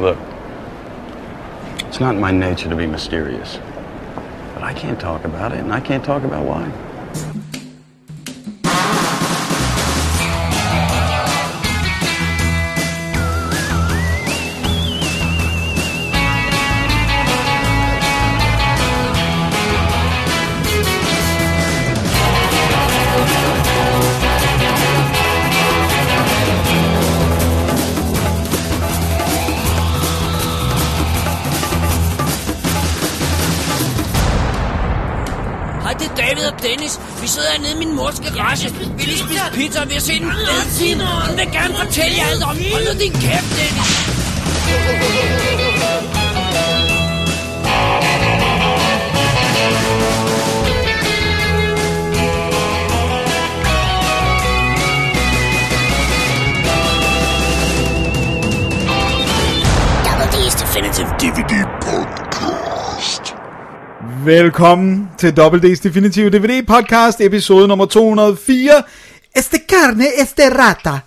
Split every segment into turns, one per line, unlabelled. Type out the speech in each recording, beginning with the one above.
Look, it's not my nature to be mysterious. But I can't talk about it, and I can't talk about why.
Mors garage. Vi lige spise pizza, og vi har set en fed film. Hun vil gerne fortælle jer alt om. Hold nu din kæft, Dennis. Double D's Definitive DVD
Velkommen til WD's Definitive DVD Podcast, episode nummer 204. Este carne, este rata.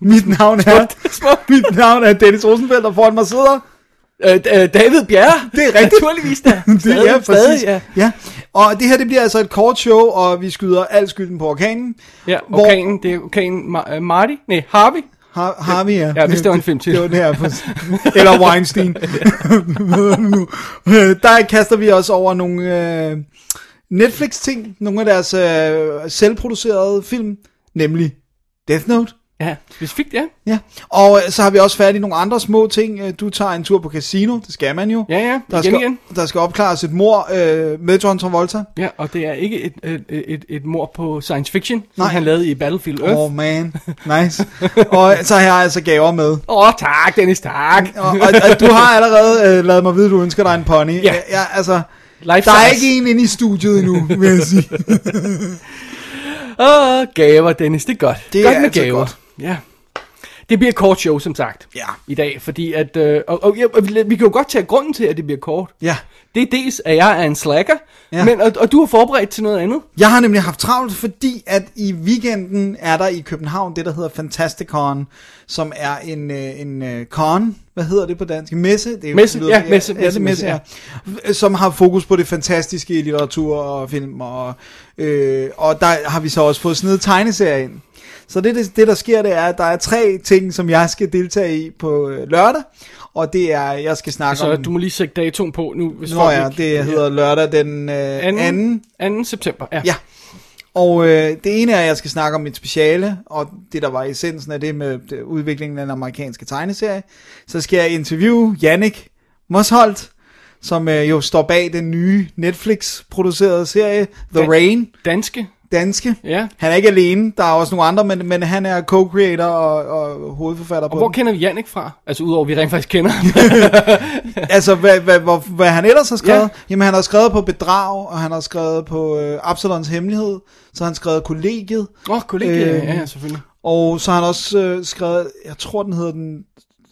Mit navn er, mit navn er Dennis Rosenfeldt, og foran mig sidder...
Øh, øh, David Bjerre.
Det er rigtigt.
Naturligvis da.
Det er præcis.
ja.
ja. Og det her, det bliver altså et kort show, og vi skyder al skylden på orkanen.
Ja,
Hvor-
orkanen, det er orkanen Ma- Marty, nej, Harvey.
Har, har vi, ja.
Ja, hvis det var en film til.
Det var den her. Eller Weinstein. nu. Der kaster vi os over nogle øh, Netflix-ting. Nogle af deres øh, selvproducerede film. Nemlig Death Note.
Ja, specifikt, ja.
Ja. Og øh, så har vi også færdig nogle andre små ting. Øh, Du tager en tur på casino. Det skal man jo.
Ja, ja,
Der
igen,
skal,
igen.
der skal opklares et mor øh, med John Travolta.
Ja, og det er ikke et, et, et, et mord på science fiction, som
Nej.
han lavede i Battlefield Earth.
Åh,
Åh,
oh, man. Nice. og så har jeg altså gaver med.
oh, tak, Dennis, tak.
Og, og, og du har allerede øh, lavet mig vide, at du ønsker dig en pony.
Ja.
ja altså,
Life
der er ikke en inde i studiet endnu, vil jeg sige.
Åh, gaver, Dennis, det er godt.
Det
godt
er
med
altid
gaver.
godt.
Ja. Det bliver et kort show, som sagt.
Ja.
I dag, fordi at... Øh, og, og, og vi, kan jo godt tage grunden til, at det bliver kort.
Ja.
Det er dels, at jeg er en slacker,
Ja.
men, og, og du har forberedt til noget andet.
Jeg har nemlig haft travlt, fordi at i weekenden er der i København det, der hedder Fantasticon, som er en, øh, en øh, con, hvad hedder det på dansk? Messe? Det er,
Messe,
lyder-
ja, messe,
ja, det er
messe,
messe, ja. Som har fokus på det fantastiske i litteratur og film, og, øh, og der har vi så også fået sådan noget tegneserie ind. Så det, det, der sker, det er, at der er tre ting, som jeg skal deltage i på øh, lørdag, og det er, jeg skal snakke
Så
om...
du må lige sætte datoen på nu. Hvis
Nå ja,
ikke-
det hedder lørdag den øh, 2.
2. 2. september, ja.
Ja. Og øh, det ene er, at jeg skal snakke om mit speciale, og det der var essensen af det med det, udviklingen af den amerikanske tegneserie. Så skal jeg interviewe Jannik Mosholt, som øh, jo står bag den nye Netflix-producerede serie, The
Dan-
Rain,
Danske,
danske.
ja.
Han er ikke alene, der er også nogle andre, men, men han er co-creator og, og hovedforfatter
Og
på
hvor
den.
kender vi Jannik fra? Altså udover vi rent faktisk kender ham.
Altså, hvad, hvad, hvad, hvad han ellers har skrevet? Ja.
Ja.
Jamen, han har skrevet på Bedrag, og han har skrevet på øh, Absalons Hemmelighed, så har han skrevet Kollegiet,
Åh, oh, kollega,
Øh,
øh, ja, ja, selvfølgelig.
Og så har han også øh, skrevet, jeg tror den hedder den,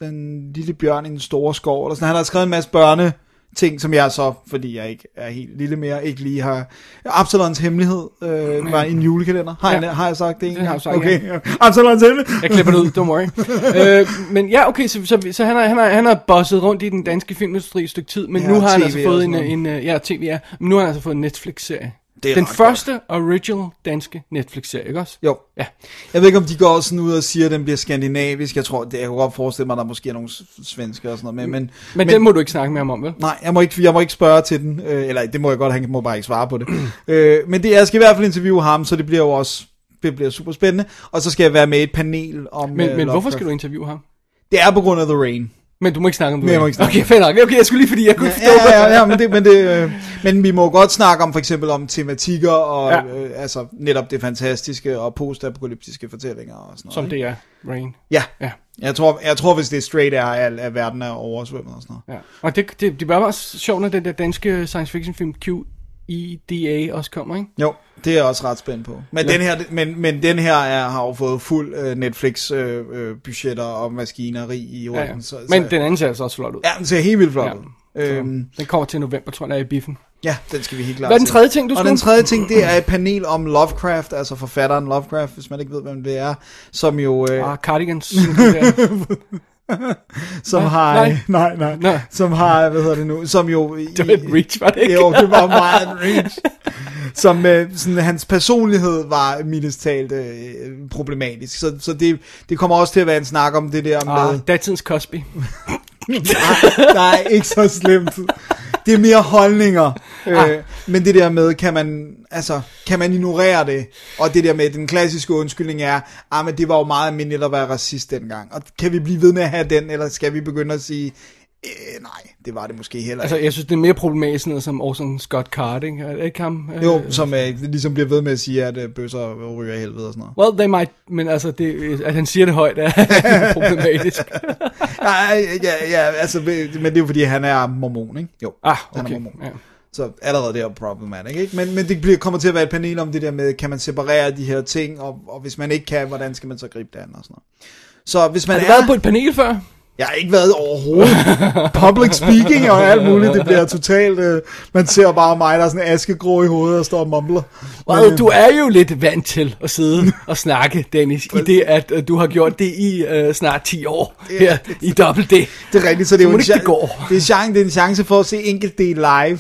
den lille bjørn i den store skov, eller sådan. Han har skrevet en masse børne ting, som jeg så, fordi jeg ikke er helt lille mere, ikke lige har... Absalons Hemmelighed øh, var en julekalender. Har, ja. Jeg, har jeg sagt det en
Det har du sagt,
okay. ja. Absalons Hemmelighed.
Jeg klipper det ud, don't worry. øh, men ja, okay, så, så, så han, har, han, har, han har bosset rundt i den danske filmindustri et stykke tid, men
Ja,
nu har han altså fået en,
noget.
en, øh, ja, tv, ja, men nu har han altså fået en Netflix-serie.
Det er
Den første original danske Netflix-serie, ikke også?
Jo.
Ja.
Jeg ved ikke, om de går sådan ud og siger, at den bliver skandinavisk. Jeg tror, det, jeg kunne godt forestille mig, at der måske er nogle s- svensker og sådan noget med. Men,
Men, men den må du ikke snakke med ham om, vel?
Nej, jeg må ikke, jeg må ikke spørge til den. Øh, eller det må jeg godt, han må bare ikke svare på det. øh, men det, jeg skal i hvert fald interviewe ham, så det bliver jo også det bliver super spændende. Og så skal jeg være med i et panel om
Men,
øh,
men hvorfor skal du interviewe ham?
Det er på grund af The Rain.
Men du må ikke snakke om det.
Jeg må ikke snakke
Okay, fair nok. Okay, jeg skulle lige, fordi jeg kunne
Ja,
forstå.
ja, ja, ja men, det, men, det, øh, men vi må godt snakke om for eksempel om tematikker og ja. Øh, altså netop det fantastiske og postapokalyptiske fortællinger og sådan noget.
Som det er, Rain.
Ja.
Ja.
Jeg tror, jeg tror, hvis det er straight er, at, at verden er oversvømmet og sådan noget.
Ja. Og det, det, det var også sjovt, når den der danske science fiction film Q-E-D-A også kommer, ikke?
Jo, det er jeg også ret spændt på. Men
Ja.
den her, men, men den her er, har jo fået fuld uh, Netflix uh, uh, budgetter og maskineri i ryggen.
Ja, ja.
Så,
Men
så,
den anden ser altså også flot ud.
ja, den ser helt vildt flot
Ja.
ud. Øhm,
Den kommer til november, tror jeg, i biffen.
ja, den skal vi helt klart
Hvad er den tredje ting, du
Og
skulle?
den tredje ting, det er et panel om Lovecraft, altså forfatteren Lovecraft, hvis man ikke ved, hvem det er, som jo... Øh,
Ah, Cardigans.
som
Hva?
har,
Nej.
nej, nej,
Nå.
som har, hvad hedder det nu, som jo...
Det var et reach, var det ikke?
Jo, det var meget en reach. Som øh, sådan, hans personlighed var mildest talt øh, problematisk. Så, så det, det kommer også til at være en snak om det der med...
Ah, datidens Cosby.
Nej, nej, ikke så slemt. Det er mere holdninger. Øh, men det der med, kan man, altså, kan man ignorere det? Og det der med, den klassiske undskyldning er, ah, men det var jo meget almindeligt at være racist dengang. Og kan vi blive ved med at have den, eller skal vi begynde at sige, øh, nej, det var det måske heller
Altså,
ikke.
jeg synes, det er mere problematisk, sådan noget som Orson Scott Card, ikke? Er det ikke ham? Øh,
Jo, som øh, ligesom bliver ved med at sige, at øh, bøsser ryger i helvede og sådan noget.
Well, they might, men altså, det, at han siger det højt er problematisk.
Nej, ja, ja, altså, men det er jo fordi, han er mormon, ikke? Jo,
Ah,
han er
okay.
mormon.
Ja.
Så allerede det er problematisk, ikke? Men, men det bliver, kommer til at være et panel om det der med, kan man separere de her ting, og, og hvis man ikke kan, hvordan skal man så gribe det an og sådan noget. Så hvis man
Har du
er...
været på et panel før?
Jeg har ikke været overhovedet. Public speaking og alt muligt, det bliver totalt... Øh, man ser bare mig, der er sådan askegrå i hovedet og står og mumler.
Well,
Men,
du er jo lidt vant til at sidde og snakke, Dennis, i det, at uh, du har gjort det i uh, snart 10 år her i Double D.
Det er rigtigt, så det er jo en,
det går.
det, er chance, det er en chance for at se enkelt del live.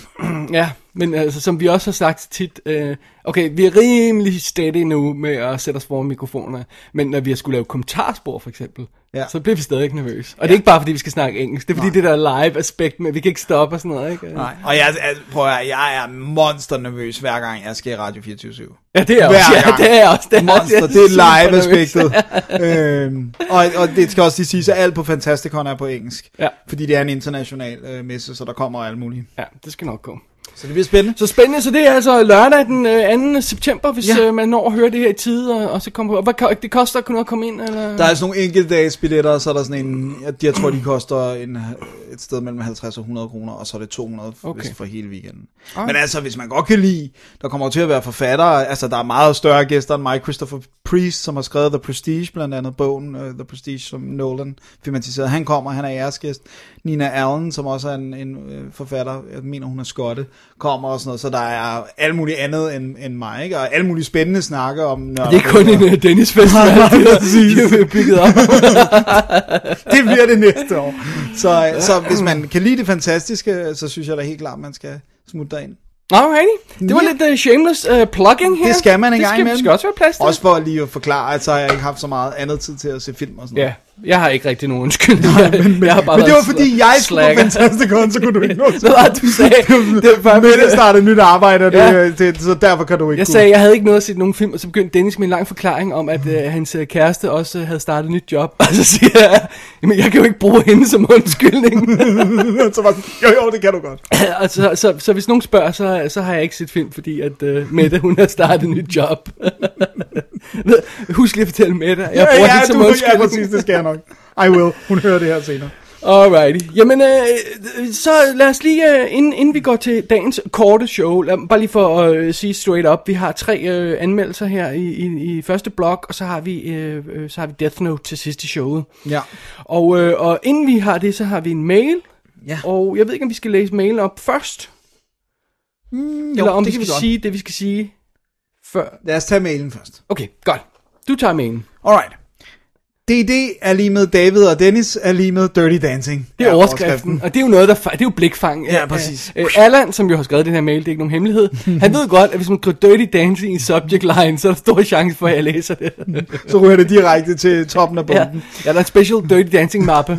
Ja, men altså, som vi også har sagt tit, øh, okay, vi er rimelig steady nu med at sætte os foran mikrofoner, men når vi har skulle lave kommentarspor for eksempel,
Ja.
ja. så bliver vi stadig nervøse. Og det er ikke bare fordi, vi skal snakke engelsk, det er fordi det der live aspekt med, vi kan ikke stoppe og sådan noget, ikke?
Nej, og jeg, jeg, prøv at, jeg er monster nervøs hver gang jeg skal i Radio 24
Ja, det er også, ja, det er også, det er,
Monster, det er
nervøs.
live-aspektet. øhm, og, og det skal også lige siges, at alt på Fantasticon er på engelsk.
Ja.
Fordi det er en international øh, messe, så der kommer alt muligt.
Ja, det skal nok gå.
Så det bliver spændende.
Så spændende, så det er altså lørdag den øh, 2. september, hvis
Ja.
øh, man når at høre det her i tide, og, og så kommer på. Hvad, det koster kun at komme ind, eller?
Der er sådan nogle enkelte dages billetter, så er der sådan en, jeg, jeg tror de koster en, et sted mellem 50 og 100 kroner, og så er det 200 okay.
Okay.
for hele weekenden.
Ah.
Men altså, hvis man godt kan lide, der kommer til at være forfattere, altså der er meget større gæster end mig, Christopher Priest, som har skrevet The Prestige, blandt andet bogen uh, The Prestige, som Nolan filmatiserede. Han kommer, han er æresgæst. Nina Allen, som også er en, en øh, forfatter, jeg mener hun er skotte, kommer og sådan noget, så der er alt muligt andet end, end mig, ikke? Og alt muligt spændende snakke om
det er kun en uh, Dennis festival,
Nej,
de har- bygget op.
det bliver det næste år. Så, så hvis man kan lide det fantastiske, så synes jeg da helt klart, man skal smutte derind.
Alrighty, det var
Ja.
lidt uh, shameless uh, plugging her.
Det skal man en
det
gang
skal,
imellem.
skal også være plads til.
Også for lige at forklare, at så har jeg ikke haft så meget andet tid til at se film og sådan
Ja, jeg har ikke rigtig nogen undskyldning. jeg, men, jeg har bare
Men det var fordi, jeg skulle på. Fantasticon, så kunne du ikke nå
Hvad var det, du sagde? Det var
Mette startede nyt arbejde, og det,
Ja.
det, så derfor kan du ikke
jeg
kunne.
sagde, jeg havde ikke noget at se nogen film, og så begyndte Dennis med en lang forklaring om, at øh, hans øh, kæreste også havde startet et nyt job. Og så siger jeg, jamen jeg kan jo ikke bruge hende som undskyldning.
så var jo jo, det kan du godt.
og så, så, så hvis nogen spørger, så, så har jeg ikke set film, fordi at øh, Mette, hun har startet et nyt job. Husk lige at fortælle Mette, jeg
Ja, ja,
som
du, ja, præcis, det skal jeg nok. I will. Hun hører det her senere.
Alrighty. Jamen, øh, så lad os lige, øh, inden, inden vi går til dagens korte show, lad, bare lige for at øh, sige straight up, vi har tre øh, anmeldelser her i, i, i første blok, og så har vi øh, øh, så har vi Death Note til sidst i showet.
Ja.
Og, øh, og inden vi har det, så har vi en mail,
Ja.
og jeg ved ikke, om vi skal læse mailen op først,
Mm,
eller om
det
vi skal sige det, vi skal sige før.
Lad os tage mailen først.
Okay, godt. Du tager mailen.
Alright. DD er lige med David, og Dennis er lige med Dirty Dancing.
Det er overskriften, og det er jo noget, der det er jo blikfang.
Ja, præcis.
Øh, Allan, som jo har skrevet den her mail, det er ikke nogen hemmelighed, han ved godt, at hvis man skriver Dirty Dancing i subject line, så er der stor chance for, at jeg læser det.
Så ryger det direkte til toppen af
ja.
bunden.
ja, der er en special Dirty Dancing mappe.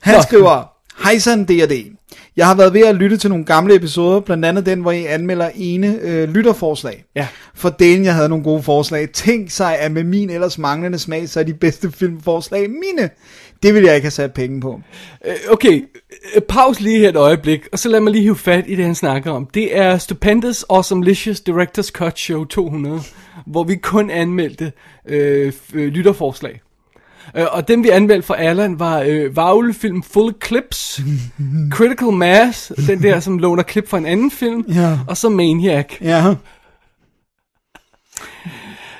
Han
Nå.
skriver, Hejsan D&D. Jeg har været ved at lytte til nogle gamle episoder, blandt andet den, hvor I anmelder ene øh, lytterforslag.
Ja.
For delen, jeg havde nogle gode forslag. Tænk sig, at med min ellers manglende smag, så er de bedste filmforslag mine. Det vil jeg ikke have sat penge på.
Øh, Okay, øh, pause lige her et øjeblik, og så lad mig lige hive fat i det, han snakker om. Det er Stupendous Awesomelicious Director's Cut Show 200, hvor vi kun anmeldte øh, lytterforslag. Øh, og den vi anmeldte for Allan var øh, Vagle-film Full Clips, Critical Mass, den der, som låner klip fra en anden film,
Ja.
og så Maniac.
Ja.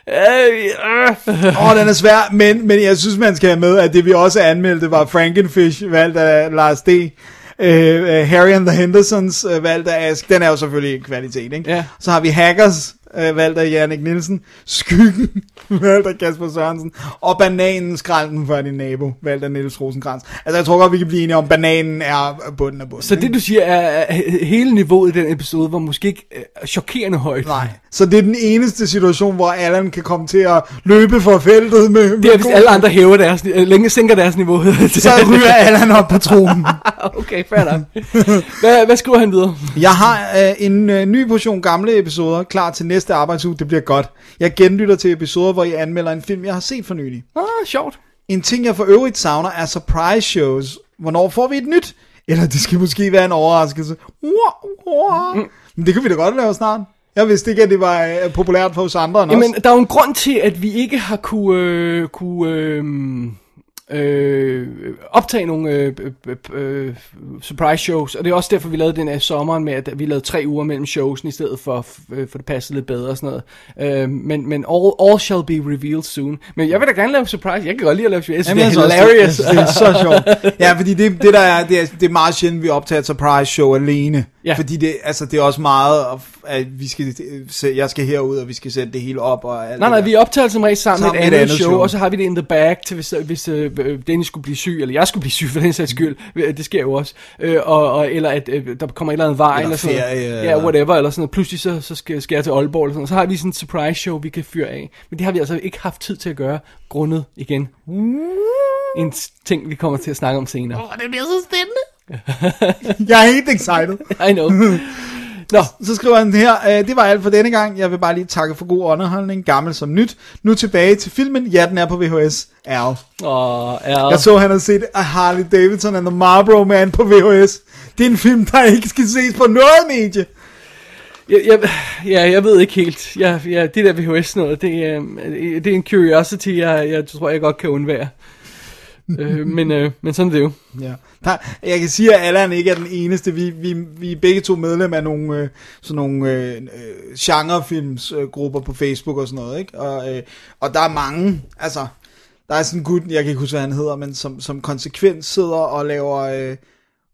Øh, øh.
Åh, oh, den er svær, men, men jeg synes, man skal have med, at det vi også anmeldte var Frankenfish, valgt af Lars D. Uh, uh, Harry and the Hendersons, uh, valgt af Ask. Den er jo selvfølgelig kvalitet, ikke?
Ja.
Så har vi Hackers, øh, valgt af Jannik Nielsen. Skyggen, valgt af Kasper Sørensen. Og bananen, skralden for din nabo, valgt af Niels Rosenkrantz. Altså, jeg tror godt, vi kan blive enige om, bananen er bunden af bunden.
Så det du siger er, hele niveauet i den episode var måske ikke øh, chokerende højt.
Nej. Så det er den eneste situation, hvor Allan kan komme til at løbe for feltet med... med
Det er, hvis alle andre hæver deres, øh, længe sænker deres niveau.
Så ryger Allan op på tronen.
okay, fair nok. Hvad, hvad skriver han videre?
Jeg har øh, en øh, ny portion gamle episoder klar til næste arbejdsuge. Det bliver godt. Jeg genlytter til episoder, hvor I anmelder en film, jeg har set for nylig.
Ah, sjovt.
En ting, jeg for øvrigt savner, er surprise shows. Hvornår får vi et nyt? Eller det skal måske være en overraskelse. Wow, wow. Men det kan vi da godt lave snart. Jeg vidste ikke, at det var øh, populært for os andre end
Jamen,
os.
der er jo en grund til, at vi ikke har kunne, øh, kunne øh, øh, optage nogle øh, øh, øh, surprise shows, og det er også derfor, vi lavede den af sommeren med, at vi lavede tre uger mellem showsen, i stedet for, øh, for det passede lidt bedre og sådan noget. Øh, men men all, all shall be revealed soon. Men jeg vil da gerne lave surprise. Jeg kan godt lide at lave surprise.
Jamen,
det er hilarious.
Det, det er så sjovt. Ja, fordi det, det der er, det er, det er meget sjældent, vi optager et surprise show alene.
Ja.
Fordi det, altså, det er også meget, at vi skal, se- jeg skal herud, og vi skal sætte det hele op. Og alt
Nej, nej, vi optager som regel sammen,
Sammen
med et andet,
andet
show,
show.
og så har vi det in the bag til, hvis, hvis øh, Dennis skulle blive syg, eller jeg skulle blive syg for den sags skyld. Øh, Det sker jo også. Øh, og, og, eller at øh, der kommer et eller andet vej,
Eller
eller sådan noget.
ferie,
Ja,
eller-
whatever, eller sådan noget. Pludselig så, så skal, skal jeg til Aalborg, eller sådan noget. Så har vi sådan et surprise show, vi kan fyre af. Men det har vi altså ikke haft tid til at gøre, grundet igen. En ting, vi kommer til at snakke om senere.
det bliver så spændende.
Jeg er helt excited.
I know. Nå,
Så skriver han her, øh, det var alt for denne gang. Jeg vil bare lige takke for god underholdning, gammel som nyt. Nu tilbage til filmen. Ja, den er på VHS. Al.
og er...
Jeg så, han har set A Harley Davidson and the Marlboro Man på VHS. Det er en film, der ikke skal ses på noget medie.
Jeg, jeg, ja, jeg ved ikke helt. Jeg, ja, det der VHS noget, det, er, det er en curiosity, jeg, jeg tror, jeg godt kan undvære øh, men, øh, men sådan er det jo.
Ja. Der, jeg kan sige, at Allan ikke er den eneste. Vi, vi, vi er begge to medlem af nogle, øh, sådan nogle øh, øh, genrefilmsgrupper på Facebook og sådan noget. Ikke? Og, øh, og der er mange, altså, der er sådan en gut, jeg kan ikke huske, hvad han hedder, men som, som konsekvent sidder og laver øh,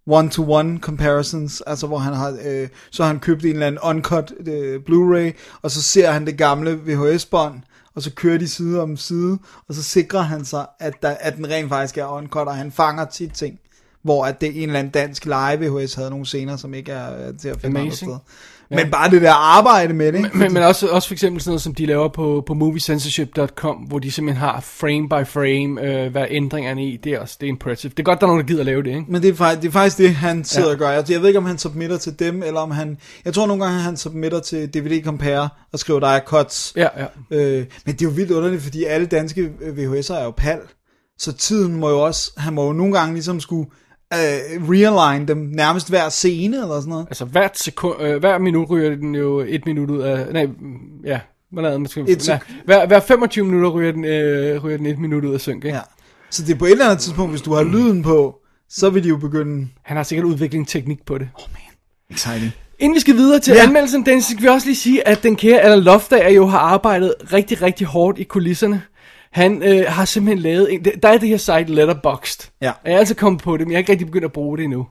one-to-one comparisons, altså hvor han har, øh, så har han købt en eller anden uncut øh, Blu-ray, og så ser han det gamle VHS-bånd, og så kører de side om side, og så sikrer han sig, at, der, at den rent faktisk er uncut, og han fanger tit ting, hvor at det en eller anden dansk live VHS havde nogle scener, som ikke er øh, til at finde andre
Amazing.
Men bare det der arbejde med det, ikke?
Men, men også, også for eksempel sådan noget, som de laver på, på moviecensorship.com, hvor de simpelthen har frame by frame, øh, hvad ændringerne i, det er også det er impressive. Det er godt, der er nogen, der gider at lave det, ikke?
Men det er, faktisk, det er faktisk det, han sidder
Ja.
og gør. Jeg, jeg ved ikke, om han submitter til dem, eller om han... Jeg tror nogle gange, han submitter til DVD Compare og skriver, der er cuts.
Ja, ja.
Øh, men det er jo vildt underligt, fordi alle danske VHS'er er jo pal. Så tiden må jo også... Han må jo nogle gange ligesom skulle øh, realign dem nærmest hver scene, eller sådan noget.
Altså hvert sekund, øh, hver minut ryger den jo et minut ud af, nej, ja, hvad lavede man?
Et
Nej, hver, hver 25 minutter ryger den, øh, ryger den et minut ud af synk, ikke?
Ja. Så det er på et eller andet tidspunkt, hvis du har lyden på, så vil de jo begynde...
Han har sikkert udviklet teknik på det.
Exciting.
Inden vi skal videre til
Ja.
anmeldelsen, Dennis, skal vi også lige sige, at den kære Alan Loftager jo har arbejdet rigtig, rigtig hårdt i kulisserne. Han øh, har simpelthen lavet en... Der er det her site Letterboxd.
Ja.
Og jeg er altså kommet på det, men jeg har ikke rigtig begyndt at bruge det endnu.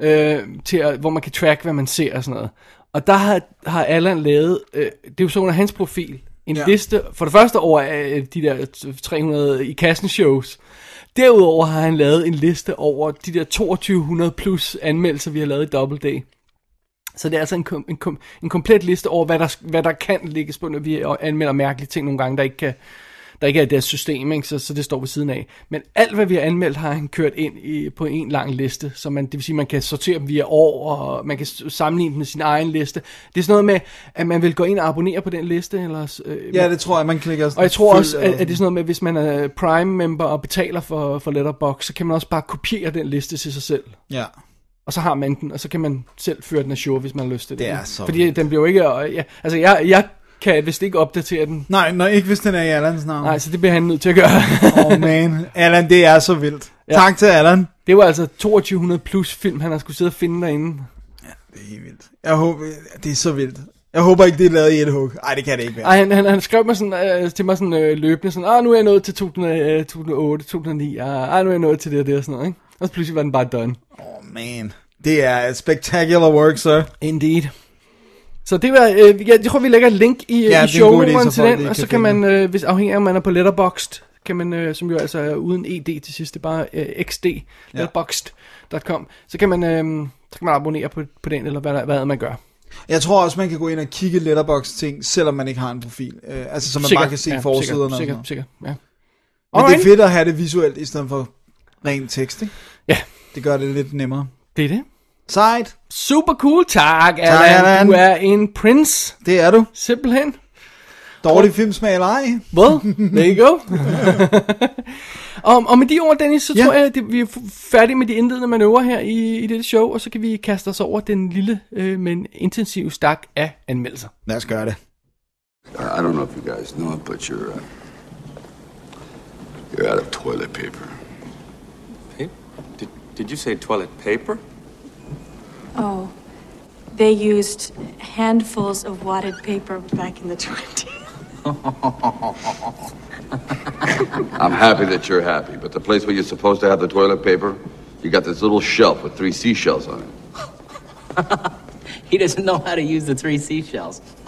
Øh, til at, hvor man kan track, hvad man ser og sådan noget. Og der har, har Allan lavet... Øh, det er jo så under hans profil. En
Ja.
liste, for det første over øh, de der 300 i kassen shows. Derudover har han lavet en liste over de der 2200 plus anmeldelser, vi har lavet i Double Day. Så det er altså en, kom, en, kom, en komplet liste over, hvad der, hvad der kan lægges på, når vi anmelder mærkelige ting nogle gange, der ikke kan, der ikke er i deres system, ikke? Så, så det står ved siden af. Men alt, hvad vi har anmeldt, har han kørt ind i, på en lang liste, så man, det vil sige, man kan sortere dem via år, og man kan sammenligne dem med sin egen liste. Det er sådan noget med, at man vil gå ind og abonnere på den liste, eller... Øh,
Ja, det tror jeg, man klikker
og jeg tror også, at, at det er sådan noget med, hvis man er Prime-member og betaler for, for Letterboxd, så kan man også bare kopiere den liste til sig selv.
Ja.
Og så har man den, og så kan man selv føre den af show, hvis man har lyst til det.
Det er så
Fordi
vildt.
den bliver jo ikke... Ja, altså, jeg, jeg kan vist ikke opdatere den.
Nej, nej, ikke hvis den er i Allans navn.
Nej, så det bliver han nødt til at gøre.
Oh man, Allan, det er så vildt.
Ja.
Ja. Tak til Allan.
det var altså 2200 plus film, han har skulle sidde og finde derinde.
Det er helt vildt. Jeg håber, det er så vildt. Jeg håber ikke, det er lavet i et hug. Nej, det kan det ikke være.
Ej, han, han, han skrev mig sådan, øh, til mig sådan øh, løbende, sådan, ah, nu er jeg nået til 2000, øh, 2008, 2009, ah, ah, nu er jeg nået til det og det og sådan noget, ikke? Og så pludselig var den bare done.
Oh man, det er et spectacular work, sir.
Indeed. Så det var, øh, jeg tror vi lægger et link i,
Ja,
ja, i
er en god idé,
showrummen
så
til den, og
kan
så kan man, øh, hvis afhængig af om man er på Letterboxd, kan man, øh, som jo altså er uden ed til sidst, det er bare øh, xd, letterboxd.com, så kan man, øh, så kan man abonnere på, på den, eller hvad, hvad man gør.
Jeg tror også, man kan gå ind og kigge letterbox ting, selvom man ikke har en profil. Øh, altså, så man bare kan se
ja,
forsiderne. og
Sikkert,
sådan
sikkert, sikkert, ja.
Men det er
Alright.
fedt at have det visuelt, i stedet for ren tekst, ikke?
Ja,
Det gør det lidt nemmere.
det er det.
Sejt,
Super cool, tak. Allan. Du er en prince,
det er du.
simpelthen.
Dårlig filmsmag eller ej?
Well, there you go. og, og med de ord, Dennis, så
Ja.
tror jeg, at vi er færdige med de indledende manøvrer her i, i dette show, og så kan vi kaste os over den lille, øh, men intensive stak af anmeldelser.
Lad os gøre det.
I I don't know if you guys know it, but you're uh, you're out of toilet paper.
Hey, did, did you say toilet paper?
Oh, they used handfuls of wadded paper back in the 20s.
I'm happy that you're happy, but the place where you're supposed to have the toilet paper, you got this little shelf with three seashells on it.
He doesn't know how to use the three seashells.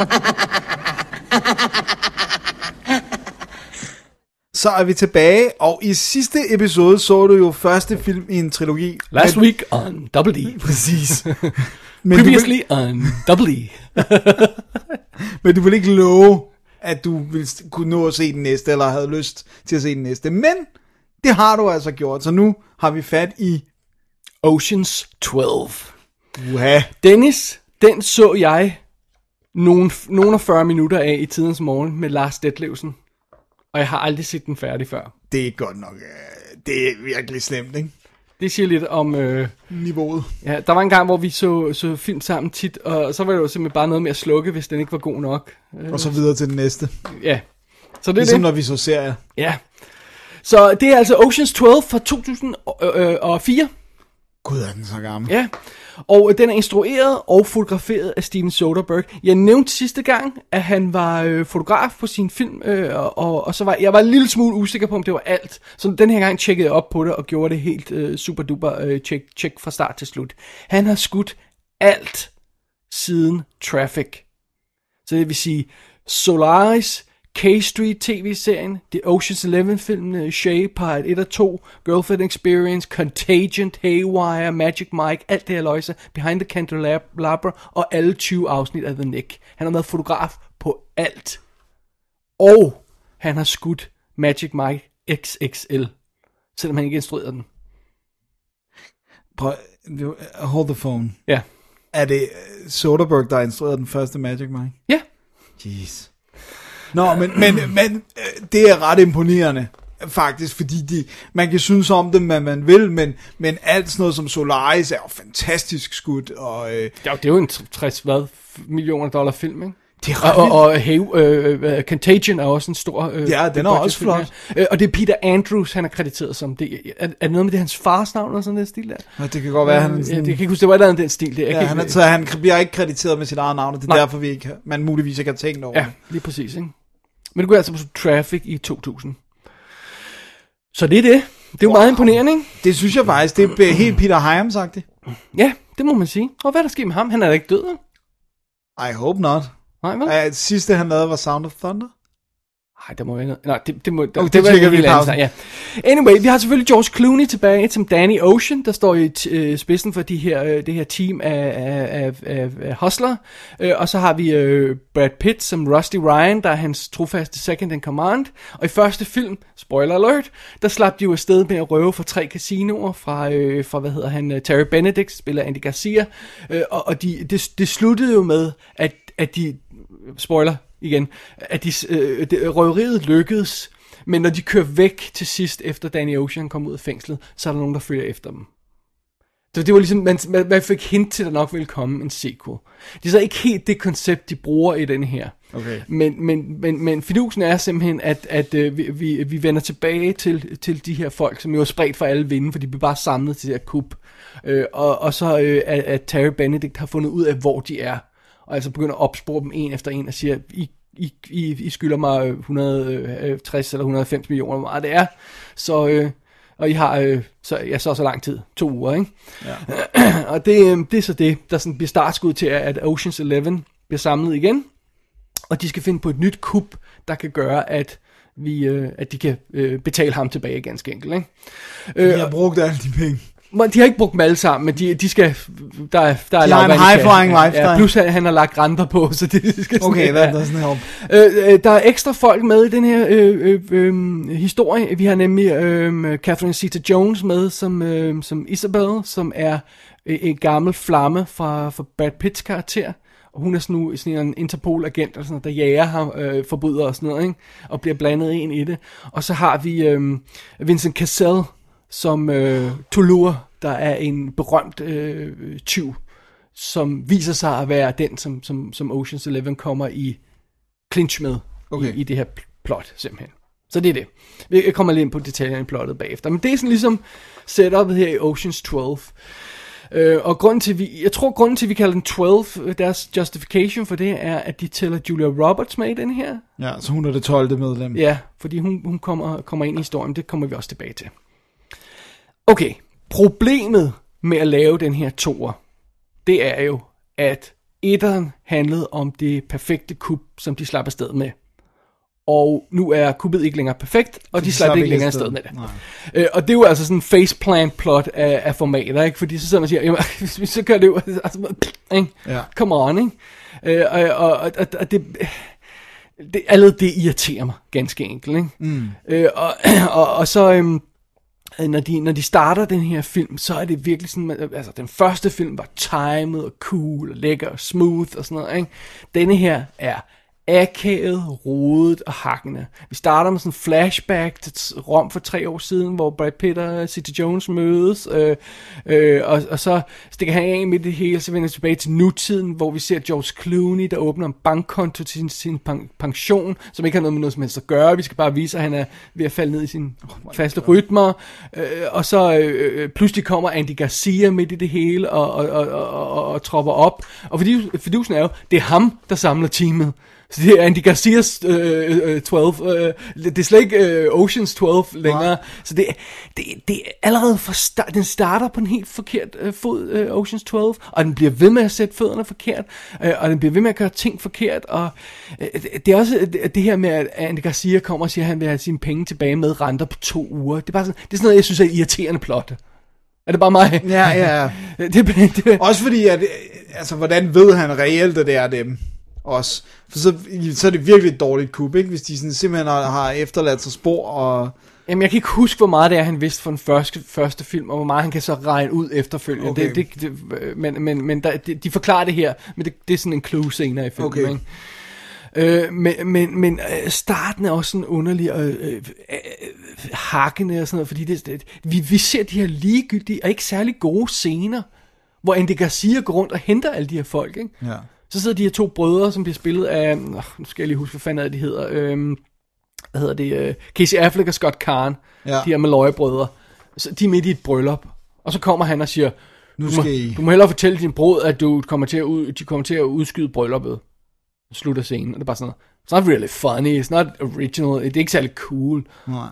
Så er vi tilbage, og i sidste episode så du jo første film i en trilogi.
Last
Men-
week on Double D.
Præcis. Men du,
Previously
vil,
on Double E.
men du vil ikke love, at du vil kunne nå at se den næste, eller havde lyst til at se den næste. Men det har du altså gjort, så nu har vi fat i...
Oceans 12.
Uha.
Dennis, den så jeg nogle, nogle af 40 minutter af i tidens morgen med Lars Detlevsen. Og jeg har aldrig set den færdig før.
Det er godt nok... øh, Det er virkelig slemt, ikke?
Det siger lidt om... Øh,
Niveauet.
ja, der var en gang, hvor vi så, så film sammen tit, og så var det jo simpelthen bare noget med at slukke, hvis den ikke var god nok. Øh,
Og så videre til den næste.
ja. Så det er
Ligesom
det.
når vi så serier.
Ja. Så det er altså Oceans 12 fra 2004.
Gud, er den så gammel.
Ja, og øh, den er instrueret og fotograferet af Steven Soderbergh. Jeg nævnte sidste gang, at han var øh, fotograf på sin film, øh, og, og, og så var jeg var en lille smule usikker på, om det var alt. Så den her gang tjekkede jeg op på det og gjorde det helt øh, super duper øh, check, check fra start til slut. Han har skudt alt siden Traffic. Så det vil sige Solaris, K-Street tv-serien, The Ocean's Eleven-filmene, Shay Part 1 og 2, Girlfriend Experience, Contagion, Haywire, Magic Mike, alt det her løjse, Behind the Candelabra og alle 20 afsnit af The Nick. Han har været fotograf på alt. Og han har skudt Magic Mike XXL, selvom han ikke instruerede den.
Prøv, hold the phone.
Ja.
Er det Soderbergh, der har instrueret den første Magic Mike?
Ja,
Jeez. Nå, men, men, men øh, det er ret imponerende, faktisk, fordi de, man kan synes om det, hvad man vil, men, men alt sådan noget som Solaris er jo fantastisk skudt, og øh,
det er jo- det er jo en 60 hvad, millioner dollar film, ikke?
det er
Og,
ret
og, og hey, øh, øh, Contagion er også en stor... Øh,
Ja, den er også flot.
ja. Øh, og det er Peter Andrews, han er krediteret som. Det, er, er det noget med det hans fars navn eller sådan noget stil der?
vildt. Det kan godt være, han, er
Ja, det,
sådan,
kan ikke huske, det var et eller andet den stil der.
Ja,
kan
han,
ikke,
så han bliver ikke krediteret med sit eget navn, og det er
Nej.
derfor, vi ikke, man muligvis ikke har tænkt over
ja,
det.
lige præcis, ikke? Men det går altså på Traffic i 2000. Så det er det. Det er jo wow. meget imponerende, ikke?
Det synes jeg faktisk, det er helt Peter Hyams-agtigt.
Ja, det må man sige. Og hvad er der sket med ham? Han er da ikke død, vel?
I hope not.
Nej, vel?
Ja, sidste han lavede var Sound of Thunder.
Nej, der må være noget. Nej, det, det må...
det
var
tjekker
en
vi
helt anden Ja. Anyway, vi har selvfølgelig George Clooney tilbage som Danny Ocean, der står i øh, spidsen for de her, øh, det her team af, af, af, af, af hustler. Øh, og så har vi øh, Brad Pitt som Rusty Ryan, der er hans trofaste second in command. Og i første film, spoiler alert, der slap de jo afsted med at røve for tre casinoer fra, øh, fra hvad hedder han, øh, Terry Benedict, spiller Andy Garcia. Øh, og og de, det, det sluttede jo med, at, at de, spoiler igen, at de, øh, det, røveriet lykkedes, men når de kører væk til sidst, efter Danny Ocean kom ud af fængslet, så er der nogen, der følger efter dem. Så det var ligesom, man, man, fik hint til, at der nok ville komme en sequel. Det er så ikke helt det koncept, de bruger i den her.
Okay.
Men, men, men, men fidusen er simpelthen, at, at øh, vi, vi, vi vender tilbage til, til de her folk, som jo er spredt for alle vinde, for de bliver bare samlet til det her kup. Øh, og, og så øh, at, at Terry Benedict har fundet ud af, hvor de er. Og altså begynder at opspore dem en efter en og siger, I, I, I, I skylder mig 160 eller 190 millioner, hvor meget det er. Så, øh, og I har øh, så, ja, så så lang tid, to uger, ikke? Ja. og det, øh, det er så det, der sådan bliver startskud til, at Ocean's Eleven bliver samlet igen, og de skal finde på et nyt kup, der kan gøre, at vi, øh, at de kan øh, betale ham tilbage ganske enkelt. Ikke? Øh,
Jeg har brugt alle de penge.
De har ikke brugt dem alle sammen, men de, de skal, der, er- der er
De har en high-flying
kassen.
lifestyle.
Ja, plus han, han har lagt renter på, så det skal
Okay,
sådan,
that doesn't help.
Øh, der er ekstra folk med i den her øh, øh, øh, historie. Vi har nemlig øh, Catherine Zeta-Jones med som, øh, som Isabel, som er øh, en gammel flamme fra, fra Brad Pitts karakter. Og hun er sådan, nu, sådan en Interpol-agent, og sådan noget, der jager ham, øh, forbrydere og sådan noget, ikke? og bliver blandet ind i det. Og så har vi øh, Vincent Cassell som øh, Toulour, der er en berømt øh, tyv, som viser sig at være den, som, som, som Ocean's Eleven kommer i clinch med okay. I, i det her pl- plot, simpelthen. Så det er det. Vi kommer lidt ind på detaljerne i plottet bagefter. Men det er sådan ligesom setupet her i Ocean's 12. Øh, og grunden til, vi, jeg tror, grunden til, vi kalder den 12, øh, deres justification for det, er, at de tæller Julia Roberts med i den her.
Ja, så hun er det 12. medlem.
Ja, fordi hun, hun kommer, kommer ind i historien, det kommer vi også tilbage til. Okay, problemet med at lave den her toer, det er jo, at etteren handlede om det perfekte kub, som de slap afsted med. Og nu er kuppet ikke længere perfekt, og de, de slap ikke længere afsted med det.
Nej.
Øh, og det er jo altså sådan en faceplant plot af, af formater, ikke? Fordi så sidder man og siger, jamen, så gør det jo, altså, ikke?
Ja.
Come on, ikke? Øh, og, og, og, og, og det, det, allerede det irriterer mig ganske enkelt, ikke? Mm. Øh, og, og, og så, øhm, øh, Øh, når de, når de starter den her film, så er det virkelig sådan, altså den første film var timet og cool og lækker og smooth og sådan noget, ikke? Denne her er akavet, rodet og hakkende. Vi starter med sådan en flashback til Rom for tre år siden, hvor Brad Pitt og City Jones mødes, øh, øh, og, og så stikker han af med det hele, så vender vi tilbage til nutiden, hvor vi ser George Clooney, der åbner en bankkonto til sin, sin pen- pension, som ikke har noget med noget som helst at gøre. Vi skal bare vise, at han er ved at falde ned i sine faste rytmer. Øh, og så øh, øh, pludselig kommer Andy Garcia midt i det hele og, og, og, og, og, og tropper op. Og fordi, fidusen er jo, det er ham, der samler teamet. Så det er Andy Garcias øh, øh, 12. Øh, det er slet ikke øh, Oceans 12 længere.
Nej.
Så det, det, det er allerede fra start, den starter på en helt forkert øh, fod, øh, Oceans 12, og den bliver ved med at sætte fødderne forkert, øh, og den bliver ved med at gøre ting forkert, og øh, det- er også det, det her med, at Andy Garcia kommer og siger, at han vil have sine penge tilbage med renter på to uger. Det er bare sådan, det er sådan noget, jeg synes er irriterende plot. Er det bare mig?
Ja, ja, ja.
det, det, det,
Også fordi, at, øh, altså, hvordan ved han reelt, at det er dem? Også. For så, så er det virkelig et dårligt kub, ikke? Hvis de sådan simpelthen har, har efterladt sig spor, og...
Jamen, jeg kan ikke huske, hvor meget det er, han vidste for den første, første film, og hvor meget han kan så regne ud efterfølgende.
Okay.
Det, det, det, men men, men der, de, de forklarer det her, men det, det er sådan en clue senere i filmen.
Okay.
Ikke? Øh, men men, men øh, starten er også sådan underlig og øh, øh, øh, hakkende og sådan noget, fordi det, det, vi, vi ser de her ligegyldige og ikke særlig gode scener, hvor Andy Garcia går rundt og henter alle de her folk. Ikke?
Ja.
Så sidder de her to brødre, som bliver spillet af, nu skal jeg lige huske, hvad fanden er det, de hedder, øh, hvad hedder det, øh, Casey Affleck og Scott Kahn,
Ja.
de her Malloy-brødre. Så de er midt i et bryllup, og så kommer han og siger,
Nu
du må,
skal I...
du må hellere fortælle din bror, at du kommer til at, ud, de kommer til at udskyde brylluppet. Slutter scenen, og det er bare sådan noget, it's not really funny, it's not original, det er ikke særlig cool.
Nej.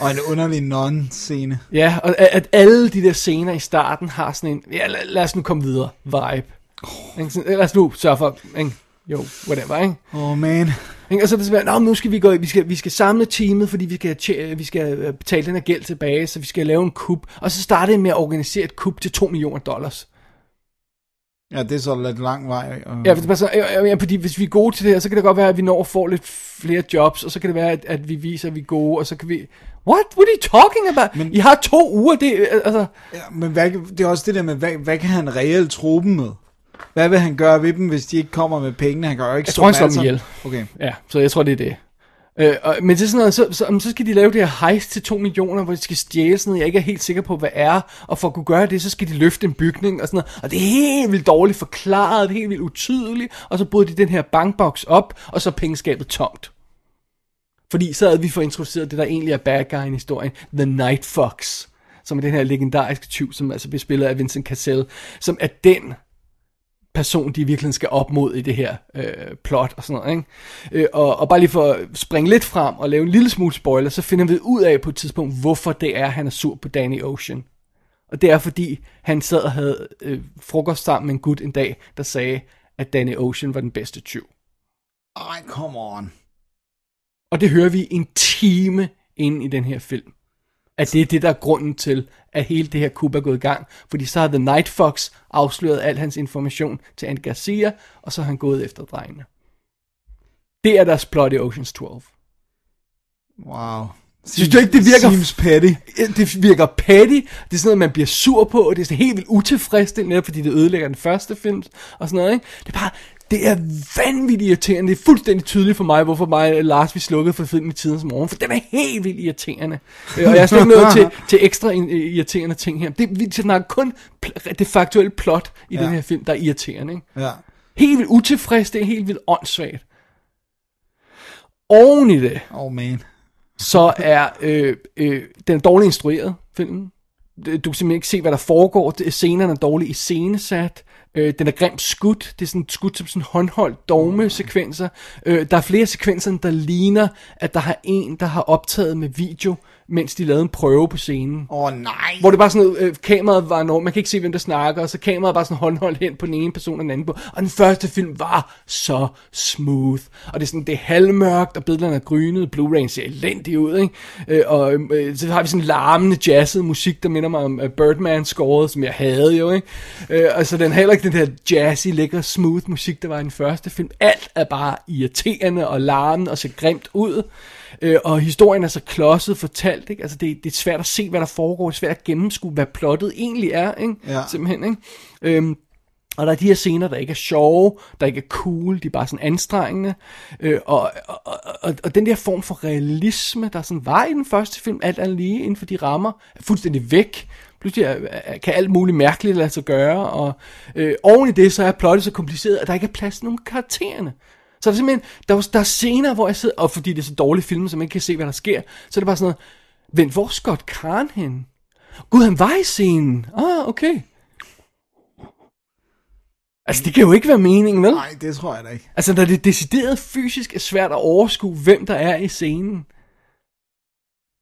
Og en underlig non-scene.
Ja, og at, at alle de der scener i starten har sådan en, ja, lad, lad os nu komme videre, vibe. Oh. Lad os nu sørge for, ikke? jo, whatever, ikke?
Oh man.
Ikke? Og så er det sådan, Nå, nu skal vi gå, vi skal, vi skal samle teamet, fordi vi skal, tje- vi skal øh, betale den her gæld tilbage, så vi skal lave en kup. Og så startede jeg med at organisere et kup til 2 millioner dollars.
Ja, det er så lidt lang vej. Og...
Ja, bare så, ja, fordi hvis vi er gode til det her, så kan det godt være, at vi når at få lidt flere jobs, og så kan det være, at, at vi viser, at vi er gode, og så kan vi... What? What are you talking about? Men... I har to uger, det altså...
Ja, men hvad, det er også det der med, hvad, hvad kan han reelt tro dem med? Hvad vil han gøre ved dem, hvis de ikke kommer med pengene? Han kan jo ikke
Jeg tror, han slår dem ihjel.
Okay.
Ja, så jeg tror, det er det. Øh, og, men det er sådan noget, så, så, så skal de lave det her heist til 2 millioner, hvor de skal stjæle sådan noget, jeg ikke er helt sikker på, hvad er. Og for at kunne gøre det, så skal de løfte en bygning og sådan noget. Og det er helt vildt dårligt forklaret, det er helt vildt utydeligt. Og så bryder de den her bankboks op, og så er pengeskabet tomt. Fordi så havde vi fået introduceret det, der egentlig er bad guy i historien, The Night Fox. Som er den her legendariske tyv, som altså bliver spillet af Vincent Cassell. Som er den person, de virkelig skal op mod i det her øh, plot og sådan noget. Ikke? Øh, og, og bare lige for at springe lidt frem og lave en lille smule spoiler, så finder vi ud af på et tidspunkt, hvorfor det er, han er sur på Danny Ocean. Og det er fordi, han sad og havde øh, frokost sammen med en gut en dag, der sagde, at Danny Ocean var den bedste tyv.
Ej, come on.
Og det hører vi en time ind i den her film. At det er det, der er grunden til, at hele det her kub er gået i gang. Fordi så har The Night Fox afsløret al hans information til Andy Garcia, og så har han gået efter drengene. Det er deres plot i Oceans 12.
Wow.
Synes du ikke, det virker-
Seems petty.
Det virker petty, det er sådan noget, man bliver sur på, og det er sådan helt vildt utilfredsstillende, fordi det ødelægger den første film, og sådan noget, ikke? Det er bare, det er vanvittigt irriterende, det er fuldstændig tydeligt for mig, hvorfor mig og Lars, vi slukkede for film i tidens morgen, for den er helt vildt irriterende. Øh, og jeg er slet ikke nået til, til ekstra irriterende ting her. Det, vi snakker kun det faktuelle plot i
ja.
Den her film, der er irriterende, ikke?
Ja.
Helt vildt utilfreds, det er helt vildt åndssvagt. Oven i det,
Oh man.
så er øh, øh, den er dårligt instrueret, filmen. Du kan simpelthen ikke se, hvad der foregår. Det- Scenerne er dårligt iscenesat. Øh, den er grimt skudt. Det er sådan skudt som sådan håndholdt dogme-sekvenser. Øh, der er flere sekvenser, der ligner, at der har en, der har optaget med video, mens de lavede en prøve på scenen.
Åh oh, nej.
Hvor det bare sådan noget, øh, kameraet var enormt, man kan ikke se, hvem der snakker, og så kameraet bare sådan håndholdt hen på den ene person og den anden på. Og den første film var så smooth. Og det er sådan, det er halvmørkt, og billederne er grynet, Blu-ray ser elendig ud, ikke? Øh, og øh, så har vi sådan larmende jazzet musik, der minder mig om uh, Birdman-scoret, som jeg havde jo, ikke? Øh, og så den heller ikke den der jazzy, lækre, smooth musik, der var i den første film. Alt er bare irriterende og larmende og ser grimt ud. Øh, og historien er så klodset fortalt, ikke? Altså det, det er svært at se, hvad der foregår, det er svært at gennemskue, hvad plottet egentlig er, ikke?
Ja.
Simpelthen, ikke? Øhm, og der er de her scener, der ikke er sjove, der ikke er cool, de er bare sådan anstrengende. Øh, og, og, og, og den der form for realisme, der sådan var i den første film, alt er lige inden for de rammer, er fuldstændig væk. Pludselig er, er, kan alt muligt mærkeligt lade sig gøre, og øh, oven i det, så er plottet så kompliceret, at der ikke er plads til nogen karaktererne. Så der er simpelthen, der, var, der er scener, hvor jeg sidder, og fordi det er så dårlige film, så man ikke kan se, hvad der sker, så er det bare sådan noget, vent, hvor er Scott Kahn hen? Gud, han var i scenen. Ah, okay. Altså, det kan jo ikke være meningen, vel?
Nej, det tror jeg da ikke.
Altså, når det decideret fysisk er svært at overskue, hvem der er i scenen.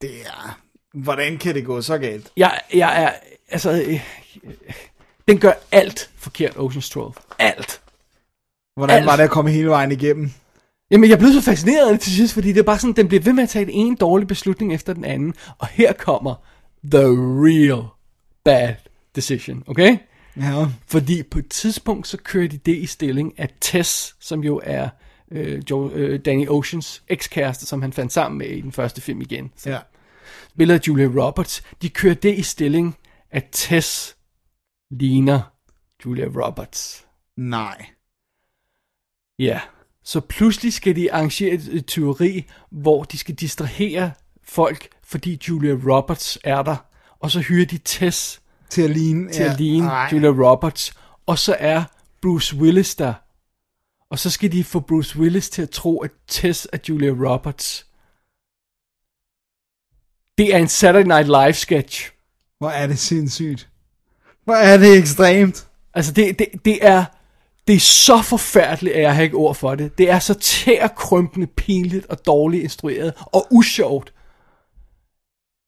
Det er... Hvordan kan det gå så galt?
Jeg, jeg er, altså, øh, den gør alt forkert, Ocean's 12. Alt.
Hvordan
Alt.
var det at komme hele vejen igennem?
Jamen, jeg blev så fascineret af det til sidst, fordi det er bare sådan, den bliver ved med at tage den ene dårlige beslutning efter den anden. Og her kommer the real bad decision, okay?
Ja.
Fordi på et tidspunkt, så kører de det i stilling, at Tess, som jo er øh, Joe, øh, Danny Oceans ekskæreste, som han fandt sammen med i den første film igen,
Ja.
spiller Julia Roberts, de kører det i stilling, at Tess ligner Julia Roberts.
Nej.
Ja. Så pludselig skal de arrangere et, et teori, hvor de skal distrahere folk, fordi Julia Roberts er der. Og så hyrer de Tess
Til at ligne...
til at ligne
Ej.
Julia Roberts. Og så er Bruce Willis der. Og så skal de få Bruce Willis til at tro, at Tess er Julia Roberts. Det er en Saturday Night Live sketch.
Hvor er det sindssygt. Hvor er det ekstremt.
Altså, det, det, det er... Det er så forfærdeligt, at jeg har ikke ord for det. Det er så tærkrympende, pinligt og dårligt instrueret og usjovt.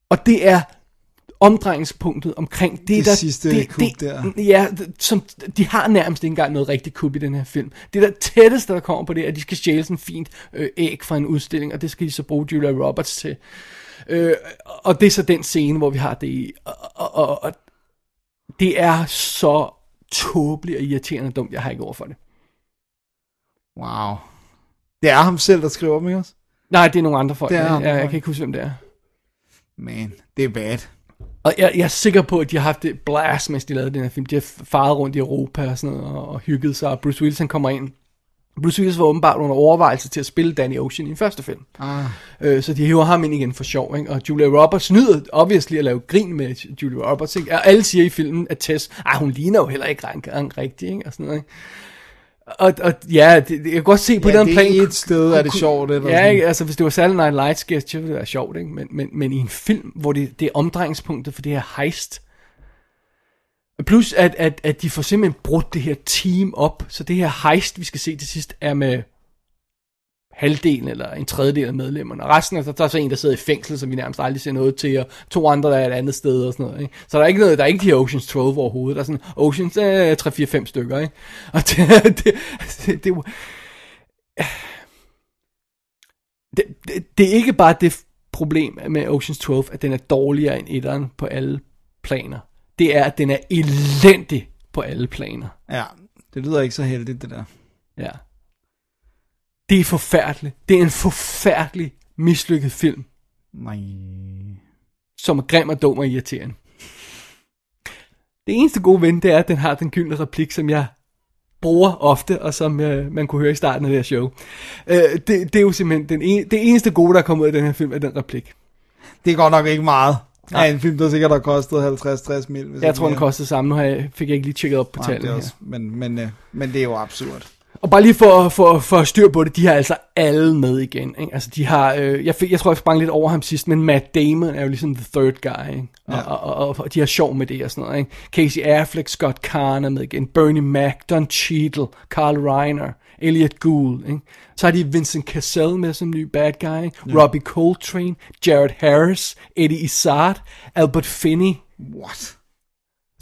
Og det er omdrejningspunktet omkring det,
Det
der...
sidste
det,
kup
det,
der.
Ja, som, de har nærmest ikke engang noget rigtigt kub i den her film. Det der tætteste, der kommer på det, er, at de skal stjæle sådan en fint øh, æg fra en udstilling, og det skal de så bruge Julia Roberts til. Øh, og det er så den scene, hvor vi har det i. Og, og, og, og det er så tåbeligt og irriterende dumt, jeg har ikke ord for det.
Wow. Det er ham selv, der skriver dem, ikke også?
Nej, det er nogle andre folk.
Det er
jeg, jeg, jeg kan ikke huske, hvem det er.
Man, det er bad.
Og jeg, jeg er sikker på, at de har haft det blast, mens de lavede den her film. De har faret rundt i Europa og sådan noget, og, og hygget sig, og Bruce Willis han kommer ind. Bruce Willis var åbenbart under overvejelse til at spille Danny Ocean i den første film.
Ah.
Øh, så de hiver ham ind igen for sjov, ikke? Og Julia Roberts nyder obviously at lave grin med Julia Roberts, ikke? Og alle siger i filmen, at Tess, ah, hun ligner jo heller ikke engang rigtig, ikke? Og sådan noget, ikke? Og, og ja, det, det, jeg kan godt se på
Ja,
den
det
plan.
et sted, er det
kunne-
sjovt, eller
Ja,
sådan.
altså hvis det var Saturday Night Live sketch, så ville det være sjovt, ikke? Men, men, men i en film, hvor det, det er omdrejningspunktet for det her heist, plus at, at, at de får simpelthen brudt det her team op, så det her heist, vi skal se til sidst, er med halvdelen eller en tredjedel af medlemmerne. Og resten er der, der er så en, der sidder i fængsel, som vi nærmest aldrig ser noget til, og to andre, der er et andet sted og sådan noget. Ikke? Så der er ikke noget, der er ikke de Oceans 12 overhovedet. Der er sådan Oceans eh, øh, 3-4-5 stykker. Ikke? Og det, det, det, det, det, det, det er ikke bare det problem med Oceans 12, at den er dårligere end etteren på alle planer. Det er, at den er elendig på alle planer.
Ja, det lyder ikke så heldigt, det der.
Ja. Det er forfærdeligt. Det er en forfærdelig mislykket film,
Nej.
som er grim og dum og irriterende. Det eneste gode ven, det er, at den har den gyldne replik, som jeg bruger ofte, og som øh, man kunne høre i starten af det her show. Øh, det, det er jo simpelthen den en, det eneste gode, der er kommet ud af den her film, er den replik.
Det er godt nok ikke meget.
Nej.
En film, der sikkert har kostet 50-60 mil. hvis
Jeg tror, den kostede samme. Nu har jeg, fik jeg ikke lige tjekket op på tallene
er
her.
men, men, øh, men det er jo absurd.
Og bare lige for, for, for styr på det, de har altså alle med igen. Ikke? Altså de har, øh, jeg, fik, jeg tror jeg sprang lidt over ham sidst, men Matt Damon er jo ligesom the third guy. Ikke? Og,
Ja.
og, og, og, de har sjov med det og sådan noget. Ikke? Casey Affleck, Scott Kahn er med igen, Bernie Mac, Don Cheadle, Carl Reiner, Elliot Gould. Ikke? Så har de Vincent Cassell med som ny bad guy, ja. Robbie Coltrane, Jared Harris, Eddie Izzard, Albert Finney.
What?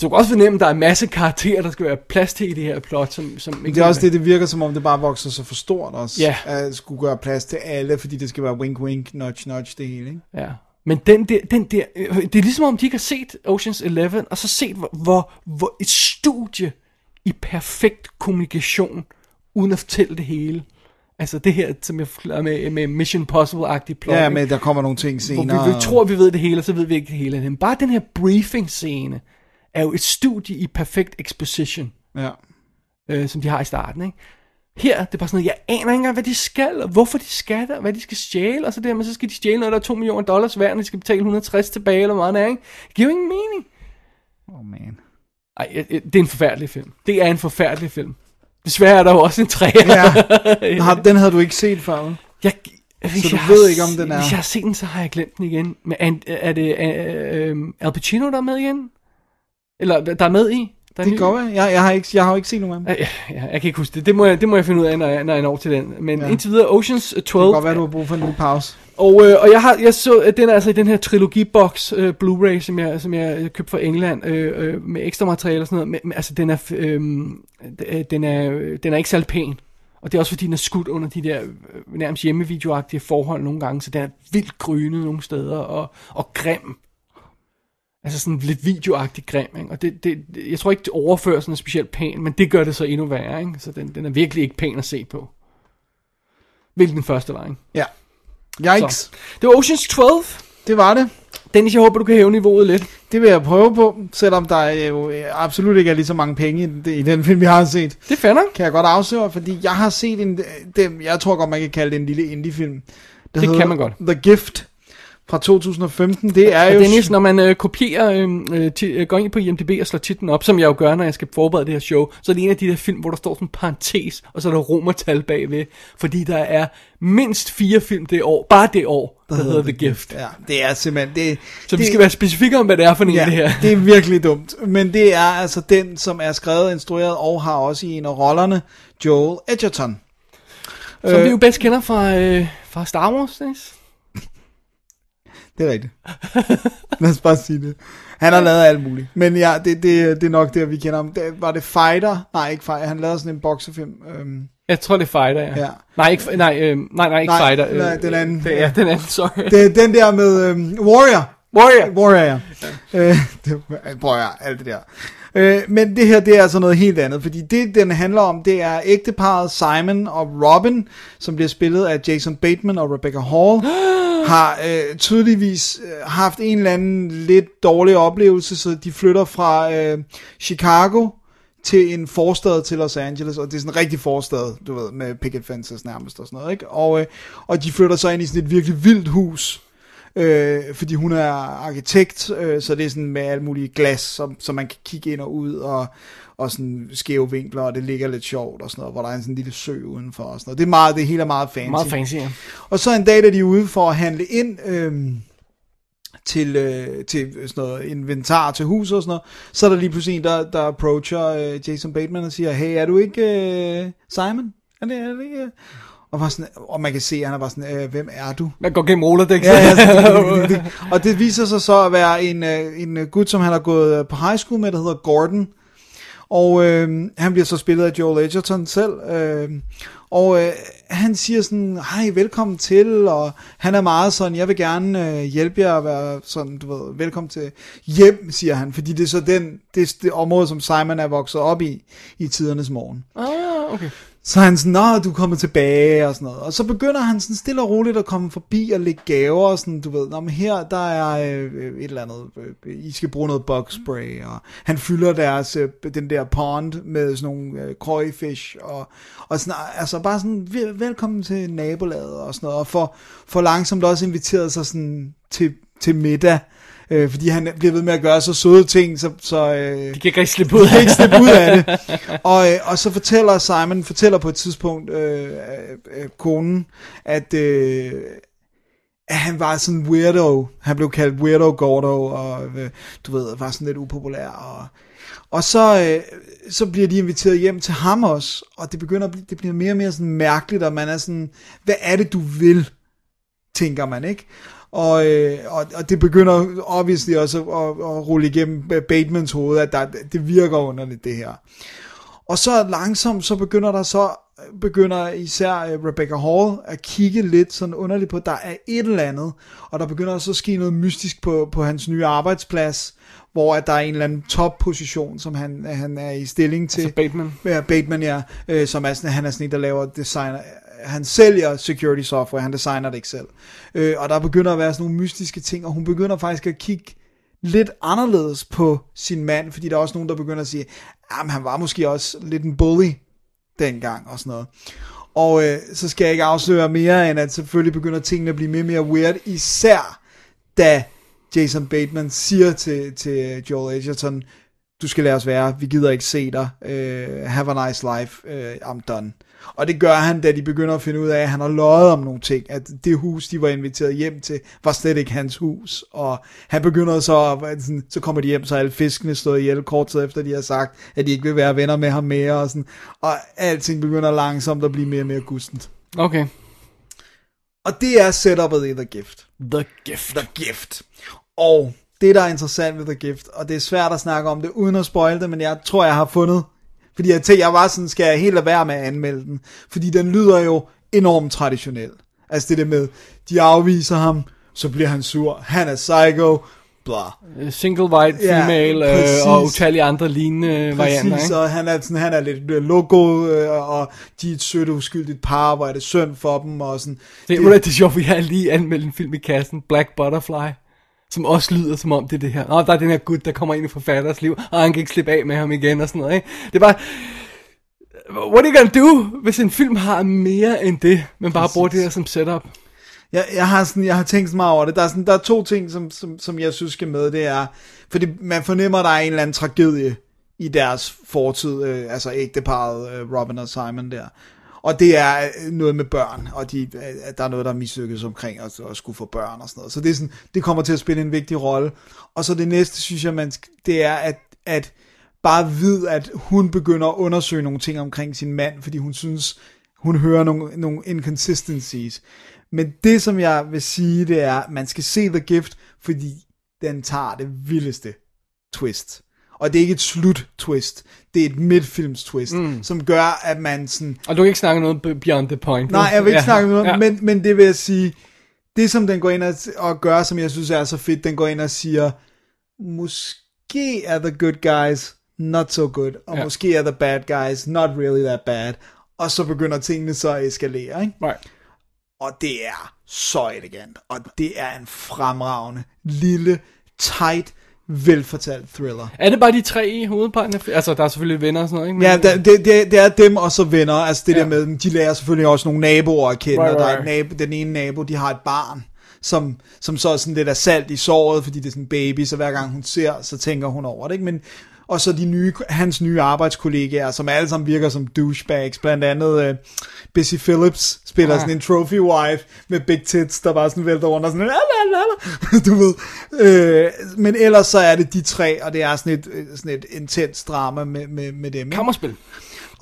Så du kan også fornemme, at der er en masse karakterer, der skal være plads til i det her plot, som, som ikke
Det er også det, det virker som om, det bare vokser så for stort også.
Ja.
At skulle gøre plads til alle, fordi det skal være wink wink, nudge nudge, det hele, ikke?
Ja. Men den der, den der, øh, det er ligesom om de ikke har set Ocean's 11, og så set, hvor, hvor, hvor et studie i perfekt kommunikation, uden at fortælle det hele. Altså det her, som jeg med, med Mission Possible-agtig plot.
Ja, men der kommer nogle ting
hvor
senere.
vi, vi tror, vi ved det hele, og så ved vi ikke det hele. Men bare den her briefing-scene er jo et studie i perfekt exposition
Ja.
øh, som de har i starten, ikke? Her, det er bare sådan noget, jeg aner ikke engang, hvad de skal, og hvorfor de skal der, hvad de skal stjæle, og så der, men så skal de stjæle noget, der er 2 millioner dollars værd, og de skal betale 160 tilbage, eller meget ikke? Det giver jo ingen mening.
Oh man.
Ej, øh, øh, det er en forfærdelig film. Det er en forfærdelig film. Desværre er der jo også en træer.
Ja. Har, den havde du ikke set før, vel?
Jeg, hvis
Så du
jeg
ved
har
ikke, om den er-
Hvis jeg har set den, så har jeg glemt den igen. Men er, er det øh, øh, Al Pacino, der er med igen? Eller der der er med i? Der er
Det går jeg. Jeg, jeg, har ikke, jeg har jo ikke set nogen af dem.
Ja, ja, jeg kan ikke huske det. Det må jeg, det må jeg finde ud af, når jeg, når jeg når til den. Men ja.
Ja.
indtil videre, Oceans 12.
Det kan godt være, du har brug for en lille pause.
Og, øh, og jeg har jeg så at den er altså i den her trilogiboks øh, Blu-ray, som jeg, som jeg købte fra England øh, øh, med ekstra materiale og sådan noget. Men, men altså den er øhm, øh, den er den er ikke særlig pæn. Og det er også fordi den er skudt under de der øh, nærmest hjemmevideoagtige forhold nogle gange, så den er vildt grynet nogle steder og og grim. Altså sådan lidt videoagtig grim, ikke? Og det, det, jeg tror ikke, det overførelsen er specielt pæn, men det gør det så endnu værre, ikke? Så den, den er virkelig ikke pæn at se på. Hvilken den første var, ikke?
Ja. Yikes.
Så. Det var Oceans 12.
Det var det.
Dennis, jeg håber, du kan hæve niveauet lidt.
Det vil jeg prøve på, selvom der er jo øh, absolut ikke er lige så mange penge i, den- i den film, vi har set.
Det er nok.
Kan jeg godt afsløre, fordi jeg har set en, den, jeg tror godt, man kan kalde det en lille indie-film. Der
Det kan man godt.
The Gift fra 2015. Det er
Og
jo...
Dennis, når man øh, kopierer, øh, øh, ti, øh, går ind på IMDb og slår titlen op, som jeg jo gør, når jeg skal forberede det her show, så er det en af de der film, hvor der står sådan en parentes, og så er der romertal bagved, fordi der er mindst fire film det år, bare det år, der, der hedder The Gift.
Ja, det er simpelthen... Det,
Så vi
det,
skal være specifikke om, hvad det er for en
ja,
det her.
det er virkelig dumt. Men det er altså den, som er skrevet, instrueret og har også i en af rollerne, Joel Edgerton.
Som
Øh.
vi jo bedst kender fra, øh, fra Star Wars, Dennis.
Det er rigtigt. Lad os bare sige det. Han har lavet alt muligt. Men ja, det, det, det er nok der, vi kender ham. Det, var det Fighter? Nej, ikke Fighter. Han lavede sådan en boxefilm. Øhm,
Jeg tror, det er Fighter, ja.
Ja.
Nej, ikke, nej, øh, nej, nej, ikke
Nej,
Fighter. øh,
nej, den anden.
Det er den anden, sorry.
det den der med øhm, Warrior.
Warrior.
Warrior, ja. Øh, det, prøv at alt det der. Øh, men det her, det er altså noget helt andet, fordi det, den handler om, det er ægteparet Simon og Robin, som bliver spillet af Jason Bateman og Rebecca Hall, har øh, tydeligvis øh, haft en eller anden lidt dårlig oplevelse, så de flytter fra øh, Chicago til en forstad til Los Angeles, og det er sådan en rigtig forstad, du ved, med picket fences nærmest og sådan noget, ikke? Og, øh, og de flytter så ind i sådan et virkelig vildt hus, øh, fordi hun er arkitekt, øh, så det er sådan med alle mulige glas, som, som man kan kigge ind og ud, og, og sådan skæve vinkler, og det ligger lidt sjovt og sådan noget, hvor der er en sådan lille sø udenfor og sådan noget. Det er meget, det hele er meget fancy.
Meget fancy, ja.
Og så en dag, da de er ude for at handle ind øh, til, øh, til sådan noget inventar til hus og sådan noget, så er der lige pludselig en, der, der approacher øh, Jason Bateman og siger, hey, er du ikke øh, Simon? Er det, er det ikke? Og, var sådan, og man kan se, at han bare sådan, øh, hvem er du?
Man går gennem Rolodex.
Ja, ja, sådan, det- det- og det viser sig så at være en, øh, en gut, som han har gået øh, på high school med, der hedder Gordon. Og øh, han bliver så spillet af Joel Edgerton selv. Øh, og øh, han siger sådan, hej, velkommen til, og han er meget sådan, jeg vil gerne øh, hjælpe jer at være sådan, du ved, velkommen til hjem, siger han, fordi det er så den, det, det område, som Simon er vokset op i, i tidernes morgen.
Ah, okay.
Så han sådan, nå, du er kommet tilbage og sådan noget. Og så begynder han sådan stille og roligt at komme forbi og lægge gaver og sådan, du ved, nå, men her, der er øh, et eller andet, øh, I skal bruge noget bug spray, og han fylder deres, øh, den der pond med sådan nogle øh, koi-fish, og, og sådan, altså bare sådan, vel, velkommen til nabolaget og sådan noget, og for, for langsomt også inviteret sig sådan til, til middag, øh, fordi han bliver ved med at gøre så søde ting, så, så øh,
De kan ikke slippe ud
de kan ikke slippe ud af det. Og, øh, og så fortæller Simon, fortæller på et tidspunkt øh, øh, øh, konen, at, øh, at han var sådan en weirdo. Han blev kaldt Weirdo Gordo, og øh, du ved, var sådan lidt upopulær. Og, og så, øh, så bliver de inviteret hjem til ham også, og det begynder at blive, det bliver mere og mere sådan mærkeligt, og man er sådan, hvad er det du vil? tænker man, ikke? Og, øh, og, og det begynder obviously også at, at, at rulle igennem Batemans hoved, at der, det virker underligt, det her. Og så langsomt, så begynder der så, begynder især øh, Rebecca Hall at kigge lidt sådan underligt på, at der er et eller andet, og der begynder så at ske noget mystisk på, på hans nye arbejdsplads, hvor at der er en eller anden topposition, som han, han er i stilling til.
Altså Bateman.
Ja, Bateman, ja. Øh, som er sådan, han er sådan en, der laver designer. Han sælger security software, han designer det ikke selv. Øh, og der begynder at være sådan nogle mystiske ting, og hun begynder faktisk at kigge lidt anderledes på sin mand, fordi der er også nogen, der begynder at sige, at han var måske også lidt en bully dengang og sådan noget. Og øh, så skal jeg ikke afsløre mere, end at selvfølgelig begynder tingene at blive mere og mere weird, især da Jason Bateman siger til, til Joel Edgerton, du skal lade os være, vi gider ikke se dig, uh, have a nice life, uh, I'm done. Og det gør han, da de begynder at finde ud af, at han har løjet om nogle ting, at det hus, de var inviteret hjem til, var slet ikke hans hus, og han begynder så, sådan, så kommer de hjem, så alle fiskene stået ihjel kort tid efter, de har sagt, at de ikke vil være venner med ham mere, og, sådan, og alting begynder langsomt at blive mere og mere gustent.
Okay.
Og det er setupet i The Gift.
The Gift.
The Gift. Og det, der er interessant ved The Gift, og det er svært at snakke om det uden at spoil det, men jeg tror, jeg har fundet, fordi jeg tænkte, jeg var sådan, skal jeg helt lade være med at anmelde den, fordi den lyder jo enormt traditionel. Altså det der med, de afviser ham, så bliver han sur, han er psycho, bla.
Øh, Single white
Ja,
female
præcis.
øh, og utallige andre lignende varianter,
Præcis, og han er, sådan, han er lidt øh, logo, øh, og de er et sødt uskyldigt par, hvor er det synd for dem, og sådan.
Det, det, det er sjovt, vi har lige anmeldt en film i kassen, Black Butterfly, som også lyder som om det er det her. Nå, der er den her gut, der kommer ind i forfatters liv, og han kan ikke slippe af med ham igen og sådan noget, ikke? Det er bare... What are you gonna do, hvis en film har mere end det, men bare bruger det her som setup?
Jeg, jeg, har sådan, jeg har tænkt så meget over det. Der er, sådan, der er to ting, som, som, som jeg synes skal med. Det er, fordi man fornemmer, at der er en eller anden tragedie i deres fortid. Øh, altså ægteparet øh, Robin og Simon der. Og det er øh, noget med børn, og de, øh, der er noget, der er mislykkes omkring at, at skulle få børn og sådan noget. Så det, er sådan, det kommer til at spille en vigtig rolle. Og så det næste, synes jeg, man, det er, at, at bare ved, at hun begynder at undersøge nogle ting omkring sin mand, fordi hun synes, hun hører nogle, nogle inconsistencies. Men det, som jeg vil sige, det er, at man skal se The Gift, fordi den tager det vildeste twist. Og det er ikke et slut-twist, det er et midtfilms-twist, mm. som gør, at man sådan...
Og du kan ikke snakke noget be- beyond the point.
Nej, jeg vil ikke ja, snakke noget,
ja.
men, men det vil jeg sige, det som den går ind og, og gør, som jeg synes er så fedt, den går ind og siger, måske er the good guys not so good, og
ja.
måske er the bad guys not really that bad, og så begynder tingene så at eskalere, ikke?
Right.
Og det er så elegant, og det er en fremragende, lille, tight, velfortalt thriller.
Er det bare de tre i hovedparten? Altså, der er selvfølgelig venner og sådan noget, ikke? Men-
Ja, det, det, det, det er dem og så venner, altså det
Ja.
der med, de lærer selvfølgelig også nogle naboer at kende,
Right,
og der er
right.
et nabo, den ene nabo, de har et barn, som, som så er sådan lidt af salt i såret, fordi det er sådan en baby, så hver gang hun ser, så tænker hun over det, ikke? Men, og så de nye, hans nye arbejdskollegaer, som alle sammen virker som douchebags, blandt andet uh, Bessie Phillips spiller
Ah.
sådan en trophy wife med big tits, der bare sådan vælter rundt og sådan, "Lalalala", du ved. Øh, men ellers så er det de tre, og det er sådan et, øh, sådan et intens drama med, med, med dem. ikke?
Kammerspil.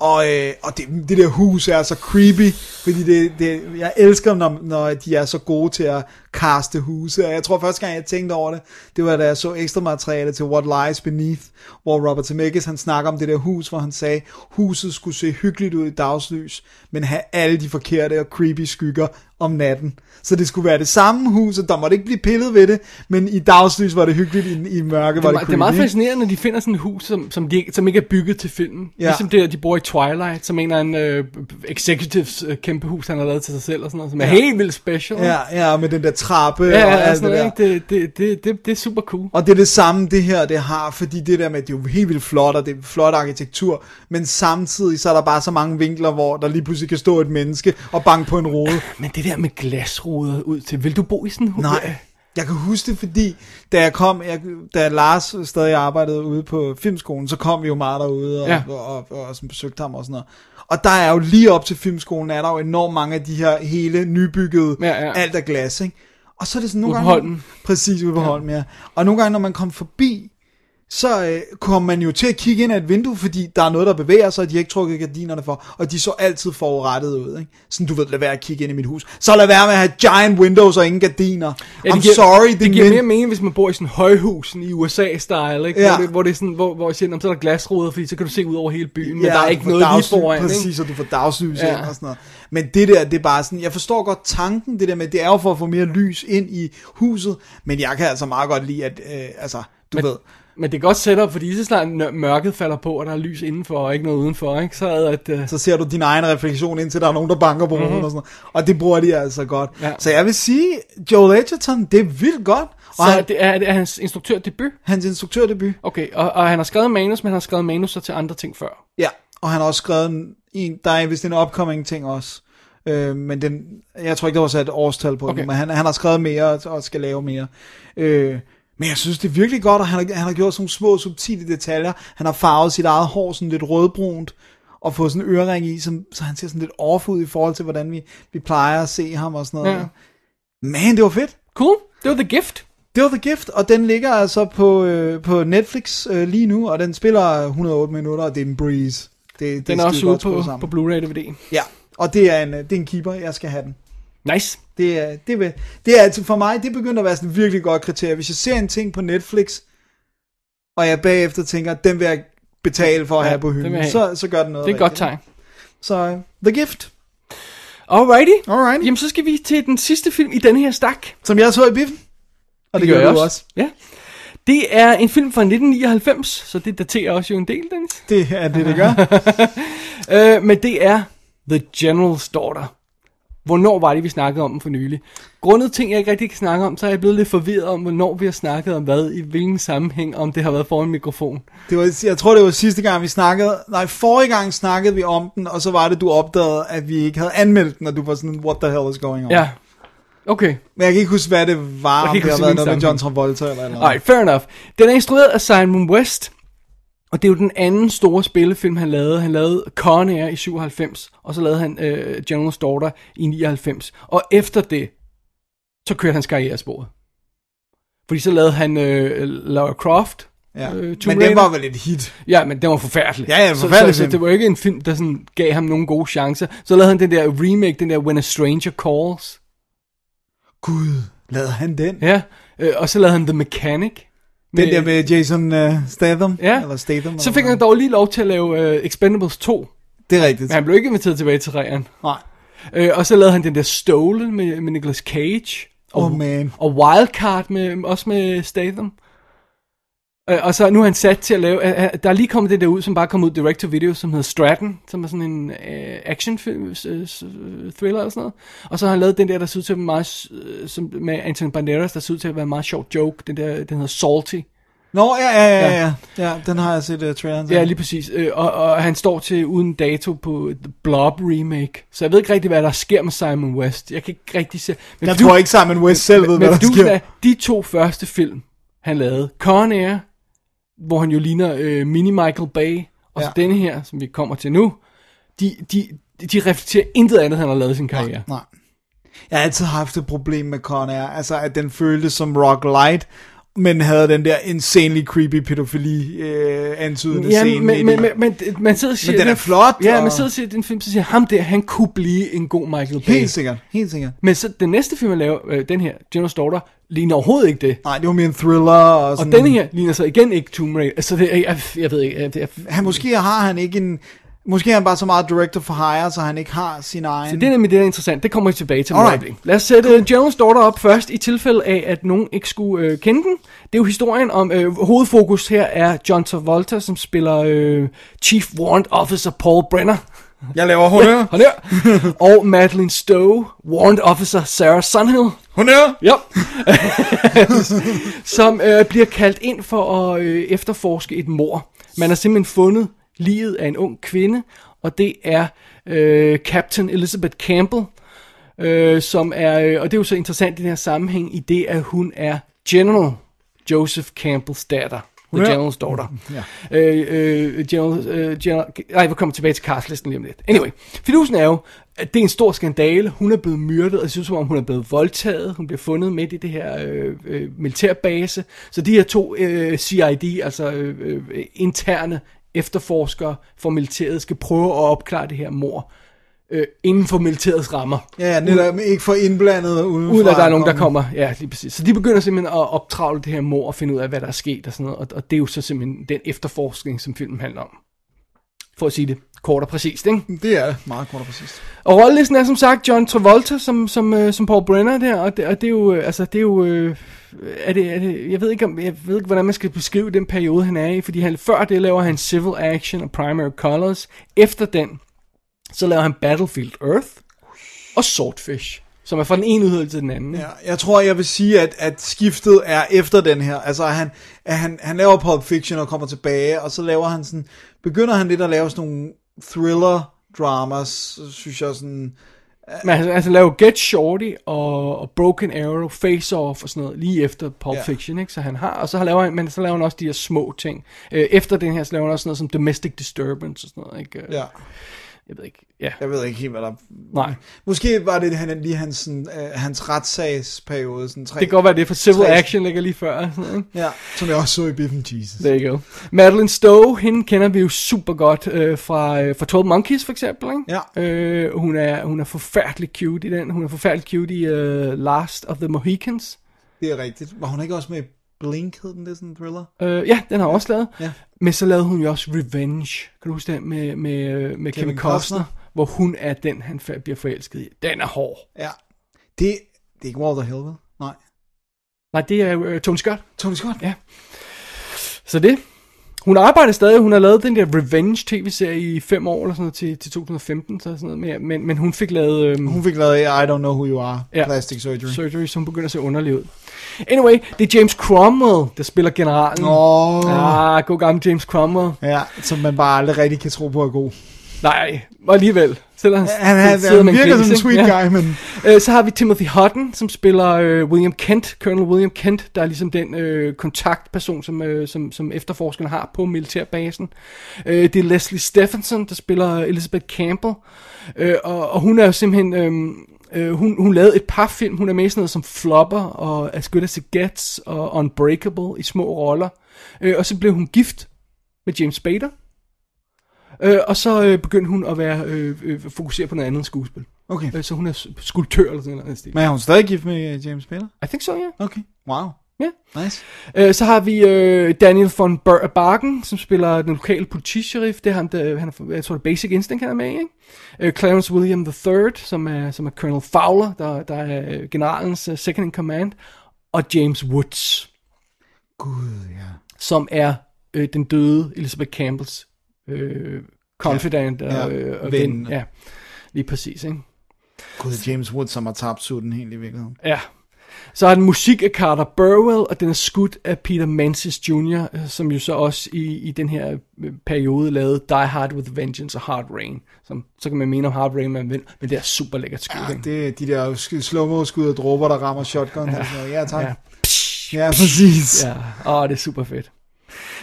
Og, øh, og det, det der hus er så creepy, fordi det, det, jeg elsker, når, når de er så gode til at kaste huse. Og jeg tror første gang, jeg tænkte over det, det var da jeg så ekstra materiale til What Lies Beneath, hvor Robert Zemeckis han snakker om det der hus, hvor han sagde, huset skulle se hyggeligt ud i dagslys, men have alle de forkerte og creepy skygger om natten. Så det skulle være det samme hus, og der måtte ikke blive pillet ved det, men i dagslys var det hyggeligt, i, i mørke
Det
var det creepy.
det er meget fascinerende, når de finder sådan et hus, som, som, de, som ikke er bygget til filmen.
Ja.
Ligesom det, at de bor i Twilight, som en eller anden øh, executives øh, kæmpe hus, han har lavet til sig selv, og sådan noget, som er
Ja.
helt vildt special.
Ja, ja, med den der trappe
ja,
og
ja
alt
sådan
det der.
noget, ikke? det, det, det, det, det er super cool.
Og det er det samme, det her det har, fordi det der med, det er jo helt vildt flot, og det er flot arkitektur, men samtidig så er der bare så mange vinkler, hvor der lige pludselig kan stå et menneske og banke på en rode.
Men det der med glasruder ud til, vil du bo i sådan en?
Nej, jeg kan huske det, fordi da jeg kom, jeg, da Lars stadig arbejdede ude på filmskolen, så kom vi jo meget derude og,
Ja.
og, og, og, og sådan besøgte ham og sådan noget. Og der er jo lige op til filmskolen, er der jo enormt mange af de her hele nybyggede,
Ja, ja.
alt er glas, ikke? Og så er det sådan nogle
Ude på
gange...
Holmen.
Præcis, ude på ja. Holmen, ja. Og nogle gange, når man kom forbi, så øh, kommer man jo til at kigge ind ad et vindue, fordi der er noget, der bevæger sig, og de har ikke trukket gardinerne for, og de så altid forurettet ud, ikke? Sådan, du ved, lad være at kigge ind i mit hus. Så lad være med at have giant windows og ingen gardiner.
Ja,
I'm
det giver,
sorry,
det,
det,
giver
men...
mere mening, hvis man bor i sådan en højhus sådan i USA-style, ikke?
Ja.
Hvor, det, hvor det er sådan, hvor, hvor siger, "Nå, så er der glasruder, fordi så kan du se ud over hele byen, men
Ja,
der er ikke noget lige
dagslys-
foran,
Præcis,
ikke?
og du får dagslys
Ja.
ind og sådan noget. Men det der, det er bare sådan, jeg forstår godt tanken, det der med, det er jo for at få mere lys ind i huset, men jeg kan altså meget godt lide, at, øh, altså, du
Men-
ved,
Men det er godt setup, fordi så snart mørket falder på, og der er lys indenfor, og ikke noget udenfor, ikke? Så at... Uh...
så ser du din egen refleksion, indtil der er nogen, der banker på mm-hmm. og sådan noget. Og det bruger de altså godt.
Ja.
Så jeg vil sige, Joel Edgerton, det er vildt godt. Og
Så
han,
det er, det er hans instruktørdebut?
hans instruktørdebut.
Okay, og, og han har skrevet manus, men han har skrevet manus til andre ting før.
Ja, og han har også skrevet en, der er vist en upcoming ting også. Øh, men den, jeg tror ikke, der var sat et årstal på okay. Den, men han, han har skrevet mere og, og skal lave mere. Øh, men jeg synes, det er virkelig godt, og han har, han har gjort sådan nogle små, subtile detaljer. Han har farvet sit eget hår sådan lidt rødbrunt, og fået sådan en ørering i, som, så han ser sådan lidt off ud i forhold til, hvordan vi, vi plejer at se ham og sådan noget.
Ja.
Man, det var fedt.
Cool, det var The Gift.
Det var The Gift, og den ligger altså på, øh, på Netflix øh, lige nu, og den spiller 108 minutter, og det er en breeze. Det, det
Den er også ude på,
sammen.
på Blu-ray DVD.
Ja, og det er en, det er en keeper, jeg skal have den.
Nice.
Det er, det, vil, det er altså for mig, det begynder at være sådan et virkelig godt kriterie. Hvis jeg ser en ting på Netflix, og jeg bagefter tænker, den vil jeg betale for at
Ja,
have på
den
hylden, så, så gør den noget
Det er et godt tegn.
Så uh, The Gift,
Alrighty.
Alright.
Jamen, så skal vi til den sidste film i denne her stak.
som jeg så i biffen. Og det, det gør
jeg
du også.
Ja. Det er en film fra 1999, så det daterer også jo en del, Dennis.
Det er det, det gør.
Øh, men det er The General's Daughter. Hvornår var det, vi snakkede om den for nylig? Grundet ting, jeg ikke rigtig kan snakke om, så er jeg blevet lidt forvirret om, hvornår vi har snakket om hvad, i hvilken sammenhæng, om det har været foran mikrofon.
Det var, jeg tror, det var sidste gang, vi snakkede. Nej, forrige gang snakkede vi om den, og så var det, du opdagede, at vi ikke havde anmeldt den, og du var sådan, what the hell is going on?
Ja. Okay.
Men jeg kan ikke huske, hvad det var, om det har været noget med John. Travolta eller eller
Alright, fair enough. Den er instrueret af Simon West, og det er jo den anden store spillefilm, han lavede. Han lavede Con Air i 97, og så lavede han øh, General's Daughter i 99. Og efter det, så kørte hans karriere sporet. Fordi så lavede han øh, Lara Croft.
Ja.
Øh,
Men
Tomb
den
Raider.
var vel et hit.
Ja, men den var forfærdelig.
Ja, ja,
så,
forfærdelig
så, så,
film.
det var ikke en film, der sådan gav ham nogle gode chancer. Så lavede han den der remake, den der When a Stranger Calls.
Gud, lavede han den?
Ja, øh, og så lavede han The Mechanic.
Den der med Jason uh, Statham?
Ja.
Eller Statham?
Så fik han dog lige lov til at lave uh, Expendables 2.
Det er rigtigt.
Men han blev ikke inviteret tilbage til ræren.
Nej.
Øh, og så lavede han den der Stolen med, med Nicolas Cage. Og,
Oh, man.
Og Wildcard med, også med Statham. Øh, og så nu er han sat til at lave, øh, øh, der er lige kommet det der ud, som bare kom ud direct to video, som hedder Stratton, som er sådan en øh, actionfilm, øh, øh, thriller og sådan noget. Og så har han lavet den der, der ser ud til at være meget, som, med Anthony Banderas, der ser ud til at være en meget sjov joke, den der, den hedder Salty.
Nå, ja, ja, ja, ja. Ja, den har jeg set uh, traileren til.
Ja, lige præcis. Og, og han står til uden dato på The Blob remake. Så jeg ved ikke rigtig, hvad der sker med Simon West. Jeg kan ikke rigtig se... Men
Jeg
du-
tror ikke Simon West selv ved,
men
hvad der
du
sker.
de to første film, han lavede, Con Air, hvor han jo ligner øh, mini Michael Bay, og så
Ja.
denne her, som vi kommer til nu, de, de, de reflekterer intet andet, han har lavet i sin karriere.
Nej. Jeg har altid haft et problem med Con Air, altså at den føltes som rock light, men havde den der insanely creepy pædofili øh, antydende
Ja,
scene.
men, men, men, men, man sidder og siger...
den er flot,
Ja,
og-
man sidder og siger, at den film, så siger ham der, han kunne blive en god Michael Bay.
Helt sikkert, helt sikkert.
Men så den næste film, jeg laver, øh, den her, General's Daughter, ligner overhovedet ikke det.
Nej, det var mere en thriller. Og,
Og
sådan,
denne her ligner så igen ikke Tomb Raider. Altså, det, jeg, jeg, jeg ved ikke, jeg, jeg,
Han, måske har han ikke en... Måske er han bare så meget director for hire, så han ikke har sin egen...
Så det er nemlig det, der er interessant. Det kommer vi tilbage til.
Alright.
Lad os sætte cool. General's Daughter op først, i tilfælde af, at nogen ikke skulle øh, kende den. Det er jo historien om, øh, hovedfokus her er John Travolta, som spiller øh, Chief Warrant Officer Paul Brenner.
Jeg laver honør.
Her. og Madeline Stowe, Warrant Officer Sarah Sunhill.
Honør.
Ja. som øh, bliver kaldt ind for at øh, efterforske et mor. Man har simpelthen fundet livet af en ung kvinde, og det er øh, Captain Elizabeth Campbell, øh, som er, øh, og det er jo så interessant i den her sammenhæng, i det at hun er General Joseph Campbells datter. The
Ja.
General's daughter. Ja. Øh, øh, General, øh, General, nej, vi kommer tilbage til castlisten lige om lidt. Anyway, fidusen er jo, det er en stor skandale. Hun er blevet myrdet, og det synes som om, hun er blevet voldtaget. Hun bliver fundet midt i det her øh, øh, militærbase. Så de her to øh, CID, altså øh, øh, interne efterforskere for militæret, skal prøve at opklare det her mor øh, inden for militærets rammer.
Ja, netop ikke for indblandet udenfra.
Uden at der er nogen, der kommer. Ja, lige præcis. Så de begynder simpelthen at optravle det her mor og finde ud af, hvad der er sket og sådan noget. Og, og det er jo så simpelthen den efterforskning, som filmen handler om. For at sige det kort og præcist, ikke?
Det er meget kort og præcist.
Og rollelisten er som sagt John Travolta som, som, øh, som Paul Brenner der, og det, og det er jo, øh, altså det er jo, øh, er det, er det, jeg ved ikke, om, jeg ved ikke, hvordan man skal beskrive den periode, han er i, fordi han, før det laver han Civil Action og Primary Colors, efter den, så laver han Battlefield Earth og Swordfish, som er fra den ene yderlighed til den anden.
Ja, jeg tror, jeg vil sige, at, at skiftet er efter den her. Altså, at han, at han, han laver Pulp Fiction og kommer tilbage, og så laver han sådan, begynder han lidt at lave sådan nogle thriller dramas, synes jeg sådan,
Men altså, altså laver Get Shorty og, og Broken Arrow, Face Off og sådan noget, lige efter Pulp
Ja.
Fiction, ikke? Så han har, og så laver han, men så laver han også de her små ting. Øh, efter den her, så laver han også sådan noget som Domestic Disturbance og sådan noget, ikke? Øh,
ja,
Jeg ved ikke, ja.
jeg ved ikke helt, hvad der...
Nej.
Måske var det han, lige hans, sådan, øh, hans retssagsperiode, sådan tre...
Det kan godt være, det er for Civil
Tre-
Action ligger lige før. Sådan?
Ja, som jeg også så i Biffen Jesus.
There you go. Madeline Stowe, hende kender vi jo super godt øh, fra, øh, fra 12 Monkeys for eksempel. Ikke?
Ja.
Øh, hun, er, hun er forfærdelig cute i den. Hun er forfærdelig cute i uh, Last of the Mohicans.
Det er rigtigt. Var hun ikke også med i Blink, hed den det, sådan en thriller?
Øh, ja, den har hun også lavet.
Ja.
Men så lavede hun jo også Revenge. Kan du huske den med, med, med Kevin,
Kevin
Costner?
Costner.
Hvor hun er den, han bliver forelsket i. Den er hård.
Ja. Det, det er ikke Walter Hill, vel? Nej.
Nej, det er øh, Tony Scott.
Tony Scott?
Ja. Så det. Hun arbejder stadig. Hun har lavet den der Revenge tv-serie i fem år eller sådan noget til, til 2015. Så sådan noget mere. Men, men hun fik lavet... Øhm,
Hun fik lavet I Don't Know Who You Are,
Ja.
Plastic Surgery.
surgery, som begynder at se underlig ud. Anyway, det er James Cromwell, der spiller generalen.
Åh.
Ah, god gammel James Cromwell.
Ja, som man bare aldrig rigtig kan tro på er god.
Nej, og alligevel. Selvom
Han, han, han virker som en sweet
Ja.
guy, men...
Øh, så har vi Timothy Hutton, som spiller øh, William Kent, Colonel William Kent, der er ligesom den øh, kontaktperson, som, øh, som, som efterforskerne har på militærbasen. Øh, det er Leslie Stephenson, der spiller Elizabeth Campbell, øh, og, og hun er jo simpelthen... Øh, øh, hun, hun lavede et par film, hun er med i sådan noget som Flopper og As Good As It Gets og Unbreakable i små roller. Øh, og så blev hun gift med James Spader. Øh, og så øh, begyndte hun at være øh, øh, fokusere på noget andet end skuespil.
Okay.
Øh, så hun er skulptør eller sådan noget.
Men er hun stadig gift med øh, James Spader?
I think so, ja.
Okay. Wow.
Ja.
Nice.
Øh, så har vi øh, Daniel von Ber- Bargen, som spiller den lokale politisheriff. Det er ham, der, han er, jeg tror, det Basic Instinct, han er med i, ikke? Øh, Clarence William III, som er, som er Colonel Fowler, der, der er øh, generalens uh, second in command. Og James Woods,
Gud, ja.
som er øh, den døde Elizabeth Campbells øh, confidant
Ja,
og, øh, og
ven.
ven. Ja, lige præcis, ikke?
Gud, James Wood, som har tabt sutten helt i virkeligheden.
Ja. Så er den musik af Carter Burwell, og den er skudt af Peter Menzies Jr., øh, som jo så også i, i den her øh, periode lavede Die Hard with Vengeance og Hard Rain. Som, så kan man mene om Hard Rain, man vil, men det er super lækkert skud.
Ja, det er de der slow-mo skud og dråber, der rammer shotgun. Ja, ja tak.
Ja.
Ja, ja præcis.
Ja, åh, det er super fedt.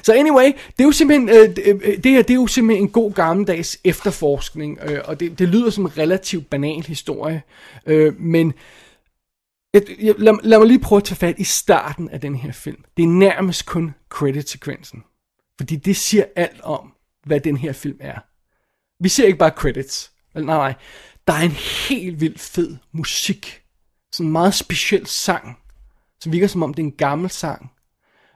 Så anyway, det er jo simpelthen, øh, øh, det, her, det er jo simpelthen en god gammeldags efterforskning, øh, og det, det lyder som en relativt banal historie, øh, men Jeg, jeg, lad, lad mig lige prøve at tage fat i starten af den her film. Det er nærmest kun credit-sekvensen. Fordi det siger alt om, hvad den her film er. Vi ser ikke bare credits. Nej, nej. Der er en helt vildt fed musik. Sådan en meget speciel sang. Som virker som om det er en gammel sang.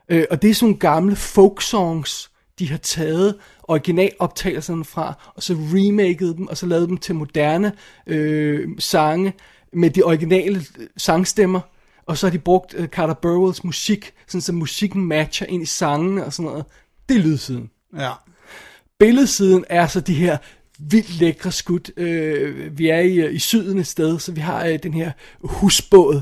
Øh, og det er sådan nogle gamle folk songs, de har taget originaloptagelserne fra, og så remaket dem, og så lavet dem til moderne øh, sange med de originale øh, sangstemmer. Og så har de brugt øh, Carter Burwells musik, sådan så musikken matcher ind i sangene og sådan noget. Det er lydsiden.
Ja.
Billedsiden er så de her vildt lækre skud. Øh, vi er i, i syden et sted, så vi har øh, den her husbåd,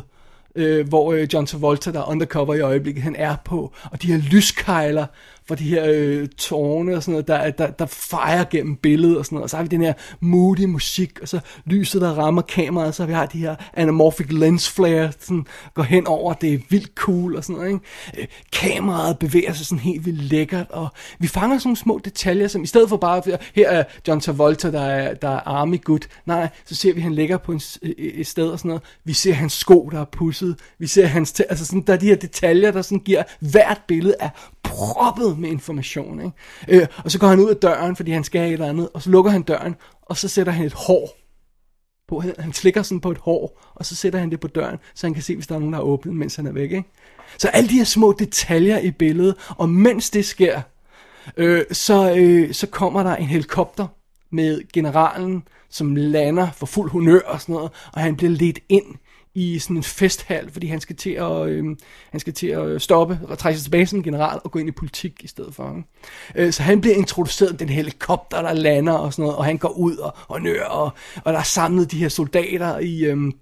øh, hvor øh, John Travolta, der er undercover i øjeblikket, han er på. Og de her lyskejler for de her øh, tårne og sådan noget, der, der, der fejrer gennem billedet og sådan noget. Og så har vi den her moody musik, og så lyset, der rammer kameraet, og så vi har de her anamorphic lens flare, sådan går hen over, det er vildt cool og sådan noget. Ikke? Øh, kameraet bevæger sig sådan helt vildt lækkert, og vi fanger sådan nogle små detaljer, som i stedet for bare, her er John Travolta, der er, der er army good, nej, så ser vi, at han ligger på en, øh, øh, et sted og sådan noget. Vi ser hans sko, der er pudset. Vi ser hans, altså sådan, der er de her detaljer, der sådan giver hvert billede af proppet med information. Ikke? Øh, og så går han ud af døren, fordi han skal have et eller andet, og så lukker han døren, og så sætter han et hår på. Han, han slikker sådan på et hår, og så sætter han det på døren, så han kan se, hvis der er nogen, der har åbnet, mens han er væk. Ikke? Så alle de her små detaljer i billedet, og mens det sker, øh, så, øh, så kommer der en helikopter med generalen, som lander for fuld honør og sådan noget, og han bliver ledt ind i sådan en festhal, fordi han skal til at, øh, han skal til at stoppe og trække sig tilbage som general og gå ind i politik i stedet for. Ikke? Øh, så han bliver introduceret den helikopter, der lander og sådan noget, og han går ud og, og nør, og, og der er samlet de her soldater i... Øh,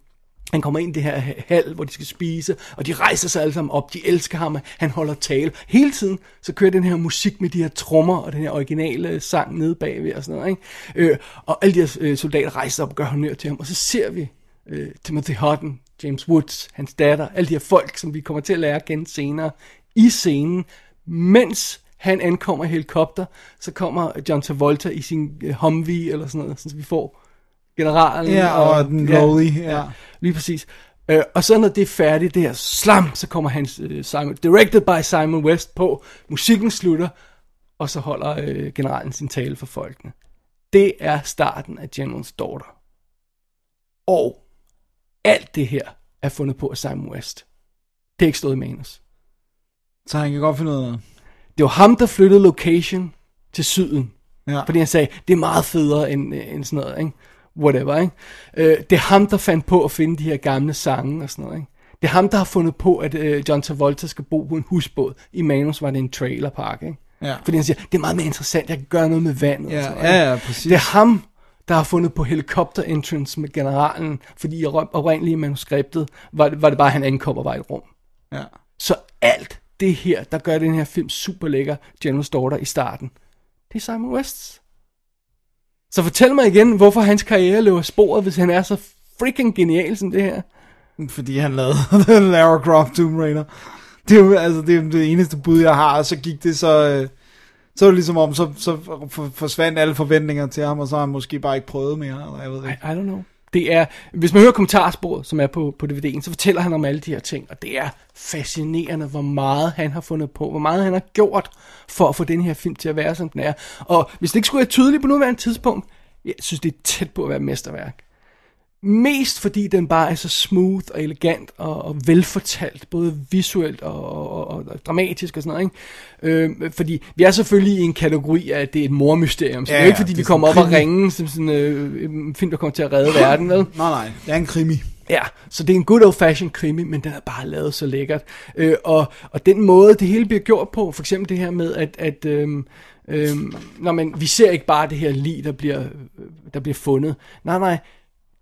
han kommer ind i det her hal, hvor de skal spise, og de rejser sig alle sammen op. De elsker ham, han holder tale. Hele tiden så kører den her musik med de her trommer og den her originale sang nede bagved og sådan noget. Ikke? Øh, og alle de her øh, soldater rejser sig op og gør honør til ham. Og så ser vi øh, Timothy Hutton, James Woods, hans datter, alle de her folk, som vi kommer til at lære at kende senere, i scenen, mens han ankommer i helikopter, så kommer John Travolta i sin øh, Humvee eller sådan noget, så vi får generalen
Ja, og den lowly, ja.
Lige præcis. Øh, og så når det er færdigt, det her slam, så kommer hans øh, Simon, directed by Simon West på, musikken slutter, og så holder øh, generalen sin tale for folkene. Det er starten af General's Daughter. Og alt det her er fundet på af Simon West. Det er ikke stået i manus.
Så han kan godt finde ud af noget.
Det var ham, der flyttede location til syden.
Ja.
Fordi han sagde, det er meget federe end, end sådan noget, ikke? Whatever, ikke? Øh, det er ham, der fandt på at finde de her gamle sange og sådan noget, ikke? Det er ham, der har fundet på, at øh, John Travolta skal bo på en husbåd. I manus var det en trailerpark, ikke?
Ja.
Fordi han siger, det er meget mere interessant, jeg kan gøre noget med vandet.
Ja,
og sådan noget,
ja, ja, præcis.
Det er ham, der har fundet på helikopter entrance med generalen, fordi i op- oprindelige manuskriptet var det, var det bare, at han ankom og var et rum.
Ja.
Så alt det her, der gør den her film super lækker, General's Daughter i starten, det er Simon Wests. Så fortæl mig igen, hvorfor hans karriere løber sporet, hvis han er så freaking genial som det her.
Fordi han lavede Lara Croft Tomb Raider. Det er jo altså, det, er det eneste bud, jeg har, og så gik det så... øh, så er det ligesom om, så, så forsvandt alle forventninger til ham, og så har han måske bare ikke prøvet mere, eller jeg ved ikke.
I don't know. Det er, hvis man hører kommentarsporet, som er på, på DVD'en, så fortæller han om alle de her ting, og det er fascinerende, hvor meget han har fundet på, hvor meget han har gjort for at få den her film til at være, som den er. Og hvis det ikke skulle være tydeligt på nuværende tidspunkt, jeg synes, det er tæt på at være mesterværk. Mest fordi den bare er så smooth og elegant og, og velfortalt, både visuelt og, og, og, og dramatisk og sådan noget. Ikke? Øh, fordi vi er selvfølgelig i en kategori af, at det er et mormysterium, så ja, det er jo ikke fordi, vi
er
kommer op
sådan
og ringe som sådan øh, en film, der kommer til at redde verden, vel?
Nej, nej, det er en krimi.
Ja, så det er en good old fashion krimi, men den er bare lavet så lækkert. Øh, og, og den måde, det hele bliver gjort på, for eksempel det her med, at, at øhm, øhm, når man, vi ser ikke bare det her lig, der bliver, øh, der bliver fundet. Nej, nej,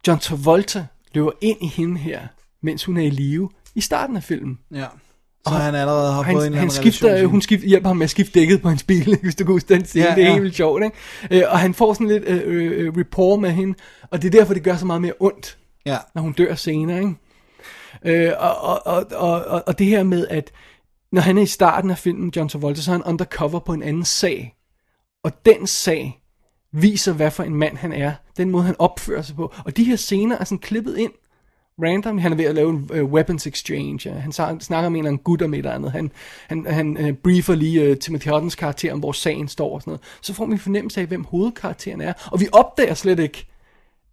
John Travolta løber ind i hende her, mens hun er i live, i starten af filmen.
Ja. Så han allerede har
Og
fået en eller anden
skifter,
relation
hun skifter, hjælper ham med at skifte dækket på hans bil, hvis du kan huske den scene.
Ja,
Ja, det er helt vildt sjovt, ikke? Øh, og han får sådan lidt øh, øh, rapport med hende, og det er derfor, det gør så meget mere ondt,
Ja.
når hun dør senere, ikke? Øh, og, og, og, og, og, og det her med, at når han er i starten af filmen, John Travolta, så er han undercover på en anden sag. Og den sag viser, hvad for en mand han er. Den måde, han opfører sig på. Og de her scener er sådan klippet ind, random. Han er ved at lave en uh, weapons exchange. Han sa- snakker med en eller anden gut om et eller andet. Han, han, han uh, briefer lige uh, Timothy Huttons karakter om, hvor sagen står og sådan noget. Så får vi en fornemmelse af, hvem hovedkarakteren er. Og vi opdager slet ikke,